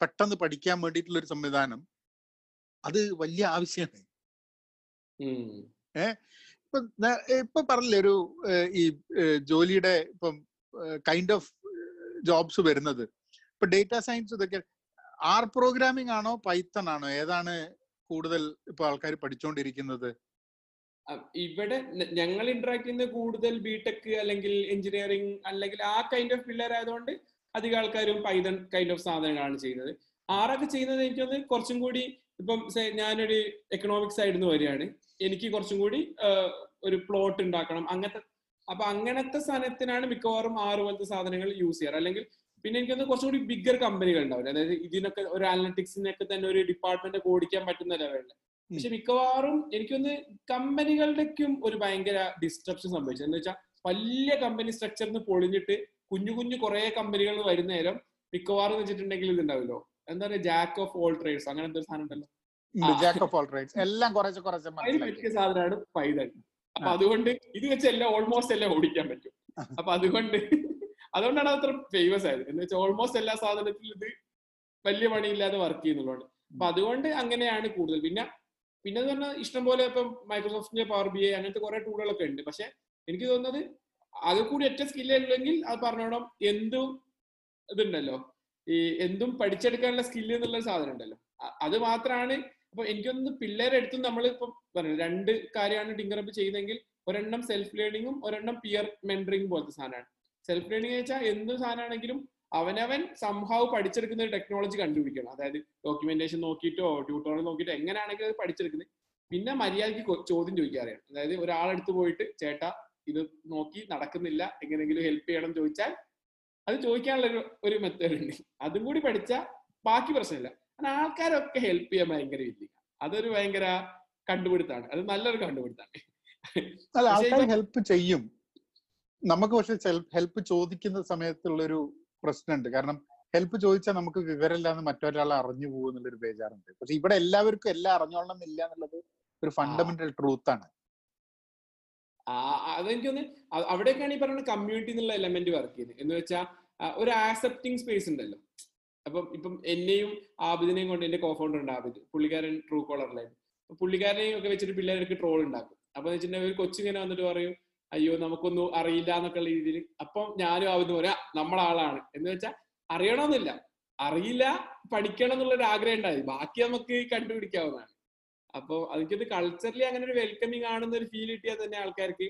പെട്ടെന്ന് പഠിക്കാൻ വേണ്ടിയിട്ടുള്ള ഒരു സംവിധാനം അത് വലിയ ആവശ്യമാണ് ഏഹ് ഇപ്പൊ ഇപ്പൊ പറഞ്ഞില്ലേ ഒരു ഈ ജോലിയുടെ ഇപ്പം കൈൻഡ് ഓഫ് ജോബ്സ് വരുന്നത്. ഇപ്പൊ ഡേറ്റ സയൻസ് ഇതൊക്കെ ആർ പ്രോഗ്രാമിംഗ് ആണോ പൈത്തൺ ആണോ? ഏതാണ് കൂടുതൽ ഇപ്പൊ ആൾക്കാർ പഠിച്ചുകൊണ്ടിരിക്കുന്നത് ഇവിടെ ഞങ്ങൾ ഇന്ററാക്ട് ചെയ്യുന്ന കൂടുതൽ ബിടെക് അല്ലെങ്കിൽ എഞ്ചിനീയറിംഗ് അല്ലെങ്കിൽ ആ കൈൻഡ് ഓഫ് പിള്ളേരായതുകൊണ്ട് അധികം ആൾക്കാരും പൈതൺ കൈൻഡ് ഓഫ് സാധനങ്ങളാണ് ചെയ്യുന്നത്. ആറൊക്കെ ചെയ്യുന്നത് എനിക്ക് തോന്നുന്നു കുറച്ചും കൂടി ഇപ്പം ഞാനൊരു എക്കണോമിക്സ് ആയിരുന്നു വരികയാണ്. എനിക്ക് കുറച്ചും കൂടി ഒരു പ്ലോട്ട് ഉണ്ടാക്കണം. അങ്ങനത്തെ അപ്പൊ അങ്ങനത്തെ സാധനത്തിനാണ് മിക്കവാറും ആറ് പോലത്തെ സാധനങ്ങൾ യൂസ് ചെയ്യാറ്. അല്ലെങ്കിൽ പിന്നെ എനിക്കൊന്ന് കുറച്ചുകൂടി ബിഗർ ബിഗ്ഗർ കമ്പനികൾ ഉണ്ടാവില്ല? അതായത് ഇതിനൊക്കെ ഒരു അനലറ്റിക്സിനൊക്കെ തന്നെ ഒരു ഡിപ്പാർട്ട്മെന്റ് ഓടിക്കാൻ പറ്റുന്ന ലെവലിൽ പക്ഷെ മിക്കവാറും എനിക്കൊന്ന് കമ്പനികളുടെക്കും ഒരു ഭയങ്കര ഡിസ്ട്രപ്ഷൻ സംഭവിച്ചു. എന്ന് വെച്ചാൽ വലിയ കമ്പനി സ്ട്രക്ചറിന് പൊളിഞ്ഞിട്ട് കുഞ്ഞു കുഞ്ഞു കുറെ കമ്പനികൾ വരുന്ന നേരം മിക്കവാറും എന്ന് വെച്ചിട്ടുണ്ടെങ്കിൽ ഇതുണ്ടാവില്ലോ എന്താ പറയുക ജാക്ക് ഓഫ് ഓൾ ട്രേഡ്സ് അങ്ങനത്തെ ഒരു സാധനം ഉണ്ടല്ലോ? ജാക്ക് ഓഫ് ഓൾ ട്രേഡ്സ് എല്ലാം കുറച്ച് കുറച്ച് സാധനമാണ് പൈതൺ. അപ്പൊ അതുകൊണ്ട് ഇത് വെച്ച് എല്ലാം ഓൾമോസ്റ്റ് എല്ലാം ഓടിക്കാൻ പറ്റും. അപ്പൊ അതുകൊണ്ട് [LAUGHS] അതുകൊണ്ടാണ് അത് അത്ര ഫേമസ് ആയത്. എന്ന് വെച്ചാൽ ഓൾമോസ്റ്റ് എല്ലാ സാധനത്തിലും ഇത് വലിയ പണിയില്ലാതെ വർക്ക് ചെയ്യുന്നുള്ളതാണ് അപ്പൊ അതുകൊണ്ട് അങ്ങനെയാണ് കൂടുതൽ. പിന്നെ പിന്നെ എന്ന് പറഞ്ഞാൽ ഇഷ്ടംപോലെ ഇപ്പം മൈക്രോസോഫ്റ്റിന്റെ പവർ ബി ഐ അങ്ങനത്തെ കുറെ ടൂളുകളൊക്കെ ഉണ്ട്. പക്ഷെ എനിക്ക് തോന്നുന്നത് അത് കൂടി ഒറ്റ സ്കില്ല ഉള്ളെങ്കിൽ അത് പറഞ്ഞോണം എന്തും ഇതുണ്ടല്ലോ. ഈ എന്തും പഠിച്ചെടുക്കാനുള്ള സ്കില്ല് എന്നുള്ള സാധനം ഉണ്ടല്ലോ. അത് മാത്രമാണ് അപ്പൊ എനിക്കൊന്ന് പിള്ളേരെ അടുത്തും നമ്മൾ ഇപ്പം പറഞ്ഞു രണ്ട് കാര്യമാണ് ടിങ്കറപ്പ് ചെയ്യുന്നതെങ്കിൽ ഒരെണ്ണം സെൽഫ് ലേണിങ്ങും ഒരെണ്ണം പിയർ മെന്ററിംഗ് പോലത്തെ സാധനമാണ്. സെൽഫ് ലേണിംഗ് വെച്ചാൽ എന്ത് സാധനമാണെങ്കിലും അവനവൻ സംഭവം പഠിച്ചെടുക്കുന്ന ഒരു ടെക്നോളജി കണ്ടുപിടിക്കണം. അതായത് ഡോക്യുമെന്റേഷൻ നോക്കിയിട്ടോ ട്യൂട്ടോറിയൽ നോക്കിയിട്ടോ എങ്ങനെയാണെങ്കിലും അത് പഠിച്ചെടുക്കുന്നത്. പിന്നെ മര്യാദയ്ക്ക് ചോദ്യം ചോദിക്കാറിയാണ് അതായത് ഒരാളെടുത്ത് പോയിട്ട് ചേട്ടാ ഇത് നോക്കി നടക്കുന്നില്ല എങ്ങനെയെങ്കിലും ഹെൽപ്പ് ചെയ്യണം ചോദിച്ചാൽ അത് ചോദിക്കാനുള്ള ഒരു ഒരു മെത്തേഡ് ഉണ്ട്. അതും കൂടി പഠിച്ചാൽ ബാക്കി പ്രശ്നമില്ല. കാരണം ആൾക്കാരൊക്കെ ഹെൽപ്പ് ചെയ്യാൻ ഭയങ്കര വില്ലിങ്ങ അതൊരു ഭയങ്കര കണ്ടുപിടുത്താണ്. അത് നല്ലൊരു കണ്ടുപിടുത്താണ്. അല്ല ആൾക്കാർ ഹെൽപ്പ് ചെയ്യും. നമുക്ക് പക്ഷെ ഹെൽപ്പ് ചോദിക്കുന്ന സമയത്തുള്ളൊരു പ്രശ്നമുണ്ട്. കാരണം ഹെൽപ്പ് ചോദിച്ചാൽ നമുക്ക് വിവരമില്ലാന്ന് മറ്റൊരാൾ അറിഞ്ഞു പോകുന്നുള്ളൊരു ബേജാറുണ്ട്. പക്ഷെ ഇവിടെ എല്ലാവർക്കും എല്ലാം അറിഞ്ഞോളണം എന്നില്ല എന്നുള്ളത് ഒരു ഫണ്ടമെന്റൽ ട്രൂത്ത് ആണ്. അതെനിക്ക് അതെനിക്കൊന്ന് അ- അവിടെയൊക്കെയാണ് ഈ പറയുന്ന കമ്മ്യൂണിറ്റി എന്നുള്ള എലമെന്റ് വർക്ക് ചെയ്യുന്നത്. എന്ന് വെച്ചാൽ ഒരു ആക്സെപ്റ്റിംഗ് സ്പേസ് ഉണ്ടല്ലോ. അപ്പം ഇപ്പം എന്നെയും ആബിദിനെയും കൊണ്ട് എന്റെ കോഫൗണ്ടർ ഉണ്ട് ആബിദ് പുള്ളിക്കാരൻ ട്രൂ കോളറിലായിരുന്നു പുള്ളിക്കാരനെയും ഒക്കെ വെച്ചിട്ട് പിള്ളേർക്ക് ട്രോൾ ഉണ്ടാക്കും. അപ്പൊ വെച്ചിട്ടുണ്ടെങ്കിൽ ഒരു കൊച്ചിങ്ങനെ വന്നിട്ട് പറയും അയ്യോ നമുക്കൊന്നും അറിയില്ല എന്നൊക്കെ ഉള്ള രീതിയിൽ. അപ്പം ഞാനും ആവുന്ന പറയാ നമ്മളാളാണ് എന്ന് വെച്ചാൽ അറിയണമെന്നില്ല. അറിയില്ല പഠിക്കണം എന്നുള്ള ഒരു ആഗ്രഹം ഉണ്ടായി. ബാക്കി നമുക്ക് കണ്ടുപിടിക്കാവുന്നതാണ്. അപ്പൊ എനിക്കത് കൾച്ചറലി അങ്ങനെ ഒരു വെൽക്കമിങ് ആണെന്നൊരു ഫീൽ കിട്ടിയാൽ തന്നെ ആൾക്കാർക്ക്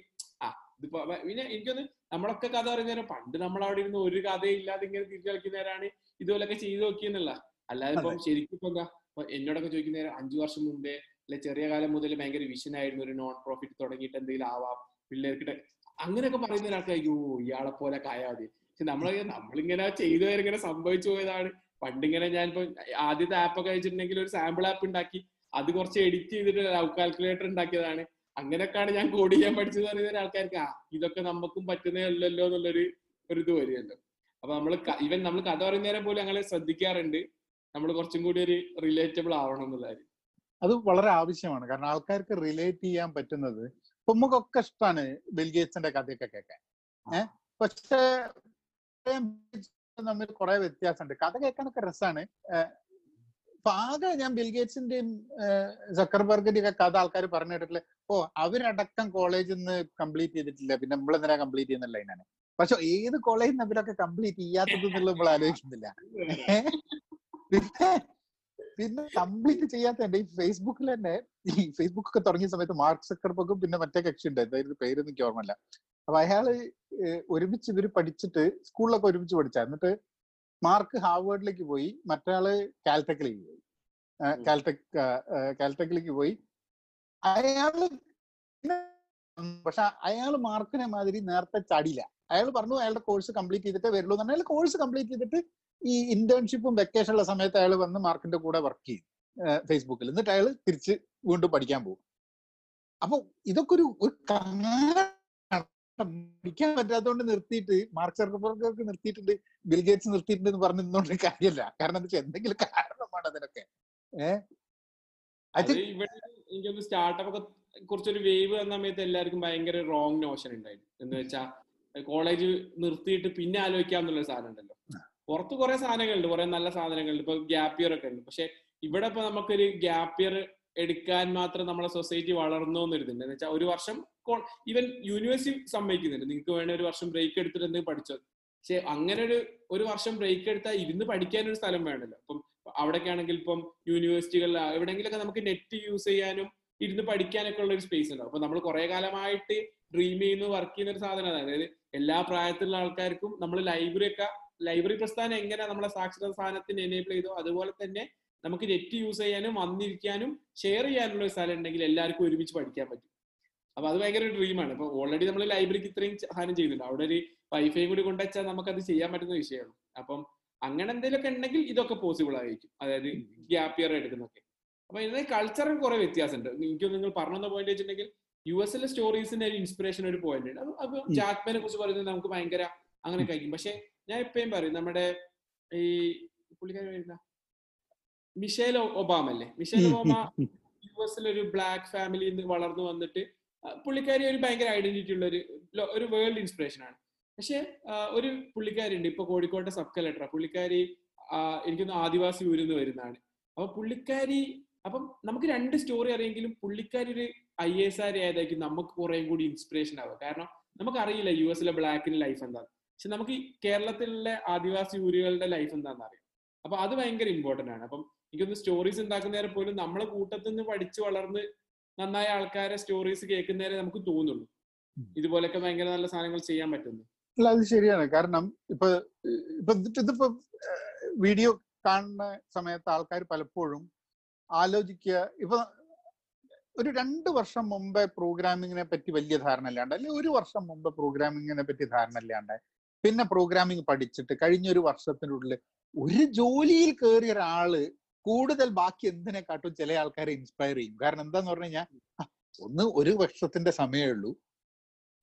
ഇതിപ്പോ പിന്നെ എനിക്കൊന്ന് നമ്മളൊക്കെ കഥ പറയുന്നേരം പണ്ട് നമ്മൾ അവിടെ ഇരുന്ന് ഒരു കഥയും ഇല്ലാതെ ഇങ്ങനെ തിരിച്ചു കളിക്കുന്നവരാണ് ഇതുപോലൊക്കെ ചെയ്തു നോക്കിയെന്നുള്ള. അല്ലാതെ ഇപ്പം ശരിക്കും ഇപ്പൊ എന്താ ചോദിക്കുന്ന എന്നോടൊക്കെ ചോദിക്കുന്നേരം അഞ്ചു വർഷം മുമ്പേ അല്ലെ ചെറിയ കാലം മുതൽ ഭയങ്കര വിഷൻ ആയിരുന്നു ഒരു നോൺ പ്രോഫിറ്റ് തുടങ്ങിയിട്ട് എന്തെങ്കിലും ആവാം പിള്ളേർക്ക് ടെ- അങ്ങനെയൊക്കെ പറയുന്ന ഒരാൾക്ക് അയ്യോ ഇയാളെ പോലെ കായാ മതി. പക്ഷെ നമ്മൾ നമ്മളിങ്ങനെ ചെയ്തു ഇങ്ങനെ സംഭവിച്ചു പോയതാണ്. പണ്ടിങ്ങനെ ഞാനിപ്പോ ആദ്യത്തെ ആപ്പൊക്കെ അയച്ചിട്ടുണ്ടെങ്കിൽ ഒരു സാമ്പിൾ ആപ്പ് ഉണ്ടാക്കി അത് കുറച്ച് എഡിറ്റ് ചെയ്തിട്ട് ലവ് കാൽക്കുലേറ്റർ ഉണ്ടാക്കിയതാണ്. അങ്ങനെയൊക്കെയാണ് ഞാൻ കോഡ് ചെയ്യാൻ പഠിച്ചത് പറയുന്ന ആൾക്കാർക്ക്. ആ ഇതൊക്കെ നമുക്കും പറ്റുന്നേ അല്ലല്ലോ എന്നുള്ളൊരു ഒരു ഇത് വരുമല്ലോ. അപ്പൊ നമ്മൾ ഇവൻ നമ്മൾ കഥ പറയുന്നേരം പോലും അങ്ങനെ ശ്രദ്ധിക്കാറുണ്ട്. നമ്മൾ കുറച്ചും കൂടി ഒരു റിലേറ്റബിൾ ആവണം എന്നുള്ള കാര്യം. അത് വളരെ ആവശ്യമാണ്. കാരണം ആൾക്കാർക്ക് റിലേറ്റ് ചെയ്യാൻ പറ്റുന്നത് ഇപ്പൊ നമുക്കൊക്കെ ഇഷ്ടമാണ് ബിൽഗേറ്റ്സിന്റെ കഥയൊക്കെ കേൾക്കാൻ. ഏഹ് പക്ഷെ തമ്മിൽ കുറെ വ്യത്യാസമുണ്ട്. കഥ കേൾക്കാനൊക്കെ രസമാണ് ഇപ്പൊ ആകെ ഞാൻ ബിൽഗേറ്റ്സിന്റെയും സക്കർബർഗിന്റെയും ഒക്കെ കഥ ആൾക്കാർ പറഞ്ഞു കേട്ടിട്ടില്ല? ഓ അവരടക്കം കോളേജിൽ നിന്ന് കംപ്ലീറ്റ് ചെയ്തിട്ടില്ല. പിന്നെ നമ്മൾ എന്തിനാ കംപ്ലീറ്റ് ചെയ്യുന്നില്ല ലൈനാണ് പക്ഷെ ഏത് കോളേജിൽ നിന്ന് അവരൊക്കെ കംപ്ലീറ്റ് ചെയ്യാത്തത് എന്നുള്ളത് നമ്മൾ ആലോചിക്കുന്നില്ല. പിന്നെ പിന്നെ കംപ്ലീറ്റ് ചെയ്യാത്തണ്ട് ഈ ഫേസ്ബുക്കിൽ തന്നെ ഈ ഫേസ്ബുക്ക് ഒക്കെ തുടങ്ങിയ സമയത്ത് മാർക്ക് സക്കർബർഗും പിന്നെ മറ്റേ കക്ഷി ഉണ്ട് എന്തായിരുന്നു പേരൊന്നും എനിക്ക് ഓർമ്മയില്ല. അപ്പൊ അയാൾ ഒരുമിച്ച് ഇവർ പഠിച്ചിട്ട് സ്കൂളിലൊക്കെ ഒരുമിച്ച് പഠിച്ച. എന്നിട്ട് മാർക്ക് ഹാർവേഡിലേക്ക് പോയി മറ്റയാൾ കാൽടെക്കിലേക്ക് പോയി. കാൽടെക് കാൽടെക്കിലേക്ക് പോയി. അയാൾ പക്ഷെ അയാൾ മാർക്കിനെ മാതിരി നേരത്തെ ചാടിയില്ല. അയാൾ പറഞ്ഞു അയാളുടെ കോഴ്സ് കംപ്ലീറ്റ് ചെയ്തിട്ട് വരുള്ളൂ എന്ന് അയാൾ കോഴ്സ് കംപ്ലീറ്റ് ചെയ്തിട്ട് ഈ ഇന്റേൺഷിപ്പും വെക്കേഷൻ ഉള്ള സമയത്ത് അയാൾ വന്ന് മാർക്കിന്റെ കൂടെ വർക്ക് ചെയ്യും ഫേസ്ബുക്കിൽ. എന്നിട്ട് അയാൾ തിരിച്ച് വീണ്ടും പഠിക്കാൻ പോകും. അപ്പൊ ഇതൊക്കെ ഒരു പഠിക്കാൻ പറ്റാത്തതുകൊണ്ട് നിർത്തിയിട്ട് മാർക്ക് സർക്കബർഗർക്ക് നിർത്തിയിട്ടുണ്ട്. ബിൽഗേറ്റ്സ് നിർത്തിയിട്ടുണ്ട് എന്ന് പറഞ്ഞു നിന്നോണ്ട് കാര്യമല്ല. കാരണം എന്താ എന്തെങ്കിലും കാരണമാണ് അതിനൊക്കെ. ഏഹ് എനിക്കൊന്ന് സ്റ്റാർട്ടപ്പ് ഒക്കെ കുറച്ചൊരു വേവ് വന്ന സമയത്ത് എല്ലാവർക്കും ഭയങ്കര റോങ് നോഷൻ ഉണ്ടായിരുന്നു എന്ന് വെച്ചാൽ കോളേജ് നിർത്തിയിട്ട് പിന്നെ ആലോചിക്കാന്നുള്ള എന്നുള്ള സാധനം ഉണ്ടല്ലോ. പുറത്ത് കുറെ സാധനങ്ങളുണ്ട്. കുറെ നല്ല സാധനങ്ങളുണ്ട്. ഇപ്പൊ ഗ്യാപ്പ് ഇയർ ഒക്കെ ഉണ്ട്. പക്ഷെ ഇവിടെ ഇപ്പൊ നമുക്കൊരു ഗ്യാപ്പ് ഇയർ എടുക്കാൻ മാത്രം നമ്മളെ സൊസൈറ്റി വളർന്നു എന്നൊരിതുണ്ട് എന്ന് വെച്ചാൽ ഒരു വർഷം ഈവൻ യൂണിവേഴ്സിറ്റി സമ്മതിക്കുന്നുണ്ട്. നിങ്ങൾക്ക് വേണേ ഒരു വർഷം ബ്രേക്ക് എടുത്തിട്ട് എന്തെങ്കിലും പഠിച്ചോ. പക്ഷെ അങ്ങനെ ഒരു ഒരു വർഷം ബ്രേക്ക് എടുത്താൽ ഇരുന്ന് പഠിക്കാൻ ഒരു സ്ഥലം വേണമല്ലോ ഇപ്പം അവിടെയൊക്കെ ആണെങ്കിൽ ഇപ്പം യൂണിവേഴ്സിറ്റികളിൽ എവിടെയെങ്കിലൊക്കെ നമുക്ക് നെറ്റ് യൂസ് ചെയ്യാനും ഇരുന്ന് പഠിക്കാനൊക്കെ ഉള്ള ഒരു സ്പേസ് ഉണ്ടാവും. അപ്പൊ നമ്മൾ കുറെ കാലമായിട്ട് ഡ്രീം ചെയ്യുന്ന വർക്ക് ചെയ്യുന്ന ഒരു സാധനമാണ് അതായത് എല്ലാ പ്രായത്തിലുള്ള ആൾക്കാർക്കും നമ്മൾ ലൈബ്രറി ഒക്കെ ലൈബ്രറി പ്രസ്ഥാനം എങ്ങനെ നമ്മളെ സാക്ഷരത സ്ഥാനത്തിന് എനേബിൾ ചെയ്തോ അതുപോലെ തന്നെ നമുക്ക് നെറ്റ് യൂസ് ചെയ്യാനും വന്നിരിക്കാനും ഷെയർ ചെയ്യാനുള്ള ഒരു സ്ഥലം ഉണ്ടെങ്കിൽ എല്ലാവർക്കും ഒരുമിച്ച് പഠിക്കാൻ പറ്റും. അപ്പൊ അത് ഭയങ്കര ഒരു ഡ്രീമാണ് ഇപ്പൊ ഓൾറെഡി നമ്മൾ ലൈബ്രറിക്ക് ഇത്രയും സാധനം ചെയ്യുന്നുണ്ട് അവിടെ ഒരു വൈഫൈ കൂടി കൊണ്ടുവച്ചാൽ നമുക്ക് അത് ചെയ്യാൻ പറ്റുന്ന വിഷയമാണ്. അപ്പം അങ്ങനെ എന്തെങ്കിലുമൊക്കെ ഉണ്ടെങ്കിൽ ഇതൊക്കെ പോസിബിൾ ആയിരിക്കും. അതായത് ഗ്യാപ്പ് ഇയർ എടുക്കുന്നൊക്കെ അപ്പൊ ഇതിന് കൾച്ചറിൽ കുറെ വ്യത്യാസമുണ്ട്. എനിക്ക് നിങ്ങൾ പറഞ്ഞ പോയിന്റ് വെച്ചിട്ടുണ്ടെങ്കിൽ യു എസ് എല്ലെ സ്റ്റോറീസിന്റെ ഒരു ഇൻസ്പിറേഷൻ ഒരു പോയിന്റ് ഉണ്ട്. അപ്പൊ ജാക്മാനെ കുറിച്ച് പറയുന്നത് നമുക്ക് ഭയങ്കര അങ്ങനെ കഴിക്കും. പക്ഷെ ഞാൻ എപ്പോഴും പറയും നമ്മുടെ ഈ പുള്ളിക്കാരി വരുന്ന മിഷേൽ ഒബാമ അല്ലേ മിഷേൽ ഒബാമ യു എസിൽ ഒരു ബ്ലാക്ക് ഫാമിലിയിൽ നിന്ന് വളർന്നു വന്നിട്ട് പുള്ളിക്കാരി ഒരു ഭയങ്കര ഐഡന്റിറ്റി ഉള്ള ഒരു ഒരു വേൾഡ് ഇൻസ്പിറേഷൻ ആണ്. പക്ഷെ ഒരു പുള്ളിക്കാരി ഉണ്ട് ഇപ്പൊ കോഴിക്കോട്ടെ സബ് കളക്ടർ പുള്ളിക്കാരി എനിക്കൊന്ന് ആദിവാസി ഊരിൽ നിന്ന് വരുന്നതാണ്. അപ്പൊ പുള്ളിക്കാരി അപ്പം നമുക്ക് രണ്ട് സ്റ്റോറി അറിയെങ്കിലും പുള്ളിക്കാരി ഒരു ഐ എസ് ആർ ആയതായിരിക്കും നമുക്ക് കുറേ കൂടി ഇൻസ്പിറേഷൻ ആവുക. കാരണം നമുക്കറിയില്ല യു എസിലെ ബ്ലാക്കിന്റെ ലൈഫ് എന്താണ് പക്ഷെ നമുക്ക് ഈ കേരളത്തിലെ ആദിവാസി ഊരുകളുടെ ലൈഫ് എന്താണെന്ന് അറിയാം അപ്പൊ അത് ഭയങ്കര ഇമ്പോർട്ടന്റ് ആണ്. അപ്പം എനിക്കൊന്ന് സ്റ്റോറീസ് ഉണ്ടാക്കുന്നവരെ പോലും നമ്മളെ കൂട്ടത്തിൽ നിന്ന് പഠിച്ചു വളർന്ന് നന്നായ ആൾക്കാരെ സ്റ്റോറീസ് കേൾക്കുന്നവരെ നമുക്ക് തോന്നുള്ളൂ. ഇതുപോലൊക്കെ ഭയങ്കര നല്ല സാധനങ്ങൾ ചെയ്യാൻ പറ്റുന്നു അല്ല അത് ശരിയാണ്. കാരണം ഇപ്പൊ ഇപ്പൊ ഇതിപ്പോ വീഡിയോ കാണുന്ന സമയത്ത് ആൾക്കാർ പലപ്പോഴും ആലോചിക്കുക ഇപ്പൊ ഒരു രണ്ട് വർഷം മുമ്പേ പ്രോഗ്രാമിങ്ങിനെ പറ്റി വലിയ ധാരണ ഇല്ലാണ്ട് അല്ലെങ്കിൽ ഒരു വർഷം മുമ്പ് പ്രോഗ്രാമിങ്ങിനെ പറ്റി ധാരണ ഇല്ലാണ്ട് പിന്നെ പ്രോഗ്രാമിംഗ് പഠിച്ചിട്ട് കഴിഞ്ഞ ഒരു വർഷത്തിനുള്ളിൽ ഒരു ജോലിയിൽ കയറിയ ഒരാൾ കൂടുതൽ ബാക്കി എന്തിനെക്കാട്ടും ചില ആൾക്കാരെ ഇൻസ്പയർ ചെയ്യും. കാരണം എന്താന്ന് പറഞ്ഞു കഴിഞ്ഞാൽ ഒന്ന് ഒരു വർഷത്തിന്റെ സമയമേ ഉള്ളൂ.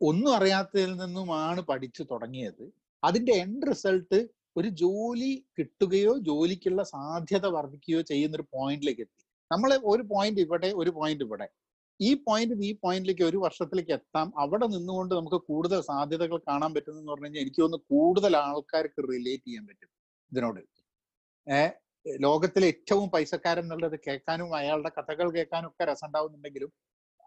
ഒന്നും അറിയാത്തതിൽ നിന്നുമാണ് പഠിച്ചു തുടങ്ങിയത്. അതിന്റെ എൻഡ് റിസൾട്ട് ഒരു ജോലി കിട്ടുകയോ ജോലിക്കുള്ള സാധ്യത വർദ്ധിക്കുകയോ ചെയ്യുന്ന ഒരു പോയിന്റിലേക്ക് എത്തി. നമ്മൾ ഒരു പോയിന്റ് ഇവിടെ ഒരു പോയിന്റ് ഇവിടെ. ഈ പോയിന്റ് ഈ പോയിന്റിലേക്ക് ഒരു വർഷത്തിലേക്ക് എത്താം. അവിടെ നിന്നുകൊണ്ട് നമുക്ക് കൂടുതൽ സാധ്യതകൾ കാണാൻ പറ്റുന്നെന്ന് പറഞ്ഞു കഴിഞ്ഞാൽ എനിക്ക് തോന്നുന്നു കൂടുതൽ ആൾക്കാർക്ക് റിലേറ്റ് ചെയ്യാൻ പറ്റും ഇതിനോട്. ഏഹ് ലോകത്തിലെ ഏറ്റവും പൈസക്കാരൻ എന്നുള്ളത് കേൾക്കാനും അയാളുടെ കഥകൾ കേൾക്കാനും ഒക്കെ രസമുണ്ടാവുന്നുണ്ടെങ്കിലും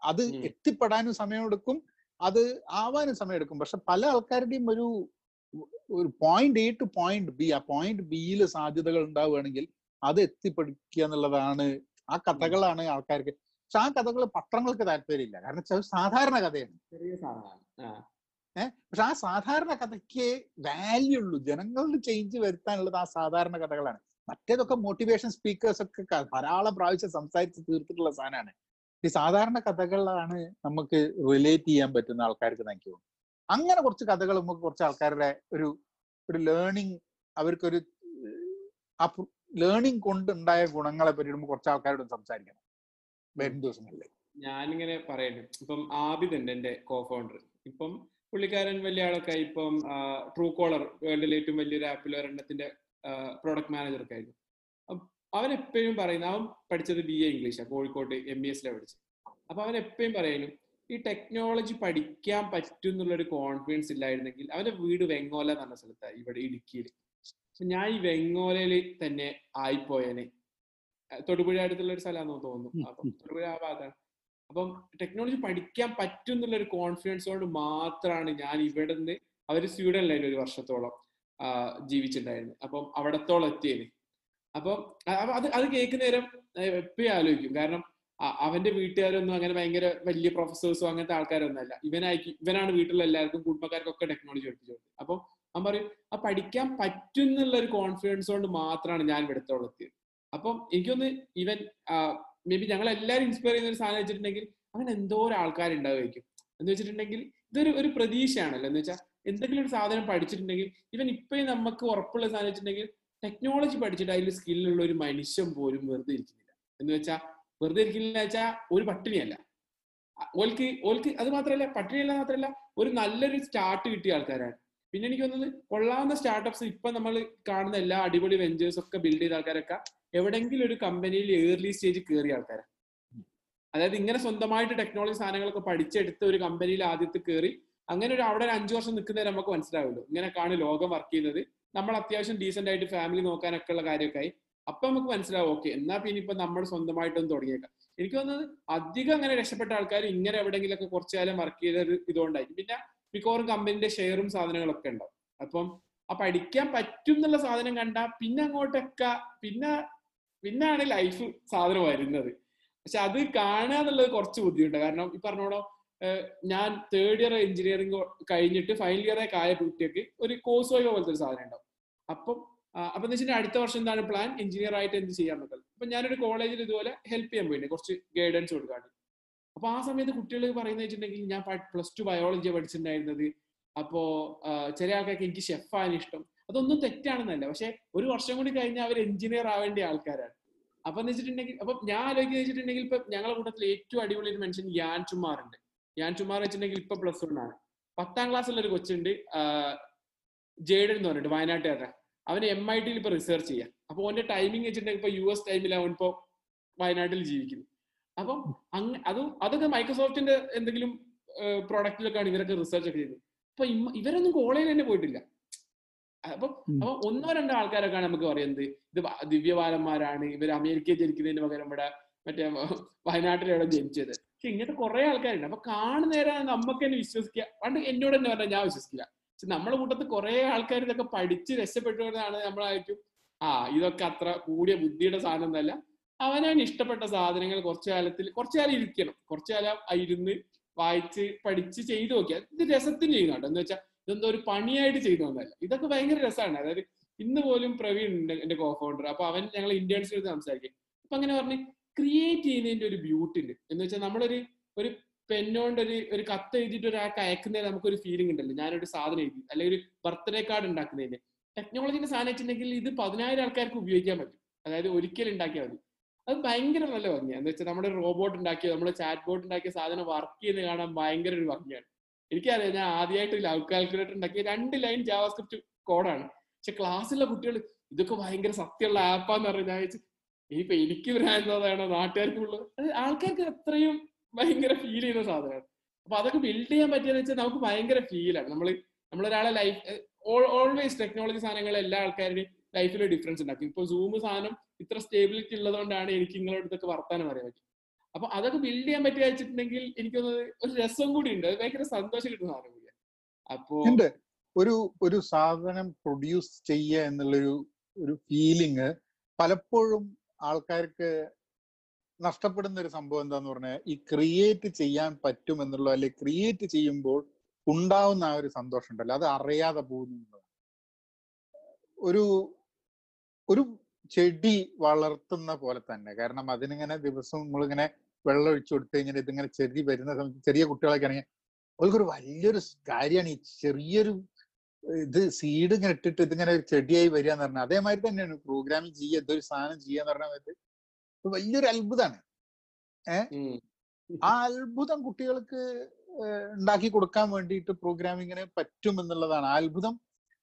അത് ഉം. എത്തിപ്പെടാനും സമയമെടുക്കും. അത് ആവാനും സമയമെടുക്കും. പക്ഷെ പല ആൾക്കാരുടെയും ഒരു ഒരു point A to point B ആ പോയിന്റ് ബിയിൽ സാധ്യതകൾ ഉണ്ടാവുകയാണെങ്കിൽ അത് എത്തിപ്പിടിക്കുക എന്നുള്ളതാണ് ആ കഥകളാണ് ആൾക്കാർക്ക്. പക്ഷെ ആ കഥകൾ പത്രങ്ങൾക്ക് താല്പര്യമില്ല. കാരണം വെച്ചാൽ സാധാരണ കഥയാണ്. ഏഹ് പക്ഷെ ആ സാധാരണ കഥയ്ക്ക് വാല്യൂ ഉള്ളൂ. ജനങ്ങളിൽ ചേഞ്ച് വരുത്താനുള്ളത് ആ സാധാരണ കഥകളാണ്. മറ്റേതൊക്കെ മോട്ടിവേഷൻ സ്പീക്കേഴ്സ് ഒക്കെ ധാരാളം പ്രാവശ്യം സംസാരിച്ച് തീർത്തിട്ടുള്ള സാധനമാണ്. ഈ സാധാരണ കഥകളാണ് നമുക്ക് റിലേറ്റ് ചെയ്യാൻ പറ്റുന്ന ആൾക്കാർക്ക് എനിക്ക് തോന്നുന്നു. അങ്ങനെ കുറച്ച് കഥകൾ നമുക്ക് കുറച്ച് ആൾക്കാരുടെ ഒരു ഒരു ലേണിംഗ് അവർക്കൊരു ആ ലേണിംഗ് കൊണ്ടുണ്ടായ ഗുണങ്ങളെ പറ്റി നമുക്ക് കുറച്ച് ആൾക്കാരോട് സംസാരിക്കണം. വരും ദിവസങ്ങളിൽ ഞാനിങ്ങനെ പറയുന്നു ഇപ്പം ആബിദ് ഉണ്ട് എന്റെ കോഫൗണ്ടർ ഇപ്പം പുള്ളിക്കാരൻ വലിയ ആളൊക്കെ. ഇപ്പം ട്രൂ കോളർ വേൾഡിലെ ഏറ്റവും വലിയൊരു ആപ്പിൽ ഒരെണ്ണത്തിന്റെ പ്രോഡക്റ്റ് മാനേജർ ഒക്കെ ആയിരുന്നു. അവൻ എപ്പോഴും പറയുന്ന അവൻ പഠിച്ചത് ബി എ ഇംഗ്ലീഷാണ് കോഴിക്കോട്ട് എം ബി എസിലാണ് പഠിച്ചത്. അപ്പൊ അവൻ എപ്പോഴും പറയുന്നു ഈ ടെക്നോളജി പഠിക്കാൻ പറ്റും എന്നുള്ളൊരു കോൺഫിഡൻസ് ഇല്ലായിരുന്നെങ്കിൽ അവന്റെ വീട് വെങ്ങോല എന്ന് പറഞ്ഞ സ്ഥലത്താണ് ഇവിടെ ഇടുക്കിയിൽ ഞാൻ ഈ വെങ്ങോലയിൽ തന്നെ ആയിപ്പോയനെ. തൊടുപുഴ അടുത്തുള്ള ഒരു സ്ഥലമാണെന്ന് തോന്നുന്നു. അപ്പം തൊടുപുഴ ആ ഭാഗത്താണ്. അപ്പം ടെക്നോളജി പഠിക്കാൻ പറ്റും എന്നുള്ള ഒരു കോൺഫിഡൻസോട് മാത്രമാണ് ഞാൻ ഇവിടെ നിന്ന് അവർ സ്വീഡനിലായിരുന്നു ഒരു വർഷത്തോളം ജീവിച്ചിട്ടുണ്ടായിരുന്നു അപ്പം അവിടത്തോളം എത്തിയത് അപ്പം അത് അത് കേൾക്കുന്ന നേരം എപ്പോഴും ആലോചിക്കും. കാരണം അവന്റെ വീട്ടുകാരൊന്നും അങ്ങനെ ഭയങ്കര വലിയ പ്രൊഫസേഴ്സോ അങ്ങനത്തെ ആൾക്കാരൊന്നും അല്ല ഇവനായിരിക്കും ഇവനാണ് വീട്ടിലുള്ള എല്ലാവർക്കും കുടുംബക്കാർക്കൊക്കെ ടെക്നോളജി പഠിപ്പിച്ചു കൊടുത്തത് അപ്പൊ അവൻ പറയും ആ പഠിക്കാൻ പറ്റും എന്നുള്ള ഒരു കോൺഫിഡൻസ് കൊണ്ട് മാത്രമാണ് ഞാൻ ഇവിടത്തോളം എത്തിയത്. അപ്പം എനിക്കൊന്ന് ഇവൻ മേ ബി ഞങ്ങൾ എല്ലാവരും ഇൻസ്പയർ ചെയ്യുന്ന ഒരു സാധനം വെച്ചിട്ടുണ്ടെങ്കിൽ അങ്ങനെ എന്തോ ഒരു ആൾക്കാരുണ്ടാവുമായിരിക്കും. എന്ന് വെച്ചിട്ടുണ്ടെങ്കിൽ ഇതൊരു ഒരു പ്രതീക്ഷയാണല്ലോ. എന്ന് വെച്ചാൽ എന്തെങ്കിലും ഒരു സാധനം പഠിച്ചിട്ടുണ്ടെങ്കിൽ ഇവൻ ഇപ്പോഴും നമുക്ക് ഉറപ്പുള്ള സാധനം വെച്ചിട്ടുണ്ടെങ്കിൽ ടെക്നോളജി പഠിച്ചിട്ട് അതിൽ സ്കില്ലുള്ള ഒരു മനുഷ്യൻ പോലും വെറുതെ ഇരിക്കുന്നില്ല. എന്ന് വെച്ചാൽ വെറുതെ ഇരിക്കുന്നില്ല വെച്ചാൽ ഒരു പട്ടിണിയല്ല. ഓൽക്ക് ഓൽക്ക് അത് മാത്രമല്ല പട്ടിണിയല്ല മാത്രമല്ല ഒരു നല്ലൊരു സ്റ്റാർട്ട് കിട്ടിയ ആൾക്കാരാണ്. പിന്നെ എനിക്ക് തോന്നുന്നത് കൊള്ളാവുന്ന സ്റ്റാർട്ടപ്സ് ഇപ്പൊ നമ്മൾ കാണുന്ന എല്ലാ അടിപൊളി വെഞ്ചേഴ്സ് ഒക്കെ ബിൽഡ് ചെയ്ത ആൾക്കാരൊക്കെ എവിടെങ്കിലും ഒരു കമ്പനിയിൽ ഏർലി സ്റ്റേജിൽ കയറിയ ആൾക്കാരാണ് അതായത് ഇങ്ങനെ സ്വന്തമായിട്ട് ടെക്നോളജി സാധനങ്ങളൊക്കെ പഠിച്ചെടുത്ത് ഒരു കമ്പനിയിൽ ആദ്യത്തെ കയറി അങ്ങനെ ഒരു അവിടെ ഒരു അഞ്ചു വർഷം നിൽക്കുന്നവരെ നമുക്ക് ഇങ്ങനെ ഇങ്ങനെയൊക്കെയാണ് ലോകം വർക്ക് ചെയ്യുന്നത്. നമ്മൾ അത്യാവശ്യം ഡീസെന്റ് ആയിട്ട് ഫാമിലി നോക്കാനൊക്കെ ഉള്ള കാര്യമൊക്കെ ആയി അപ്പൊ നമുക്ക് മനസ്സിലാവും ഓക്കെ എന്നാ പിന്നെ ഇപ്പൊ നമ്മൾ സ്വന്തമായിട്ടൊന്നും തുടങ്ങിയേക്കാം. എനിക്ക് തോന്നുന്നത് അധികം അങ്ങനെ രക്ഷപ്പെട്ട ആൾക്കാർ ഇങ്ങനെ എവിടെയെങ്കിലൊക്കെ കുറച്ചു കാലം വർക്ക് ചെയ്ത ഒരു ഇതുകൊണ്ടായിരിക്കും. പിന്നെ മിക്കവാറും കമ്പനിന്റെ ഷെയറും സാധനങ്ങളൊക്കെ ഉണ്ടാവും. അപ്പം ആ പഠിക്കാൻ പറ്റും എന്നുള്ള സാധനം കണ്ട പിന്നെ അങ്ങോട്ടൊക്കെ പിന്നെ പിന്നാണ് ലൈഫ് സാധനം വരുന്നത്. പക്ഷെ അത് കാണുക എന്നുള്ളത് കുറച്ച് ബുദ്ധിമുട്ടാണ്. കാരണം ഈ പറഞ്ഞോടോ ഏഹ് ഞാൻ തേർഡ് ഇയർ എഞ്ചിനീയറിംഗ് കഴിഞ്ഞിട്ട് ഫൈനൽ ഇയർ ആയ കുട്ടിയൊക്കെ ഒരു കോഴ്സ് വൈവ പോലത്തെ ഒരു സാധനം ഉണ്ടാവും. അപ്പം അപ്പൊ എന്ന് വെച്ചിട്ടുണ്ടെങ്കിൽ അടുത്ത വർഷം എന്താണ് പ്ലാൻ എഞ്ചിനീയർ ആയിട്ട് എന്ത് ചെയ്യാൻ നോക്കാം അപ്പൊ ഞാനൊരു കോളേജിൽ ഇതുപോലെ ഹെൽപ്പ് ചെയ്യാൻ പോയിട്ടുണ്ട്. കുറച്ച് ഗൈഡൻസ് കൊടുക്കാണ്ട്. അപ്പൊ ആ സമയത്ത് കുട്ടികൾ പറയുന്നത് വെച്ചിട്ടുണ്ടെങ്കിൽ ഞാൻ പ്ലസ് ടു ബയോളജി പഠിച്ചിട്ടുണ്ടായിരുന്നത്. അപ്പോ ചില ആൾക്കാർക്ക് എനിക്ക് ഷെഫ് ആവാൻ ഇഷ്ടം. അതൊന്നും തെറ്റാണെന്നല്ല. പക്ഷെ ഒരു വർഷം കൂടി കഴിഞ്ഞാൽ അവർ എഞ്ചിനീയർ ആവേണ്ട ആൾക്കാരാണ്. അപ്പൊ എന്ന് വെച്ചിട്ടുണ്ടെങ്കിൽ അപ്പൊ ഞാൻ ആലോചിക്കുന്ന വെച്ചിട്ടുണ്ടെങ്കിൽ ഇപ്പൊ ഞങ്ങളുടെ കൂട്ടത്തിൽ ഏറ്റവും അടിപൊളി ഒരു മനുഷ്യൻ യാൻ ചുമാർ ഉണ്ട് ചുമ്മാ വെച്ചിട്ടുണ്ടെങ്കിൽ ഇപ്പൊ പ്ലസ് വൺ ആണ്. പത്താം ക്ലാസ്സിലുള്ള ഒരു കൊച്ചുണ്ട് ജേഡൻ എന്ന് പറഞ്ഞിട്ട് വയനാട്ടുകാരുടെ അവന് എം ഐ ടിയിൽ ഇപ്പൊ റിസർച്ച് ചെയ്യാം. അപ്പൊ ഓന്റെ ടൈമിംഗ് വെച്ചിട്ടുണ്ടെങ്കിൽ ഇപ്പൊ യു എസ് ടൈമിൽ അവൻ ഇപ്പൊ വയനാട്ടിൽ ജീവിക്കുന്നു. അപ്പം അങ്ങ് അതും അതൊക്കെ മൈക്രോസോഫ്റ്റിന്റെ എന്തെങ്കിലും പ്രൊഡക്റ്റിലൊക്കെയാണ് ഇവരൊക്കെ റിസർച്ച് ഒക്കെ ചെയ്തത്. അപ്പൊ ഇവരൊന്നും കോളേജിൽ തന്നെ പോയിട്ടില്ല. അപ്പൊ. അപ്പൊ ഒന്നോ രണ്ടോ ആൾക്കാരൊക്കെ നമുക്ക് പറയുന്നത് ഇത് ദിവ്യബാലന്മാരാണ് ഇവർ അമേരിക്കയിൽ ജനിക്കുന്നതിന് പകരം ഇവിടെ മറ്റേ വയനാട്ടിലാണ് ജനിച്ചത്. പക്ഷെ ഇങ്ങനത്തെ കുറെ ആൾക്കാരുണ്ട്. അപ്പൊ കാണുന്നേരാണ് നമുക്ക് തന്നെ വിശ്വസിക്കുക. പണ്ട് എന്നോട് തന്നെ പറഞ്ഞാൽ ഞാൻ വിശ്വസിക്കില്ല. പക്ഷെ നമ്മുടെ കൂട്ടത്തിൽ കുറെ ആൾക്കാർ ഇതൊക്കെ പഠിച്ച് രക്ഷപ്പെട്ടുകൊണ്ടാണ് നമ്മളായിരിക്കും. ആ ഇതൊക്കെ അത്ര കൂടിയ ബുദ്ധിയുടെ സാധനം എന്നല്ല അവനവന് ഇഷ്ടപ്പെട്ട സാധനങ്ങൾ കുറച്ചു കാലത്തിൽ കുറച്ചു കാലം ഇരിക്കണം. കുറച്ചു കാലം ഇരുന്ന് വായിച്ച് പഠിച്ച് ചെയ്തു നോക്കിയാൽ ഇത് രസത്തിന് ചെയ്യുന്നുണ്ട്. എന്ന് വെച്ചാൽ ഇതെന്തോ ഒരു പണിയായിട്ട് ചെയ്തു വന്നതല്ല ഇതൊക്കെ ഭയങ്കര രസമാണ്. അതായത് ഇന്ന് പോലും പ്രവീൺ ഉണ്ട് എന്റെ കോ ഫൗണ്ടർ അപ്പൊ അവൻ ഞങ്ങൾ ഇന്ത്യൻസിന് സംസാരിക്കും. അപ്പൊ അങ്ങനെ പറഞ്ഞ് ക്രിയേറ്റ് ചെയ്യുന്നതിന്റെ ഒരു ബ്യൂട്ടി ഉണ്ട്. എന്ന് വെച്ചാൽ നമ്മളൊരു ഒരു പെന്നോണ്ട് ഒരു ഒരു കത്ത് എഴുതിയിട്ട് ഒരാൾക്ക് അയക്കുന്നതിന് നമുക്കൊരു ഫീലിംഗ് ഉണ്ടല്ലോ. ഞാനൊരു സാധനം എഴുതി അല്ലെങ്കിൽ ഒരു ബർത്ത്ഡേ കാർഡ് ഉണ്ടാക്കുന്നതിന്. ടെക്നോളജിന്റെ സാധനം വെച്ചിട്ടുണ്ടെങ്കിൽ ഇത് പതിനായിരം ആൾക്കാർക്ക് ഉപയോഗിക്കാൻ പറ്റും. അതായത് ഒരിക്കലും ഉണ്ടാക്കിയാൽ മതി. അത് ഭയങ്കര നല്ല ഭംഗിയാണ് എന്ന് വെച്ചാൽ നമ്മുടെ റോബോട്ട് ഉണ്ടാക്കിയ നമ്മുടെ ചാറ്റ് ബോട്ട് ഉണ്ടാക്കിയ സാധനം വർക്ക് ചെയ്യുന്നത് കാണാൻ ഭയങ്കര ഒരു ഭംഗിയാണ്. എനിക്കറിയാം ഞാൻ ആദ്യമായിട്ട് ലവ് കാൽക്കുലേറ്റർ ഉണ്ടാക്കിയ രണ്ട് ലൈൻ ജാവാസ്ക്രിപ്റ്റ് കോഡാണ് പക്ഷെ ക്ലാസ്സിലെ കുട്ടികൾ ഇതൊക്കെ ഭയങ്കര സത്യമുള്ള ആപ്പാന്ന് പറഞ്ഞ് ഞാൻ ഇനിയിപ്പോ എനിക്ക് ഭ്രാന്തതാണോ നാട്ടുകാർക്ക് ഉള്ളു അത് ആൾക്കാർക്ക് അത്രയും ഭയങ്കര ഫീൽ ചെയ്യുന്ന സാധനമാണ്. അപ്പൊ അതൊക്കെ ബിൽഡ് ചെയ്യാൻ പറ്റിയെന്ന് വെച്ചാൽ നമുക്ക് ഭയങ്കര ഫീലാണ് നമ്മൾ നമ്മളൊരാളെ ലൈഫ് ഓൾവേസ് ടെക്നോളജി സാധനങ്ങൾ എല്ലാ ആൾക്കാരുടെയും ലൈഫിൽ ഡിഫറൻസ് ഉണ്ടാക്കും. ഇപ്പൊ സൂം സാധനം ഇത്ര സ്റ്റേബിലിറ്റി ഉള്ളതുകൊണ്ടാണ് എനിക്ക് നിങ്ങളുടെ അടുത്തൊക്കെ വർത്താനം പറയാൻ പറ്റും അപ്പൊ അതൊക്കെ ബിൽഡ് ചെയ്യാൻ പറ്റി വെച്ചിട്ടുണ്ടെങ്കിൽ എനിക്കൊന്ന് ഒരു രസം കൂടി ഉണ്ട്. അത് ഭയങ്കര സന്തോഷം കിട്ടുന്ന സാധനം കൂടിയാണ് അപ്പോ ഒരു ഒരു സാധനം പ്രൊഡ്യൂസ് ചെയ്യുക എന്നുള്ളൊരു ഒരു ഫീലിംഗ് പലപ്പോഴും ആൾക്കാർക്ക് നഷ്ടപ്പെടുന്ന ഒരു സംഭവം എന്താന്ന് പറഞ്ഞാൽ ഈ ക്രിയേറ്റ് ചെയ്യാൻ പറ്റും എന്നുള്ള അല്ലെ ക്രിയേറ്റ് ചെയ്യുമ്പോൾ ഉണ്ടാവുന്ന ആ ഒരു സന്തോഷം ഉണ്ടല്ലോ. അത് അറിയാതെ പോകുന്നു ഒരു ഒരു ചെടി വളർത്തുന്ന പോലെ തന്നെ. കാരണം അതിനിങ്ങനെ ദിവസം നമ്മളിങ്ങനെ വെള്ളം ഒഴിച്ചു കൊടുത്തു കഴിഞ്ഞാൽ ഇതിങ്ങനെ ചെടി വരുന്ന സമയത്ത് ചെറിയ കുട്ടികളൊക്കെ ആണെങ്കിൽ അവർക്കൊരു വലിയൊരു കാര്യമാണ് ഈ ചെറിയൊരു ഇത് സീഡ് ഇങ്ങനെ ഇട്ടിട്ട് ഇതിങ്ങനെ ചെടിയായി വരിക എന്ന് പറഞ്ഞാൽ അതേമാതിരി തന്നെയാണ് പ്രോഗ്രാമിംഗ് ചെയ്യുക എന്തൊരു സാധനം ചെയ്യുക എന്ന് പറഞ്ഞാൽ വലിയൊരു അത്ഭുതമാണ്. ഏഹ് ആ അത്ഭുതം കുട്ടികൾക്ക് ഉണ്ടാക്കി കൊടുക്കാൻ വേണ്ടിയിട്ട് പ്രോഗ്രാമിങ്ങിന് പറ്റും എന്നുള്ളതാണ്. ആ അത്ഭുതം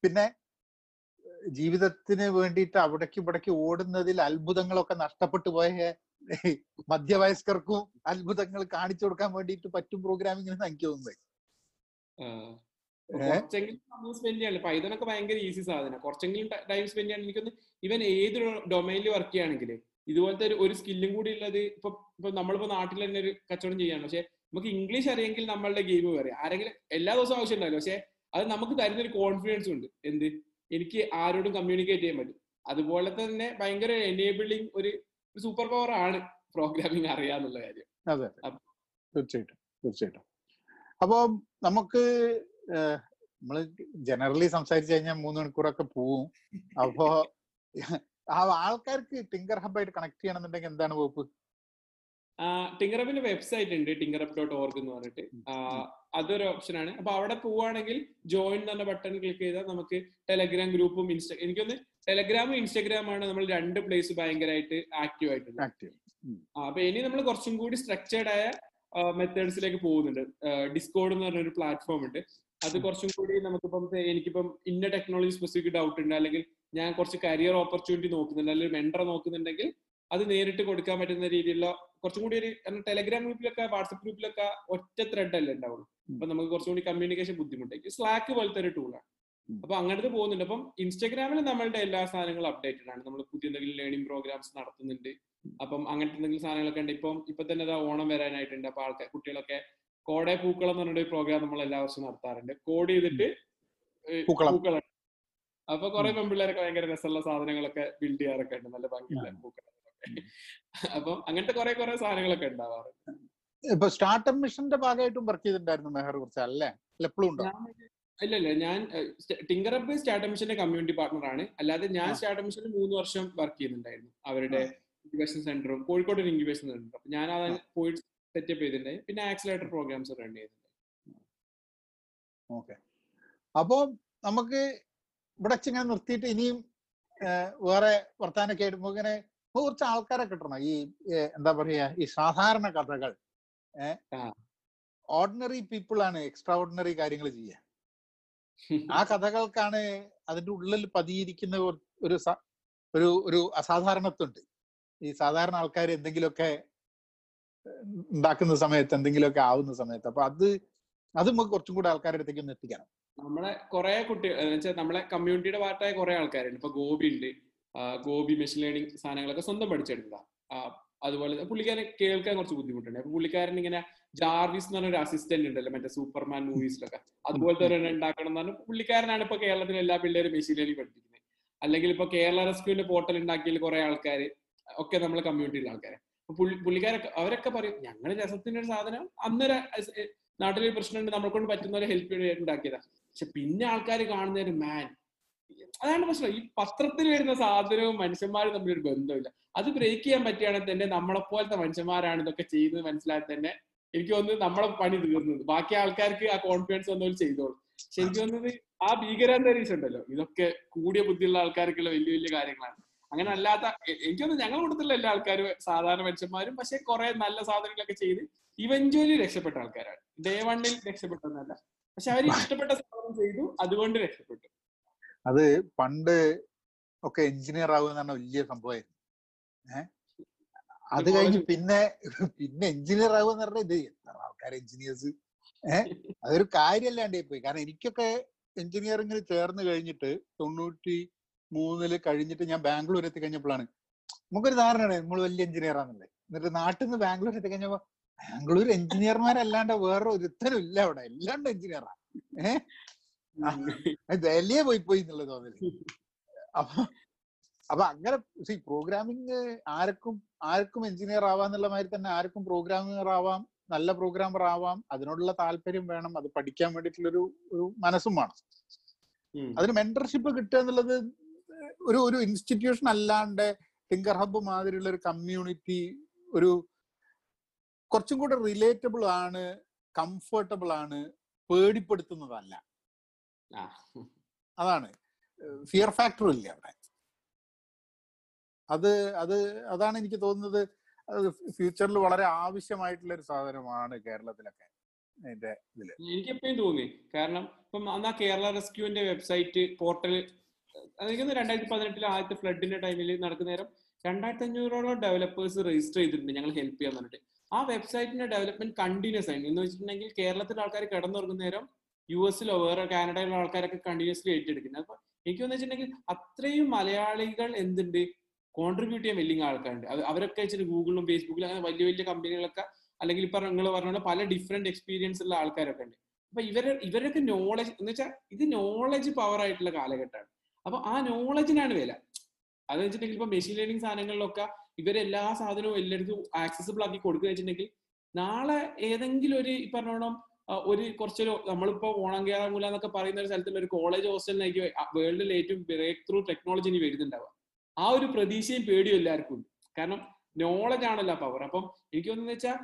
പിന്നെ ജീവിതത്തിന് വേണ്ടിയിട്ട് അവിടേക്ക് ഇവിടേക്ക് ഓടുന്നതിൽ അത്ഭുതങ്ങളൊക്കെ നഷ്ടപ്പെട്ടു പോയ മധ്യവയസ്കർക്കും അത്ഭുതങ്ങൾ കാണിച്ചു കൊടുക്കാൻ വേണ്ടിയിട്ട് പറ്റും പ്രോഗ്രാമിങ്ങിന് എനിക്ക് തോന്നുന്നത്? കുറച്ചെങ്കിലും സമയം സ്പെൻഡ് ചെയ്യാൻ പൈതനൊക്കെ ഭയങ്കര ഈസി സാധനം. കുറച്ചെങ്കിലും ടൈം സ്പെൻഡ് ചെയ്യാൻ എനിക്കൊന്ന് ഇവൻ ഏത് ഡൊമൈനിൽ വർക്ക് ചെയ്യുകയാണെങ്കിൽ ഇതുപോലത്തെ ഒരു സ്കില്ലും കൂടി ഉള്ളത് ഇപ്പൊ ഇപ്പൊ നമ്മളിപ്പോ നാട്ടിൽ തന്നെ ഒരു കച്ചവടം ചെയ്യാണ് പക്ഷെ നമുക്ക് ഇംഗ്ലീഷ് അറിയെങ്കിൽ നമ്മളുടെ ഗെയിം വേറെ. ആരെങ്കിലും എല്ലാ ദിവസവും ആവശ്യം ഉണ്ടാവില്ല. പക്ഷെ അത് നമുക്ക് തരുന്ന ഒരു കോൺഫിഡൻസ് ഉണ്ട്. എന്ത്? എനിക്ക് ആരോടും കമ്മ്യൂണിക്കേറ്റ് ചെയ്യാൻ പറ്റും. അതുപോലെ തന്നെ ഭയങ്കര എനേബിളിങ് ഒരു സൂപ്പർ പവർ ആണ് പ്രോഗ്രാമിംഗ് അറിയാന്നുള്ള കാര്യം. അതെ തീർച്ചയായിട്ടും തീർച്ചയായിട്ടും. അപ്പൊ നമുക്ക് നമ്മൾ ജനറലി സംസാരിച്ചു കഴിഞ്ഞാൽ മൂന്ന് മണിക്കൂറൊക്കെ പോവും. അപ്പോ ആ ആൾക്കാർക്ക് ടിങ്കർ ഹബായിട്ട് കണക്ട് ചെയ്യണമെന്നുണ്ടെങ്കിൽ എന്താണ് വകുപ്പ്? ടിങ്കറപ്പിന്റെ വെബ്സൈറ്റ് ഉണ്ട് ടിങ്കറപ്പ് ഡോട്ട് ഓർഗ് എന്ന് പറഞ്ഞിട്ട്. അതൊരു ഓപ്ഷൻ ആണ്. അപ്പൊ അവിടെ പോവാണെങ്കിൽ ജോയിൻ എന്ന് പറഞ്ഞ ബട്ടൺ ക്ലിക്ക് ചെയ്താൽ നമുക്ക് ടെലഗ്രാം ഗ്രൂപ്പും ഇൻസ്റ്റ എനിക്കൊന്ന് ടെലഗ്രാമും ഇൻസ്റ്റഗ്രാമാണ് നമ്മൾ രണ്ട് പ്ലേസ് ഭയങ്കരമായിട്ട് ആക്റ്റീവ് ആയിട്ടുണ്ട് അപ്പൊ ഇനി നമ്മൾ കുറച്ചും കൂടി സ്ട്രക്ചേർഡ് ആയ മെത്തേഡ്സിലേക്ക് പോകുന്നുണ്ട്. ഡിസ്കോഡ് എന്ന് പറഞ്ഞൊരു പ്ലാറ്റ്ഫോം ഉണ്ട്. അത് കുറച്ചും കൂടി നമുക്കിപ്പം എനിക്കിപ്പം ഇന്ന ടെക്നോളജി സ്പെസിഫിക് ഡൗട്ട് ഉണ്ട്. അല്ലെങ്കിൽ ഞാൻ കുറച്ച് കരിയർ ഓപ്പർച്യൂണിറ്റി നോക്കുന്നുണ്ട്. അല്ലെങ്കിൽ മെൻഡർ നോക്കുന്നുണ്ടെങ്കിൽ അത് നേരിട്ട് കൊടുക്കാൻ പറ്റുന്ന രീതിയിലുള്ള കുറച്ചും കൂടി ഒരു ടെലഗ്രാം ഗ്രൂപ്പിലൊക്കെ വാട്സപ്പ് ഗ്രൂപ്പിലൊക്കെ ഒറ്റ ത്രെഡ് അല്ലേ ഉണ്ടാവുള്ളൂ. അപ്പൊ നമുക്ക് കുറച്ചും കൂടി കമ്മ്യൂണിക്കേഷൻ ബുദ്ധിമുട്ടായിരിക്കും. സ്ലാക്ക് പോലത്തെ ഒരു ടൂളാണ്. അപ്പൊ അങ്ങനത്തെ പോകുന്നുണ്ട്. അപ്പം ഇൻസ്റ്റാഗ്രാമിൽ നമ്മളുടെ എല്ലാ സാധനങ്ങളും അപ്ഡേറ്റഡ് ആണ്. നമ്മൾ പുതിയ എന്തെങ്കിലും ലേണിംഗ് പ്രോഗ്രാംസ് നടത്തുന്നുണ്ട്. അപ്പം അങ്ങനത്തെ എന്തെങ്കിലും സാധനങ്ങളൊക്കെ ഉണ്ട്. ഇപ്പം ഇപ്പൊ തന്നെ ഓണം വരാനായിട്ടുണ്ട്. അപ്പൊ ആൾക്കാർ കുട്ടികളൊക്കെ കോടെ പൂക്കളം എന്ന് പറഞ്ഞൊരു പ്രോഗ്രാം നമ്മൾ എല്ലാ വർഷവും നടത്താറുണ്ട്. കോഡ് ചെയ്തിട്ട് പൂക്കളം. അപ്പൊ കുറെ പെൺപിള്ളേരൊക്കെ ഭയങ്കര രസമുള്ള സാധനങ്ങളൊക്കെ ബിൽഡ് ചെയ്യാറൊക്കെ ഉണ്ട്. നല്ല ഭംഗിയുള്ള പൂക്കളം അപ്പം അങ്ങനത്തെ കുറെ കുറെ സാധനങ്ങളൊക്കെ ഉണ്ടാവാറുണ്ട്. ഇപ്പൊ സ്റ്റാർട്ടപ്പ് മിഷന്റെ ഭാഗമായിട്ടും വർക്ക് ചെയ്തിട്ടുണ്ടായിരുന്നു മെഹർ കുറിച്ച് അല്ലേ? എപ്പോഴും ഉണ്ടോ? ഇല്ല ഇല്ല ഞാൻ ടിങ്കറപ്പ് സ്റ്റാർട്ടപ്പ് മിഷന്റെ കമ്മ്യൂണിറ്റി പാർട്ണർ ആണ്. അല്ലാതെ ഞാൻ. സ്റ്റാർട്ടപ്പ് മിഷനിൽ മൂന്ന് വർഷം വർക്ക് ചെയ്യുന്നുണ്ടായിരുന്നു. അവരുടെ ഇൻക്യുബേഷൻ സെന്ററും കോഴിക്കോട് ഒരു ഇൻക്യുബേഷൻ സെന്റർ അപ്പൊ ഞാൻ അത് പോയി സെറ്റപ്പ് ചെയ്തിട്ടുണ്ടായി പിന്നെ ആക്സിലേറ്റർ പ്രോഗ്രാംസ് റൺ ചെയ്തിട്ടുണ്ട്. ഓക്കെ. അപ്പോ നമുക്ക് ഇവിടെ ഇങ്ങനെ നിർത്തിയിട്ട് ഇനിയും വേറെ വർത്താനൊക്കെ ആയിട്ട് ഇങ്ങനെ കുറച്ച് ആൾക്കാരെ കിട്ടണം. ഈ എന്താ പറയാ ഈ സാധാരണ കഥകൾ. ഓർഡിനറി പീപ്പിൾ ആണ് എക്സ്ട്രാ ഓർഡിനറി കാര്യങ്ങൾ ചെയ്യുക. ആ കഥകൾക്കാണ് അതിന്റെ ഉള്ളിൽ പതിയിരിക്കുന്ന ഒരു- ഒരു ഒരു അസാധാരണത്വമുണ്ട്. ഈ സാധാരണ ആൾക്കാർ എന്തെങ്കിലുമൊക്കെ ഉണ്ടാക്കുന്ന സമയത്ത് എന്തെങ്കിലുമൊക്കെ ആവുന്ന സമയത്ത്. അപ്പൊ അത് അത് നമുക്ക് കുറച്ചും കൂടെ ആൾക്കാരുടെ അടുത്തേക്ക് ഒന്ന് എത്തിക്കണം. നമ്മളെ കുറെ കുട്ടികൾ നമ്മളെ കമ്മ്യൂണിറ്റിയുടെ പാർട്ടായ കുറെ ആൾക്കാരുണ്ട്. ഇപ്പൊ ഗോപി ഉണ്ട്. ഗോപി മെഷീൻ ലേണിംഗ് സാധനങ്ങളൊക്കെ സ്വന്തം പഠിച്ചെടുത്തതാണ് അതുപോലെ പുള്ളിക്കാരൻ കേൾക്കാൻ കുറച്ച് ബുദ്ധിമുട്ടുണ്ട്. പുള്ളിക്കാരൻ ഇങ്ങനെ ജാർവിസ് എന്ന് പറഞ്ഞ ഒരു അസിസ്റ്റന്റ് ഉണ്ടല്ലോ മറ്റേ സൂപ്പർമാൻ മൂവീസിലൊക്കെ അതുപോലത്തെ ഒരു ഉണ്ടാക്കണം എന്ന് പറഞ്ഞാൽ പുള്ളിക്കാരനാണ് ഇപ്പൊ കേരളത്തിലെ എല്ലാ പിള്ളേരും മെഷീൻ ലേണിംഗ് പഠിപ്പിക്കുന്നത്. അല്ലെങ്കിൽ ഇപ്പൊ കേരള റെസ്ക്യൂവിന്റെ പോർട്ടൽ ഉണ്ടാക്കിയ കുറെ ആൾക്കാർ ഒക്കെ നമ്മളെ കമ്മ്യൂണിറ്റിയിലെ ആൾക്കാരെ. അപ്പൊ പുള്ളി- പുള്ളിക്കാരൊക്കെ അവരൊക്കെ പറയും ഞങ്ങൾ രസത്തിന്റെ ഒരു സാധനം അന്നൊരു നാട്ടിലൊരു പ്രശ്നമുണ്ട് നമ്മളെ കൊണ്ട് പറ്റുന്ന ഒരു ഹെൽപ്പ് ഉണ്ടാക്കിയതാ. പക്ഷെ പിന്നെ ആൾക്കാർ കാണുന്ന ഒരു മാൻ അതാണ് പ്രശ്നം. ഈ പത്രത്തിൽ വരുന്ന സാധനവും മനുഷ്യന്മാരും തമ്മിൽ ഒരു ബന്ധമില്ല അത് ബ്രേക്ക് ചെയ്യാൻ പറ്റുകയാണെങ്കിൽ തന്നെ നമ്മളെ പോലത്തെ മനുഷ്യന്മാരാണ് ഇതൊക്കെ ചെയ്യുന്നത് മനസ്സിലാക്കി തന്നെ എനിക്ക് തോന്നുന്നത് നമ്മളെ പണി തീർന്നത്. ബാക്കി ആൾക്കാർക്ക് ആ കോൺഫിഡൻസ് വന്നവർ ചെയ്തോളും. പക്ഷെ എനിക്ക് തോന്നുന്നത് ആ ഭീകരാന്തരീക്ഷം ഉണ്ടല്ലോ. ഇതൊക്കെ കൂടിയ ബുദ്ധിയുള്ള ആൾക്കാർക്കുള്ള വലിയ വലിയ കാര്യങ്ങളാണ്. അങ്ങനെ അല്ലാത്ത എനിക്കൊന്നും ഞങ്ങൾ കൊടുത്തിട്ടില്ല എല്ലാ ആൾക്കാരും സാധാരണ മനുഷ്യന്മാരും. പക്ഷെ കുറെ നല്ല സാധനങ്ങളൊക്കെ ചെയ്ത് ഇവഞ്ച്വലി രക്ഷപ്പെട്ട ആൾക്കാരാണ്. ഡേ വണ്ണിൽ രക്ഷപ്പെട്ടെന്നല്ല പക്ഷെ അവർ [LAUGHS] ഇഷ്ടപ്പെട്ട സാധനം ചെയ്തു അതുകൊണ്ട് രക്ഷപ്പെട്ടു. അത് പണ്ട് ഒക്കെ എഞ്ചിനീയർ ആവുക എന്ന് പറഞ്ഞ വലിയ സംഭവമായിരുന്നു. ഏഹ് അത് കഴിഞ്ഞ് പിന്നെ പിന്നെ എഞ്ചിനീയർ ആവുക എന്ന് പറഞ്ഞാൽ ഇത് ആൾക്കാർ എഞ്ചിനീയേഴ്സ്? ഏഹ് അതൊരു കാര്യമല്ലാണ്ടേ പോയി. കാരണം എനിക്കൊക്കെ എഞ്ചിനീയറിംഗിൽ ചേർന്ന് കഴിഞ്ഞിട്ട് തൊണ്ണൂറ്റി മൂന്നിൽ കഴിഞ്ഞിട്ട് ഞാൻ ബാംഗ്ലൂർ എത്തിക്കഴിഞ്ഞപ്പോഴാണ് നമുക്കൊരു ധാരണയാണ് നമ്മൾ വലിയ എഞ്ചിനീയർ ആണല്ലേ എന്നിട്ട് നാട്ടിൽ നിന്ന് ബാംഗ്ലൂർ എത്തിക്കഴിഞ്ഞപ്പോ ബാംഗ്ലൂർ എഞ്ചിനീയർമാരല്ലാണ്ട് വേറെ ഒരുത്തരും ഇല്ല അവിടെ. എല്ലാണ്ട് എഞ്ചിനീയറാ ഏഹ് ഡൽഹിയെ പോയി പോയി എന്നുള്ള തോന്നൽ. അപ്പൊ അപ്പൊ അങ്ങനെ സി പ്രോഗ്രാമിങ് ആർക്കും ആർക്കും എഞ്ചിനീയർ ആവാന്നുള്ള മാതിരി തന്നെ ആർക്കും പ്രോഗ്രാമർ ആവാം നല്ല പ്രോഗ്രാമർ ആവാം അതിനോടുള്ള താല്പര്യം വേണം അത് പഠിക്കാൻ വേണ്ടിയിട്ടുള്ളൊരു ഒരു മനസ്സും വേണം. അതിന് മെന്റർഷിപ്പ് കിട്ടുക എന്നുള്ളത് ഒരു ഒരു ഇൻസ്റ്റിറ്റ്യൂഷൻ അല്ലാണ്ട് ടിങ്കർ ഹബ്ബ് മാതിരിയുള്ള ഒരു കമ്മ്യൂണിറ്റി ഒരു കുറച്ചും കൂടെ റിലേറ്റബിൾ ആണ് കംഫർട്ടബിൾ ആണ് പേടിപ്പെടുത്തുന്നതല്ല. അതാണ്. ഫിയർ ഫാക്ടർ ഇല്ല അവിടെ. അത് അത് അതാണ് എനിക്ക് തോന്നുന്നത്. ഫ്യൂച്ചറിൽ വളരെ ആവശ്യമായിട്ടുള്ള ഒരു സാധനമാണ് കേരളത്തിലൊക്കെ എനിക്ക് എപ്പോഴും തോന്നി. കാരണം ഇപ്പം അന്ന് കേരള റെസ്ക്യൂവിന്റെ വെബ്സൈറ്റ് പോർട്ടൽ അതെനിക്ക് രണ്ടായിരത്തി പതിനെട്ടിലെ ആദ്യത്തെ ഫ്ലഡിന്റെ ടൈമിൽ നടക്കുന്ന നേരം രണ്ടായിരത്തി അഞ്ഞൂറോളം ഡെവലപ്പേഴ്സ് രജിസ്റ്റർ ചെയ്തിട്ടുണ്ട് ഞങ്ങൾ ഹെൽപ്പ് ചെയ്യാൻ പറഞ്ഞിട്ട്. ആ വെബ്സൈറ്റിന്റെ ഡെവലപ്മെന്റ് കണ്ടിന്യൂസ് ആയിരുന്നു. എന്ന് വെച്ചിട്ടുണ്ടെങ്കിൽ കേരളത്തിലെ ആൾക്കാർ കിടന്നുറങ്ങുന്ന നേരം യു എസിലോ വേറെ കാനഡയിലുള്ള ആൾക്കാരൊക്കെ കണ്ടിന്യൂസ്ലി ഏറ്റെടുക്കുന്നത് അപ്പൊ എനിക്ക് വെച്ചിട്ടുണ്ടെങ്കിൽ അത്രയും മലയാളികൾ എന്തുണ്ട്? കോൺട്രിബ്യൂട്ട് ചെയ്യാൻ വലിയ ആൾക്കാരുണ്ട്. അവരൊക്കെ വെച്ചിട്ട് ഗൂഗിളിലും ഫേസ്ബുക്കിലും അങ്ങനെ വലിയ വലിയ കമ്പനികളൊക്കെ അല്ലെങ്കിൽ ഇപ്പൊ നിങ്ങൾ പറഞ്ഞ പല ഡിഫറെന്റ് എക്സ്പീരിയൻസ് ഉള്ള ആൾക്കാരൊക്കെ ഉണ്ട്. അപ്പൊ ഇവരെ ഇവരൊക്കെ നോളജ് എന്ന് വെച്ചാൽ ഇത് നോളജ് പവർ ആയിട്ടുള്ള കാലഘട്ടമാണ്. അപ്പൊ ആ നോളജിനാണ് വില. അത് വെച്ചിട്ടുണ്ടെങ്കിൽ ഇപ്പൊ മെഷീൻ ലേണിംഗ് സാധനങ്ങളിലൊക്കെ ഇവരെല്ലാ സാധനവും എല്ലായിടത്തും ആക്സസിബിൾ ആക്കി കൊടുക്കുക വെച്ചിട്ടുണ്ടെങ്കിൽ നാളെ ഏതെങ്കിലും ഒരു ഈ പറഞ്ഞോണം ഒരു കുറച്ചൊരു നമ്മളിപ്പോ ഓണങ്കേറമൂല എന്നൊക്കെ പറയുന്ന ഒരു സ്ഥലത്തുള്ള ഒരു കോളേജ് ഹോസ്റ്റലിലേക്ക് വേൾഡിൽ ഏറ്റവും ബ്രേക്ക് ത്രൂ ടെക്നോളജി ഇനി വരുന്നുണ്ടാവുക. ആ ഒരു പ്രതീക്ഷയും പേടിയും എല്ലാവർക്കും ഉണ്ട്. കാരണം നോളജ് ആണല്ലോ പവർ അപ്പം എനിക്ക് തോന്നുന്നത് വെച്ചാൽ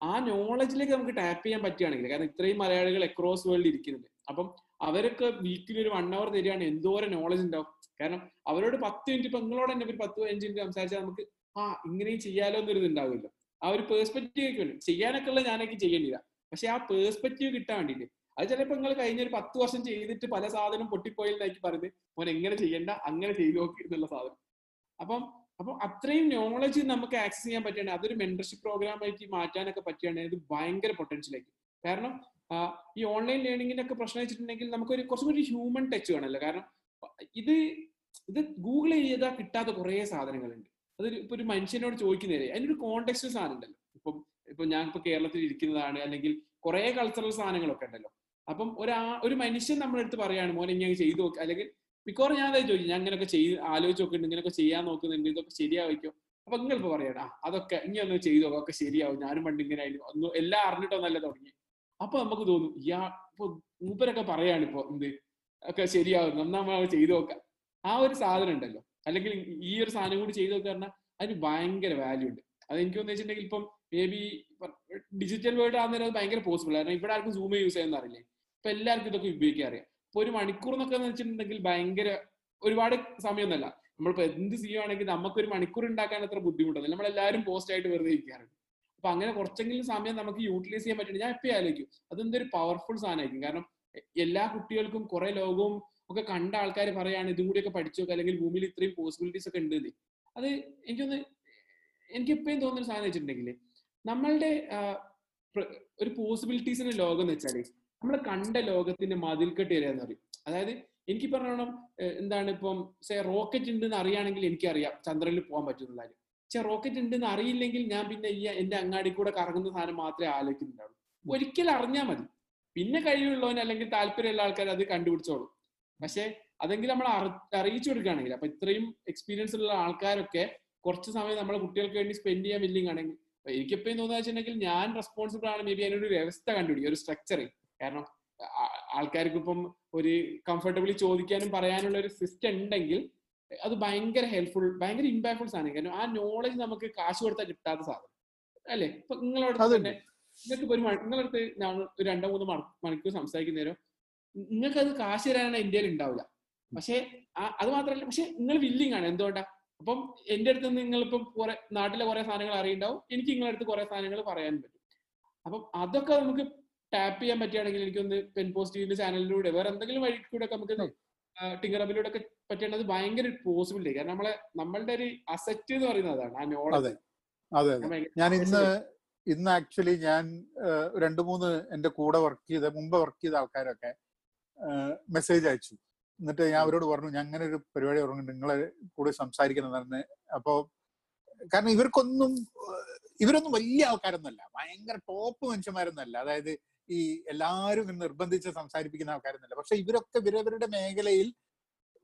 ആ നോളജിലേക്ക് നമുക്ക് ടാപ്പ് ചെയ്യാൻ പറ്റുകയാണെങ്കിൽ കാരണം ഇത്രയും മലയാളികൾ അക്രോസ് വേൾഡ് ഇരിക്കുന്നുണ്ട്. അപ്പം അവരൊക്കെ വീക്കിലി ഒരു വൺ അവർ തരികയാണ്. എന്തോരം നോളജ് ഉണ്ടാവും. കാരണം അവരോട് പത്ത് മിനിറ്റ് ഇപ്പൊ നിങ്ങളോട് തന്നെ ഒരു പത്ത് പതിനഞ്ച് മിനിറ്റ് സംസാരിച്ചാൽ നമുക്ക് ആ ഇങ്ങനെയും ചെയ്യാലോ എന്നൊരു ഇത് ഉണ്ടാവുമല്ലോ. ആ ഒരു പേഴ്സ്പെക്റ്റീവ് ഒക്കെ ഉണ്ട് ചെയ്യാനൊക്കെ ഉള്ള ഞാനൊക്കെ ചെയ്യേണ്ടില്ല പക്ഷെ ആ പേഴ്സ്പെക്റ്റീവ് കിട്ടാൻ വേണ്ടിയിട്ട്. അത് ചിലപ്പോൾ നിങ്ങൾ കഴിഞ്ഞ ഒരു പത്ത് വർഷം ചെയ്തിട്ട് പല സാധനം പൊട്ടിപ്പോയില്ലാക്കി പറയുന്നത്. മോൻ എങ്ങനെ ചെയ്യണ്ട അങ്ങനെ ചെയ്തു നോക്കി എന്നുള്ള സാധനം. അപ്പം അപ്പം അത്രയും നോളജ് നമുക്ക് ആക്സസ് ചെയ്യാൻ പറ്റുകയാണെങ്കിൽ അതൊരു മെന്റർഷിപ്പ് പ്രോഗ്രാം ആയിട്ട് മാറ്റാനൊക്കെ പറ്റുകയാണെങ്കിൽ ഇത് ഭയങ്കര പൊട്ടൻഷ്യൽ ആയിരിക്കും. കാരണം ഈ ഓൺലൈൻ ലേണിംഗിന്റെ ഒക്കെ പ്രശ്നം വെച്ചിട്ടുണ്ടെങ്കിൽ നമുക്കൊരു കുറച്ചും കൂടി ഹ്യൂമൻ ടച്ച് വേണമല്ലോ. കാരണം ഇത് ഇത് ഗൂഗിൾ ചെയ്താൽ കിട്ടാത്ത കുറേ സാധനങ്ങളുണ്ട്. അത് ഇപ്പൊ ഒരു മനുഷ്യനോട് ചോദിക്കുന്നതേ അതിനൊരു കോണ്ടെക്സ്റ്റ് സാധനം ഉണ്ടല്ലോ. ഇപ്പം ഇപ്പൊ ഞാൻ ഇപ്പൊ കേരളത്തിൽ ഇരിക്കുന്നതാണ് അല്ലെങ്കിൽ കുറെ കൾച്ചറൽ സാധനങ്ങളൊക്കെ ഉണ്ടല്ലോ. അപ്പം ഒരാ ഒരു മനുഷ്യൻ നമ്മളെടുത്ത് പറയാണ് മോനെ ഇങ്ങനെ ചെയ്തു നോക്കി. അല്ലെങ്കിൽ മിക്കവാറും ഞാൻ അതായത് ചോദിക്കും ഞാൻ ഇങ്ങനെയൊക്കെ ചെയ്ത് ആലോചിച്ച് നോക്കുന്നുണ്ട് ഇങ്ങനെയൊക്കെ ചെയ്യാൻ നോക്കുന്നുണ്ട് ഇതൊക്കെ ശരിയാവിക്കോ അപ്പൊ നിങ്ങൾ ഇപ്പൊ പറയണം അതൊക്കെ ഇനി ഒന്ന് ചെയ്തു നോക്കുക ഒക്കെ ശരിയാവും. ഞാനും പണ്ട് ഇങ്ങനെ ആയിരുന്നു. എല്ലാം അറിഞ്ഞിട്ടൊന്നല്ല തുടങ്ങി അപ്പൊ നമുക്ക് തോന്നും ഇയാ ഇപ്പൊ മൂപ്പരൊക്കെ പറയാണ് ഇപ്പൊ എന്ത്? ഒക്കെ ശരിയാവും നമ്മൾ ചെയ്തു നോക്കാം. ആ ഒരു സാധനം ഉണ്ടല്ലോ. അല്ലെങ്കിൽ ഈ ഒരു സാധനം കൂടി ചെയ്തു നോക്കുക പറഞ്ഞാൽ അതിന് ഭയങ്കര വാല്യൂ ഉണ്ട്. അത് എനിക്ക് തോന്നുന്നു വെച്ചിട്ടുണ്ടെങ്കിൽ ഇപ്പം മേ ബി ഡിജിറ്റൽ വേൾഡ് ആകുന്നതിന് അത് ഭയങ്കര പോസിബിൾ കാരണം ഇവിടെ ആർക്കും സൂം യൂസ് ചെയ്യുന്ന അറിയില്ലേ? ഇപ്പൊ എല്ലാവർക്കും ഇതൊക്കെ ഉപയോഗിക്കാൻ അറിയാം. ഇപ്പൊ ഒരു മണിക്കൂർ എന്നൊക്കെ വെച്ചിട്ടുണ്ടെങ്കിൽ ഭയങ്കര ഒരുപാട് സമയമൊന്നുമല്ല. നമ്മളിപ്പോ എന്ത് ചെയ്യുകയാണെങ്കിൽ നമുക്ക് ഒരു മണിക്കൂർ ഉണ്ടാക്കാൻ അത്ര ബുദ്ധിമുട്ടൊന്നുമില്ല. നമ്മളെല്ലാവരും പോസ്റ്റ് ആയിട്ട് വെറുതെ ഇരിക്കാറുണ്ട്. അപ്പൊ അങ്ങനെ കുറച്ചെങ്കിലും സമയം നമുക്ക് യൂട്ടിലൈസ് ചെയ്യാൻ പറ്റും ഞാൻ എപ്പോഴും ആലോചിക്കും. അതെന്തൊരു പവർഫുൾ സാധനമായിരിക്കും. കാരണം എല്ലാ കുട്ടികൾക്കും കുറെ ലോകവും ഒക്കെ കണ്ട ആൾക്കാർ പറയാണ് ഇതും കൂടിയൊക്കെ പഠിച്ചു നോക്കുക അല്ലെങ്കിൽ ഭൂമിയിൽ ഇത്രയും പോസിബിലിറ്റീസ് ഒക്കെ ഉണ്ട്. അത് എനിക്കൊന്ന് എനിക്ക് എപ്പോഴും തോന്നുന്ന സാധനം വെച്ചിട്ടുണ്ടെങ്കിൽ നമ്മളുടെ ഒരു പോസിബിലിറ്റീസിന്റെ ലോകം എന്ന് വെച്ചാൽ നമ്മൾ കണ്ട ലോകത്തിന്റെ മതിൽക്കെട്ട് വരിക എന്ന് പറയും. അതായത് എനിക്ക് പറഞ്ഞോണം എന്താണ് ഇപ്പം റോക്കറ്റ് ഉണ്ടെന്ന് അറിയാണെങ്കിൽ എനിക്കറിയാം ചന്ദ്രനിൽ പോകാൻ പറ്റുന്ന പക്ഷെ റോക്കറ്റ് ഉണ്ടെന്ന് അറിയില്ലെങ്കിൽ ഞാൻ പിന്നെ ഈ എന്റെ അങ്ങാടി കൂടെ കറങ്ങുന്ന സാധനം മാത്രമേ ആലോചിക്കുന്നുണ്ടാവുള്ളൂ. ഒരിക്കൽ അറിഞ്ഞാൽ മതി. പിന്നെ കഴിവുള്ളവൻ അല്ലെങ്കിൽ താല്പര്യമുള്ള ആൾക്കാർ അത് കണ്ടുപിടിച്ചോളും. പക്ഷെ അതെങ്കിൽ നമ്മൾ അറിയിച്ചു കൊടുക്കുകയാണെങ്കിൽ അപ്പൊ ഇത്രയും എക്സ്പീരിയൻസ് ഉള്ള ആൾക്കാരൊക്കെ കുറച്ച് സമയം നമ്മളെ കുട്ടികൾക്ക് വേണ്ടി സ്പെൻഡ് ചെയ്യാൻ വില്ലിങ് ആണെങ്കിൽ എനിക്കെപ്പോഴും തോന്നുന്നത് വെച്ചിട്ടുണ്ടെങ്കിൽ ഞാൻ റെസ്പോൺസിബിൾ ആണ് മേ ബി അതിനൊരു വ്യവസ്ഥ കണ്ടുപിടിക്കും ഒരു സ്ട്രക്ചർ കാരണം ആൾക്കാർക്ക് ഇപ്പം ഒരു കംഫർട്ടബിളി ചോദിക്കാനും പറയാനുള്ള ഒരു സിസ്റ്റം ഉണ്ടെങ്കിൽ അത് ഭയങ്കര ഹെൽപ്ഫുൾ ഭയങ്കര ഇമ്പാക്ട്ഫുൾ സാധനം. കാരണം ആ നോളജ് നമുക്ക് കാശ് കൊടുത്താൽ കിട്ടാത്ത സാധനം. അല്ലേ? ഇപ്പൊ നിങ്ങളോട് അതുണ്ട്. തന്നെ നിങ്ങൾക്ക് ഒരു നിങ്ങളടുത്ത് ഞാൻ ഒരു രണ്ടോ മൂന്നോ മണി- മണിക്കൂർ സംസാരിക്കുന്നേരം നിങ്ങൾക്ക് അത് കാശ് തരാനാണ് ഇന്ത്യയിൽ ഉണ്ടാവില്ല പക്ഷെ അത് മാത്രമല്ല പക്ഷെ നിങ്ങൾ വില്ലിങ് ആണ്. എന്തുകൊണ്ടാ? അപ്പം എന്റെ അടുത്ത് നിങ്ങളിപ്പം കുറെ നാട്ടിലെ കുറെ സാധനങ്ങൾ അറിയുണ്ടാവും. എനിക്ക് നിങ്ങളുടെ അടുത്ത് കുറെ സാധനങ്ങൾ പറയാൻ പറ്റും. അപ്പം അതൊക്കെ നമുക്ക് ടാപ്പ് ചെയ്യാൻ പറ്റുകയാണെങ്കിൽ എനിക്കൊന്ന് പെൻ പോസിറ്റീവിന്റെ ചാനലിലൂടെ വേറെ എന്തെങ്കിലും വഴി കൂടെ നമുക്ക് ടിങ്കറബിലൂടെ ഒക്കെ അത് ഭയങ്കര പോസിബിലിറ്റി കാരണം നമ്മളെ നമ്മളുടെ ഒരു അസറ്റ് എന്ന് പറയുന്നത് അതാണ് ആ നോളജ് അതെ. ഞാൻ ഇന്ന് ഇന്ന് ആക്ച്വലി ഞാൻ രണ്ടു മൂന്ന് എന്റെ കൂടെ വർക്ക് ചെയ്ത മുമ്പ് വർക്ക് ചെയ്ത ആൾക്കാരൊക്കെ മെസ്സേജ് അയച്ചു. എന്നിട്ട് ഞാൻ അവരോട് പറഞ്ഞു ഞാൻ അങ്ങനെ ഒരു പരിപാടി തുടങ്ങുന്നുണ്ട് നിങ്ങളെ കൂടെ സംസാരിക്കണം തന്നെ അപ്പോ കാരണം ഇവർക്കൊന്നും ഇവരൊന്നും വലിയ ആൾക്കാരൊന്നുമല്ല. ഭയങ്കര ടോപ്പ് മനുഷ്യന്മാരൊന്നുമല്ല. അതായത് ഈ എല്ലാവരും നിർബന്ധിച്ച് സംസാരിപ്പിക്കുന്ന ആൾക്കാരൊന്നുമില്ല. പക്ഷെ ഇവരൊക്കെ ഇവരവരുടെ മേഖലയിൽ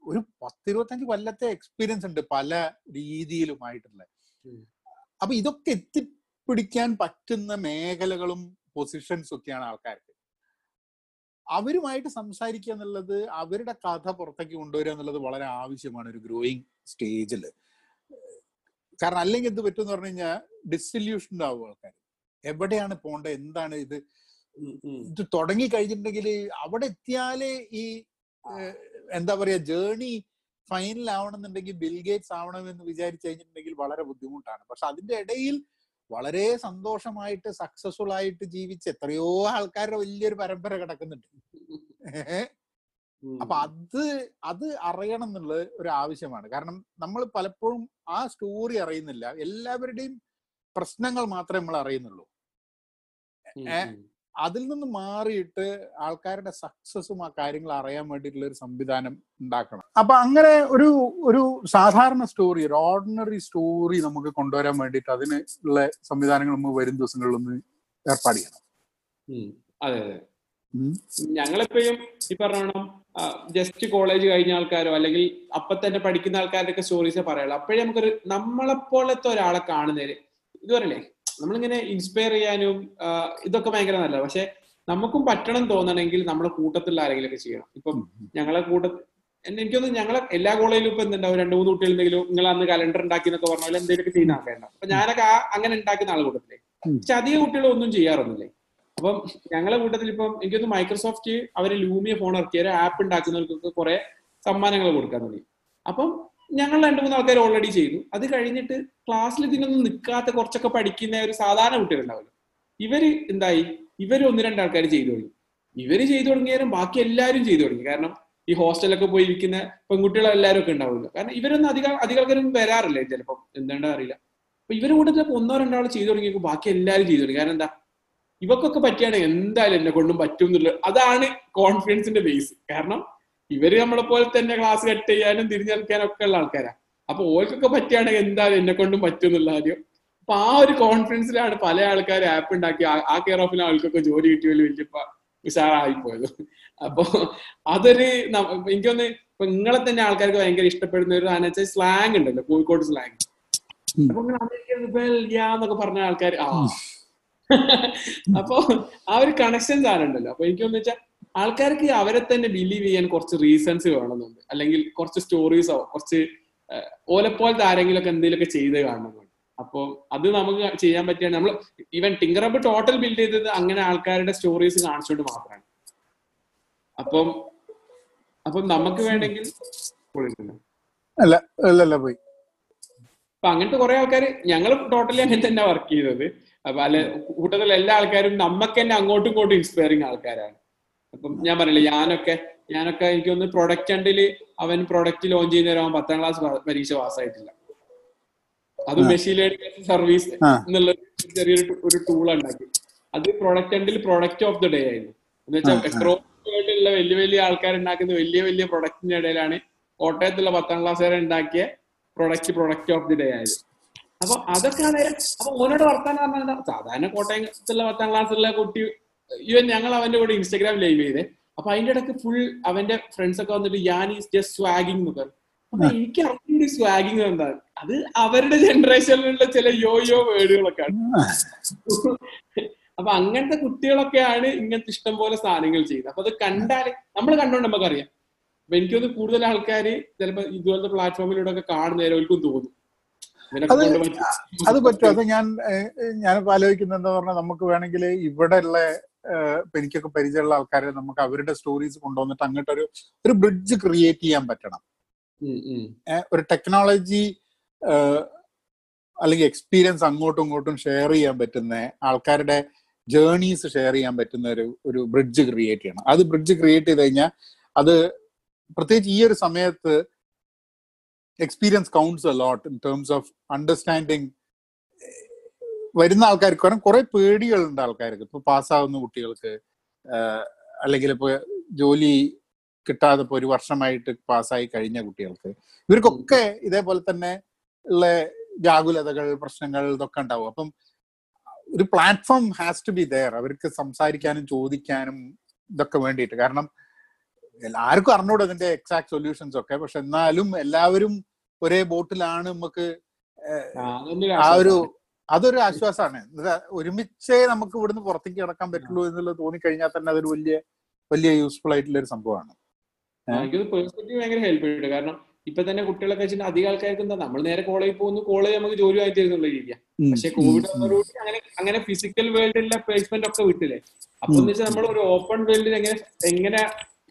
ഒരു പത്തിരുപത്തഞ്ച് കൊല്ലത്തെ എക്സ്പീരിയൻസ് ഉണ്ട് പല രീതിയിലുമായിട്ടുള്ള. അപ്പൊ ഇതൊക്കെ എത്തിപ്പിടിക്കാൻ പറ്റുന്ന മേഖലകളും പൊസിഷൻസ് ഒക്കെയാണ് ആൾക്കാർക്ക്. അവരുമായിട്ട് സംസാരിക്കുക എന്നുള്ളത് അവരുടെ കഥ പുറത്തേക്ക് കൊണ്ടുവരിക എന്നുള്ളത് വളരെ ആവശ്യമാണ് ഒരു ഗ്രോയിങ് സ്റ്റേജിൽ കാരണം അല്ലെങ്കിൽ എന്ത് പറ്റുമെന്ന് പറഞ്ഞു കഴിഞ്ഞാൽ ഡിസൊല്യൂഷൻ ആവും ആൾക്കാർ എവിടെയാണ് പോണ്ടത് എന്താണ് ഇത്? ഇത് തുടങ്ങി കഴിഞ്ഞിട്ടുണ്ടെങ്കിൽ അവിടെ എത്തിയാലേ ഈ എന്താ പറയാ ജേണി ഫൈനൽ ആവണമെന്നുണ്ടെങ്കിൽ ബിൽഗേറ്റ്സ് ആവണമെന്ന് വിചാരിച്ചു കഴിഞ്ഞിട്ടുണ്ടെങ്കിൽ വളരെ ബുദ്ധിമുട്ടാണ്. പക്ഷെ അതിന്റെ ഇടയിൽ വളരെ സന്തോഷമായിട്ട് സക്സസ്ഫുൾ ആയിട്ട് ജീവിച്ച എത്രയോ ആൾക്കാരുടെ വലിയൊരു പരമ്പര കിടക്കുന്നുണ്ട്. അപ്പൊ അത് അത് അറിയണം എന്നുള്ളത് ഒരു ആവശ്യമാണ്. കാരണം നമ്മൾ പലപ്പോഴും ആ സ്റ്റോറി അറിയുന്നില്ല. എല്ലാവരുടെയും പ്രശ്നങ്ങൾ മാത്രമേ നമ്മൾ അറിയുന്നുള്ളൂ. അതിൽ നിന്ന് മാറിയിട്ട് ആൾക്കാരുടെ സക്സസും ആ കാര്യങ്ങൾ അറിയാൻ വേണ്ടിയിട്ടുള്ള ഒരു സംവിധാനം ഉണ്ടാക്കണം. അപ്പൊ അങ്ങനെ ഒരു ഒരു സാധാരണ സ്റ്റോറി ഒരു ഓർഡിനറി സ്റ്റോറി നമുക്ക് കൊണ്ടുവരാൻ വേണ്ടിട്ട് അതിന് ഉള്ള സംവിധാനങ്ങൾ നമ്മൾ വരും ദിവസങ്ങളിലൊന്ന് ഏർപ്പാട് ചെയ്യണം. അതെ അതെ. ഞങ്ങളിപ്പോഴും ഈ പറഞ്ഞോണം ജസ്റ്റ് കോളേജ് കഴിഞ്ഞ ആൾക്കാരോ അല്ലെങ്കിൽ അപ്പൊ തന്നെ പഠിക്കുന്ന ആൾക്കാരുടെ ഒക്കെ സ്റ്റോറീസേ പറയുള്ളൂ അപ്പോഴേ നമുക്കൊരു നമ്മളെ പോലത്തെ ഒരാളെ കാണുന്നതിന് ഇത് നമ്മളിങ്ങനെ ഇൻസ്പയർ ചെയ്യാനും ഇതൊക്കെ ഭയങ്കര നല്ലതാണ് പക്ഷെ നമുക്കും പറ്റണം തോന്നണമെങ്കിൽ നമ്മുടെ കൂട്ടത്തിലുള്ള ആരെങ്കിലും ഒക്കെ ചെയ്യണം. ഇപ്പം ഞങ്ങളെ കൂട്ട എനിക്കൊന്നും ഞങ്ങളെ എല്ലാ കോളേജിലും ഇപ്പൊ എന്തുണ്ടാവും? രണ്ട് മൂന്ന് കുട്ടികൾ എന്തെങ്കിലും നിങ്ങൾ അന്ന് കലണ്ടർ ഉണ്ടാക്കി എന്നൊക്കെ പറഞ്ഞാൽ എന്തെങ്കിലും എന്തെങ്കിലുമൊക്കെ ചെയ്യുന്ന ആൾക്കാരുണ്ടാവും അപ്പൊ ഞാനൊക്കെ ആ അങ്ങനെ ഉണ്ടാക്കുന്ന ആൾ കൂട്ടത്തിൽ. പക്ഷെ അധികം കുട്ടികൾ ഒന്നും ചെയ്യാറൊന്നുമില്ലേ. അപ്പം ഞങ്ങളെ കൂട്ടത്തിൽ ഇപ്പം എനിക്കൊന്ന് മൈക്രോസോഫ്റ്റ് അവർ ലൂമിയ ഫോൺ ഇറക്കിയ ഒരു ആപ്പ് ഉണ്ടാക്കുന്നവർക്കൊക്കെ കുറെ സമ്മാനങ്ങൾ കൊടുക്കാൻ തുടങ്ങി. അപ്പം ഞങ്ങൾ രണ്ടു മൂന്ന് ആൾക്കാർ ഓൾറെഡി ചെയ്തു. അത് കഴിഞ്ഞിട്ട് ക്ലാസ്സിൽ ഇതിനൊന്നും നിൽക്കാത്ത കുറച്ചൊക്കെ പഠിക്കുന്ന ഒരു സാധാരണ കുട്ടികളുണ്ടാവില്ല. ഇവർ എന്തായി? ഇവർ ഒന്ന് രണ്ട് ആൾക്കാർ ചെയ്തു തുടങ്ങി. ഇവർ ചെയ്തു തുടങ്ങിയാലും ബാക്കി എല്ലാവരും ചെയ്തു തുടങ്ങി. കാരണം ഈ ഹോസ്റ്റലൊക്കെ പോയി ഇരിക്കുന്ന പെൺകുട്ടികൾ എല്ലാവരും ഒക്കെ ഉണ്ടാവുമല്ലോ. കാരണം ഇവരൊന്നും അധികം അധികം ആൾക്കാരും വരാറില്ല ചിലപ്പം. എന്താണ്ടാ അറിയില്ല. അപ്പൊ ഇവർ ചിലപ്പോൾ ഒന്നോ രണ്ടോ ആൾ ചെയ്തു തുടങ്ങിയപ്പോൾ ബാക്കി എല്ലാവരും ചെയ്തു തുടങ്ങി. കാരണം എന്താ? ഇവക്കൊക്കെ പറ്റിയാണ് എന്തായാലും എന്നെ കൊണ്ടും പറ്റും എന്നുള്ളത്. അതാണ് കോൺഫിഡൻസിന്റെ ബേസ് കാരണം ഇവർ നമ്മളെ പോലെ തന്നെ ക്ലാസ് കട്ട് ചെയ്യാനും തിരിഞ്ഞെടുക്കാനും ഒക്കെ ഉള്ള ആൾക്കാരാ. അപ്പൊ ഓർക്കൊക്കെ പറ്റുകയാണെങ്കിൽ എന്തായാലും എന്നെ കൊണ്ടും പറ്റും എന്നുള്ള കാര്യം. അപ്പൊ ആ ഒരു കോൺഫിഡൻസിലാണ് പല ആൾക്കാർ ആപ്പ് ഉണ്ടാക്കി ആ- കെയർ ഓഫിലെ ആൾക്കൊക്കെ ജോലി കിട്ടിയാലും വലിയ ഉഷാറായി പോയത് അപ്പൊ അതൊരു എനിക്കൊന്ന് ഇപ്പൊ നിങ്ങളെ തന്നെ ആൾക്കാർക്ക് ഭയങ്കര ഇഷ്ടപ്പെടുന്ന ഒരു സാധനം വെച്ചാൽ സ്ലാങ് ഉണ്ടല്ലോ കോഴിക്കോട് സ്ലാങ്. അപ്പൊ എന്നൊക്കെ പറഞ്ഞ ആൾക്കാർ ആ. അപ്പൊ ആ ഒരു കണക്ഷൻ സാധനം ഉണ്ടല്ലോ. അപ്പൊ എനിക്കൊന്നു വെച്ചാൽ ആൾക്കാർക്ക് അവരെ തന്നെ ബിലീവ് ചെയ്യാൻ കുറച്ച് റീസൺസ് വേണമെന്നുണ്ട്. അല്ലെങ്കിൽ കുറച്ച് സ്റ്റോറീസോ കുറച്ച് ഓലെപ്പോലത്തെ ആരെങ്കിലും ഒക്കെ എന്തെങ്കിലുമൊക്കെ ചെയ്ത് കാണുന്നുണ്ട്. അപ്പൊ അത് നമുക്ക് ചെയ്യാൻ പറ്റിയാണ് നമ്മൾ ഈവൻ ടിങ്കറബ് ടോട്ടൽ ബിൽഡ് ചെയ്തത് അങ്ങനെ ആൾക്കാരുടെ സ്റ്റോറീസ് കാണിച്ചുകൊണ്ട് മാത്രമാണ് അപ്പം അപ്പം നമുക്ക് വേണമെങ്കിൽ. അല്ല പോയി. അപ്പൊ അങ്ങനത്തെ കുറെ ആൾക്കാർ ഞങ്ങൾ ടോട്ടലി അങ്ങനെ തന്നെ വർക്ക് ചെയ്തത്. അപ്പൊ അല്ലെ കൂട്ടത്തിൽ എല്ലാ ആൾക്കാരും നമുക്ക് തന്നെ അങ്ങോട്ടും ഇങ്ങോട്ടും ഇൻസ്പയറിങ് ആൾക്കാരാണ്. അപ്പം ഞാൻ പറഞ്ഞില്ല ഞാനൊക്കെ ഞാനൊക്കെ എനിക്കൊന്ന് പ്രൊഡക്റ്റ് ഉണ്ടിൽ അവൻ പ്രൊഡക്റ്റ് ലോഞ്ച് ചെയ്യുന്ന അവൻ പത്താം ക്ലാസ് പരീക്ഷ പാസ്സായിട്ടില്ല അത്. Machine learning service. എന്നുള്ള ചെറിയൊരു ഒരു ടൂൾ ഉണ്ടാക്കി അത് പ്രൊഡക്റ്റ് ഉണ്ടിൽ പ്രൊഡക്റ്റ് ഓഫ് ദി ഡേ ആയിരുന്നു എന്ന് വെച്ചാൽ. എത്രയോ വലിയ വലിയ ആൾക്കാർ ഉണ്ടാക്കുന്ന വലിയ വലിയ പ്രൊഡക്റ്റിന്റെ ഇടയിലാണ് കോട്ടയത്തുള്ള പത്താം ക്ലാസ്സുകാരെ ഉണ്ടാക്കിയ product product of the day ആയത് അപ്പൊ അതൊക്കെയാണ് അപ്പൊ ഓനോട് വർത്താനം പറഞ്ഞാൽ സാധാരണ കോട്ടയത്തുള്ള പത്താം ക്ലാസ്സുള്ള കുട്ടി ഇവൻ ഞങ്ങൾ അവന്റെ കൂടെ ഇൻസ്റ്റാഗ്രാം ലൈവ് ചെയ്തേ. അപ്പൊ അതിന്റെ ഇടയ്ക്ക് ഫുൾ അവന്റെ ഫ്രണ്ട്സ് ഒക്കെ വന്നിട്ട് ഞാൻ ഈസ് ജസ്റ്റ് സ്വാഗിങ് എന്ന് പറഞ്ഞു. അപ്പൊ എനിക്ക് അറിഞ്ഞ സ്വാഗിങ് എന്താ അത് അവരുടെ ജനറേഷനിലുള്ള ചില യോ യോ വേർഡുകളൊക്കെയാണ്. അപ്പൊ അങ്ങനത്തെ കുട്ടികളൊക്കെയാണ് ഇങ്ങനത്തെ ഇഷ്ടം പോലെ സാധനങ്ങൾ ചെയ്യുന്നത്. അപ്പൊ അത് കണ്ടാൽ നമ്മൾ കണ്ടോണ്ട് നമുക്കറിയാം. അപ്പൊ എനിക്കൊന്ന് കൂടുതൽ ആൾക്കാര് ചിലപ്പോ ഇതുപോലത്തെ പ്ലാറ്റ്ഫോമിലൂടെ ഒക്കെ കാണുന്നവർക്കും തോന്നും. അത് പറ്റും. അത് പറ്റും അത് ഞാൻ ഞാനിപ്പോ ആലോചിക്കുന്നത് എന്താ പറഞ്ഞാൽ നമുക്ക് വേണമെങ്കിൽ ഇവിടെ ഉള്ള എനിക്കൊക്കെ പരിചയമുള്ള ആൾക്കാരെ നമുക്ക് അവരുടെ സ്റ്റോറീസ് കൊണ്ടുവന്നിട്ട് അങ്ങോട്ടൊരു ഒരു ഒരു ബ്രിഡ്ജ് ക്രിയേറ്റ് ചെയ്യാൻ പറ്റണം. ഒരു ടെക്നോളജി അല്ലെങ്കിൽ എക്സ്പീരിയൻസ് അങ്ങോട്ടും ഇങ്ങോട്ടും ഷെയർ ചെയ്യാൻ പറ്റുന്ന ആൾക്കാരുടെ ജേർണീസ് ഷെയർ ചെയ്യാൻ പറ്റുന്ന ഒരു ഒരു ബ്രിഡ്ജ് ക്രിയേറ്റ് ചെയ്യണം. അത് ബ്രിഡ്ജ് ക്രിയേറ്റ് ചെയ്ത് കഴിഞ്ഞാൽ അത് പ്രത്യേകിച്ച് ഈ ഒരു സമയത്ത് experience counts a lot lot in terms of understanding വരുന്ന ആൾക്കാർക്ക് കാരണം കുറെ പേടികളുണ്ട് ആൾക്കാർക്ക്. ഇപ്പൊ പാസ്സാവുന്ന കുട്ടികൾക്ക് അല്ലെങ്കിൽ ഇപ്പൊ ജോലി കിട്ടാതെ ഇപ്പൊ ഒരു വർഷമായിട്ട് പാസ്സായി കഴിഞ്ഞ കുട്ടികൾക്ക്. ഇവർക്കൊക്കെ ഇതേപോലെ തന്നെ ഉള്ള വ്യാകുലതകൾ പ്രശ്നങ്ങൾ ഇതൊക്കെ ഉണ്ടാവും. അപ്പം ഒരു platform has to be there അവർക്ക് സംസാരിക്കാനും ചോദിക്കാനും ഇതൊക്കെ വേണ്ടിയിട്ട്. കാരണം എല്ലാവർക്കും അറിഞ്ഞൂടെ അതിന്റെ എക്സാക്ട് സൊല്യൂഷൻസ് ഒക്കെ. പക്ഷെ എന്നാലും എല്ലാവരും ഒരേ ബോട്ടിലാണ് നമുക്ക് ആ, ഒരു. അതൊരു ആശ്വാസമാണ് ഒരുമിച്ചേ നമുക്ക് ഇവിടുന്ന് പുറത്തേക്ക് കിടക്കാൻ പറ്റുള്ളൂ എന്നുള്ളത് തോന്നിക്കഴിഞ്ഞാൽ തന്നെ അതൊരു വലിയ വലിയ യൂസ്ഫുൾ ആയിട്ടുള്ള ഒരു സംഭവമാണ്. എനിക്കത് പേഴ്സണലി ഭയങ്കര ഹെൽപ്പ് ചെയ്തിട്ടുണ്ട് കാരണം ഇപ്പൊ തന്നെ കുട്ടികളൊക്കെ വെച്ചിട്ട് അധികം ആൾക്കാർക്ക് എന്താ നമ്മൾ നേരെ കോളേജിൽ പോകുന്നു കോളേജ് നമുക്ക് ജോലി ആയി തരുന്നുള്ള രീതിയാണ് പക്ഷെ കോവിഡ് വന്നതോടുകൂടി അങ്ങനെ അങ്ങനെ ഫിസിക്കൽ വേൾഡിലെ പ്ലേസ്മെന്റ് ഒക്കെ വിട്ടില്ലേ? അപ്പൊ എന്ന് വെച്ചാൽ നമ്മൾ ഒരു ഓപ്പൺ വേൾഡിൽ എങ്ങനെ എങ്ങനെ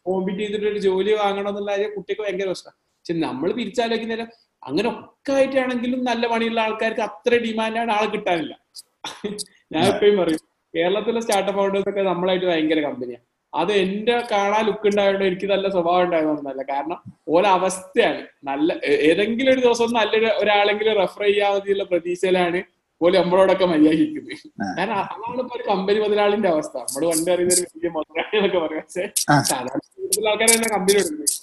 കോമ്പീറ്റ് ചെയ്തിട്ട് ഒരു ജോലി വാങ്ങണം എന്നുള്ള കാര്യം കുട്ടിക്ക് ഭയങ്കര പ്രശ്നമാണ് പക്ഷെ നമ്മൾ തിരിച്ചാലോചിക്കുന്നേരം അങ്ങനെ ഒക്കെ ആയിട്ടാണെങ്കിലും നല്ല പണിയുള്ള ആൾക്കാർക്ക് അത്ര ഡിമാൻഡാണ് ആൾ കിട്ടാനില്ല. ഞാൻ എപ്പോഴും പറയും കേരളത്തിലെ സ്റ്റാർട്ടപ്പ് ഫൗണ്ടേഴ്സ് ഒക്കെ നമ്മളായിട്ട് ഭയങ്കര കമ്പനിയാണ് അത് എന്റെ കാണാൻ ലുക്ക് ഉണ്ടായതുകൊണ്ട് എനിക്ക് നല്ല സ്വഭാവം ഉണ്ടായതൊന്നല്ല കാരണം ഓരോ അവസ്ഥയാണ് നല്ല ഏതെങ്കിലും ഒരു ദിവസം നല്ലൊരു ഒരാളെങ്കിലും റെഫർ ചെയ്യാൻ മതിയുള്ള പ്രതീക്ഷയിലാണ് പോലെ നമ്മളോടൊക്കെ മര്യാദിക്കുന്നത് കാരണം അതാണ് ഇപ്പൊ ഒരു കമ്പനി മുതലാളിന്റെ അവസ്ഥ. നമ്മൾ പണ്ട് അറിയുന്ന ഒരു വലിയ മുതലാളി എന്നൊക്കെ പറയാം. പക്ഷേ. സാധാരണ ആൾക്കാർ കമ്പനി കൊടുക്കുന്നത്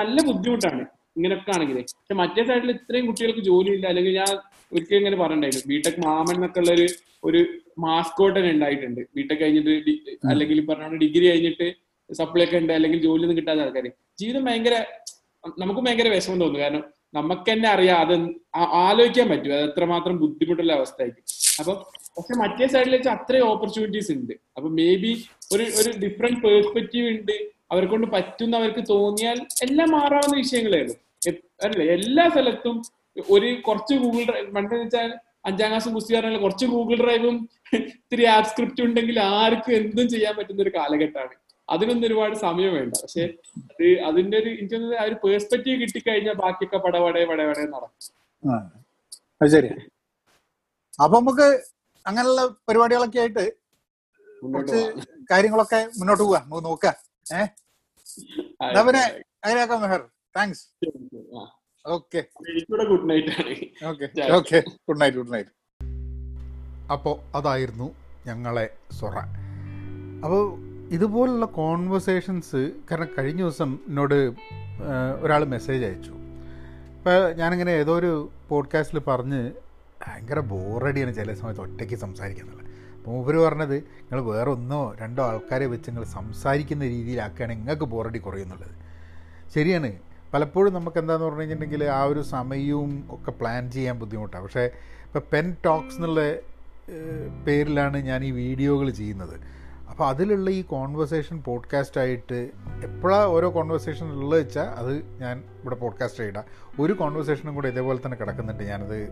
നല്ല ബുദ്ധിമുട്ടാണ്. ഇങ്ങനെയൊക്കെ ആണെങ്കിൽ പക്ഷെ മറ്റേ സൈഡിൽ ഇത്രയും കുട്ടികൾക്ക് ജോലിയില്ല. അല്ലെങ്കിൽ ഞാൻ ഒരിക്കലും ഇങ്ങനെ പറഞ്ഞിട്ടുണ്ടായിരുന്നു. ബിടെക് മാമൻ എന്നൊക്കെ ഉള്ള ഒരു ഒരു മാസ്കോട്ട് തന്നെ ഉണ്ടായിട്ടുണ്ട്. ബിടെക് കഴിഞ്ഞിട്ട് അല്ലെങ്കിൽ പറഞ്ഞ ഡിഗ്രി കഴിഞ്ഞിട്ട് സപ്ലൈ ഒക്കെ ഉണ്ട്. അല്ലെങ്കിൽ ജോലി ഒന്നും കിട്ടാത്ത ആൾക്കാര്. ജീവിതം ഭയങ്കര നമുക്ക് ഭയങ്കര വിഷമം തോന്നുന്നു കാരണം നമുക്ക് തന്നെ അറിയാം അത് ആലോചിക്കാൻ പറ്റും. അത് എത്രമാത്രം ബുദ്ധിമുട്ടുള്ള അവസ്ഥയായിരിക്കും. അപ്പൊ പക്ഷെ മറ്റേ സൈഡിൽ വെച്ചാൽ അത്രയും ഓപ്പർച്യൂണിറ്റീസ് ഉണ്ട്. അപ്പൊ മേ ബി ഒരു ഒരു ഡിഫറെന്റ് പേഴ്സ്പെക്റ്റീവ് ഉണ്ട്. അവരെ കൊണ്ട് പറ്റുന്ന അവർക്ക് തോന്നിയാൽ എല്ലാം മാറാവുന്ന വിഷയങ്ങളായിരുന്നു. അല്ലേ? എല്ലാ സ്ഥലത്തും ഒരു കുറച്ച് ഗൂഗിൾ ഡ്രൈവ് പണ്ടെന്ന് വെച്ചാൽ അഞ്ചാം ക്ലാസ് കുസ്തി പറഞ്ഞാൽ കുറച്ച് ഗൂഗിൾ ഡ്രൈവും ഇത്തിരി ആപ്പ് സ്ക്രിപ്റ്റ് ഉണ്ടെങ്കിൽ ആർക്കും എന്തും ചെയ്യാൻ പറ്റുന്ന ഒരു കാലഘട്ടമാണ്. അതിനൊന്നും ഒരുപാട് സമയം വേണ്ട. പക്ഷെ അത് അതിന്റെ ഒരു എനിക്ക് തോന്നുന്നത് ആ ഒരു പേഴ്സ്പെക്റ്റീവ് കിട്ടിക്കഴിഞ്ഞാൽ ബാക്കിയൊക്കെ പടവടേ പടവടേ നടക്കും. ശരി. അപ്പൊ നമുക്ക് അങ്ങനെയുള്ള പരിപാടികളൊക്കെ ആയിട്ട് കുറച്ച് കാര്യങ്ങളൊക്കെ മുന്നോട്ട് പോവാ നമുക്ക് നോക്കാം. എന്നാ പിന്നെ അങ്ങനെയാക്കാം Meher. Thanks. Okay good night ആണ്. Okay okay good night good night അപ്പോൾ അതായിരുന്നു ഞങ്ങളെ സൊറ. അപ്പോൾ ഇതുപോലുള്ള കോൺവെർസേഷൻസ് കാരണം കഴിഞ്ഞ ദിവസം എന്നോട് ഒരാൾ മെസ്സേജ് അയച്ചു. ഇപ്പോൾ ഞാനിങ്ങനെ ഏതോ ഒരു പോഡ്കാസ്റ്റിൽ പറഞ്ഞ് ഭയങ്കര ബോറടിയാണ് ചില സമയത്ത് ഒറ്റയ്ക്ക് സംസാരിക്കുന്നുള്ളത്. മൂപ്പര് പറഞ്ഞത് നിങ്ങൾ വേറെ ഒന്നോ രണ്ടോ ആൾക്കാരെ വെച്ച് നിങ്ങൾ സംസാരിക്കുന്ന രീതിയിലാക്കുകയാണ് നിങ്ങൾക്ക് ബോറടി കുറയുന്നുള്ളത് ശരിയാണ്. പലപ്പോഴും നമുക്ക് എന്താന്ന് പറഞ്ഞു കഴിഞ്ഞിട്ടുണ്ടെങ്കിൽ ആ ഒരു സമയവും ഒക്കെ പ്ലാൻ ചെയ്യാൻ ബുദ്ധിമുട്ടാണ്. പക്ഷേ ഇപ്പോൾ പെൻ ടോക്സ് എന്നുള്ള പേരിലാണ് ഞാൻ ഈ വീഡിയോകൾ ചെയ്യുന്നത്. അപ്പോൾ അതിലുള്ള ഈ കോൺവെർസേഷൻ പോഡ്കാസ്റ്റായിട്ട് എപ്പോഴാണ് ഓരോ കോൺവെർസേഷൻ ഉള്ളത് വെച്ചാൽ അത് ഞാൻ ഇവിടെ പോഡ്കാസ്റ്റ് ഇടാം ഒരു കോൺവെർസേഷനും കൂടെ ഇതേപോലെ തന്നെ കിടക്കുന്നുണ്ട്. ഞാനത്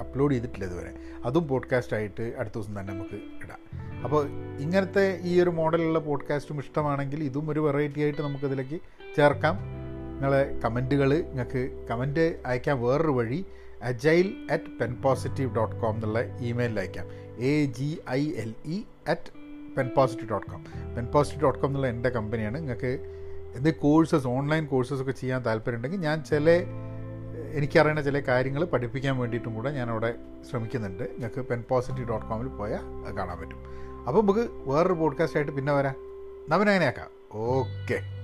അപ്ലോഡ് ചെയ്തിട്ടില്ല ഇതുവരെ. അതും പോഡ്കാസ്റ്റായിട്ട് അടുത്ത ദിവസം തന്നെ നമുക്ക് ഇടാം. അപ്പോൾ ഇങ്ങനത്തെ ഈ ഒരു മോഡലുള്ള പോഡ്കാസ്റ്റും ഇഷ്ടമാണെങ്കിൽ ഇതും ഒരു വെറൈറ്റി ആയിട്ട് നമുക്കതിലേക്ക് ചേർക്കാം. നിങ്ങളെ കമന്റുകൾ നിങ്ങൾക്ക് കമന്റ് അയക്കാൻ വേറൊരു വഴി agile at pen positive dot com എന്നുള്ള ഇമെയിലിൽ അയക്കാം. A G I L E at pen positive dot com pen positive dot com എന്നുള്ള എന്റെ കമ്പനിയാണ് നിങ്ങൾക്ക് എന്ത് കോഴ്സസ് ഓൺലൈൻ കോഴ്സസ് ഒക്കെ ചെയ്യാൻ താല്പര്യമുണ്ടെങ്കിൽ ഞാൻ ചില എനിക്കറിയുന്ന ചില കാര്യങ്ങൾ പഠിപ്പിക്കാൻ വേണ്ടിയിട്ടും കൂടെ ഞാൻ അവിടെ ശ്രമിക്കുന്നുണ്ട്. നിങ്ങൾക്ക് പെൻ പോസിറ്റീവ് ഡോട്ട് കോമിൽ പോയാൽ കാണാൻ പറ്റും. അപ്പോൾ നമുക്ക് വേറൊരു പോഡ്കാസ്റ്റ് ആയിട്ട് പിന്നെ വരാം. നമ്മൾ അങ്ങനെയാക്കാം. ഓക്കെ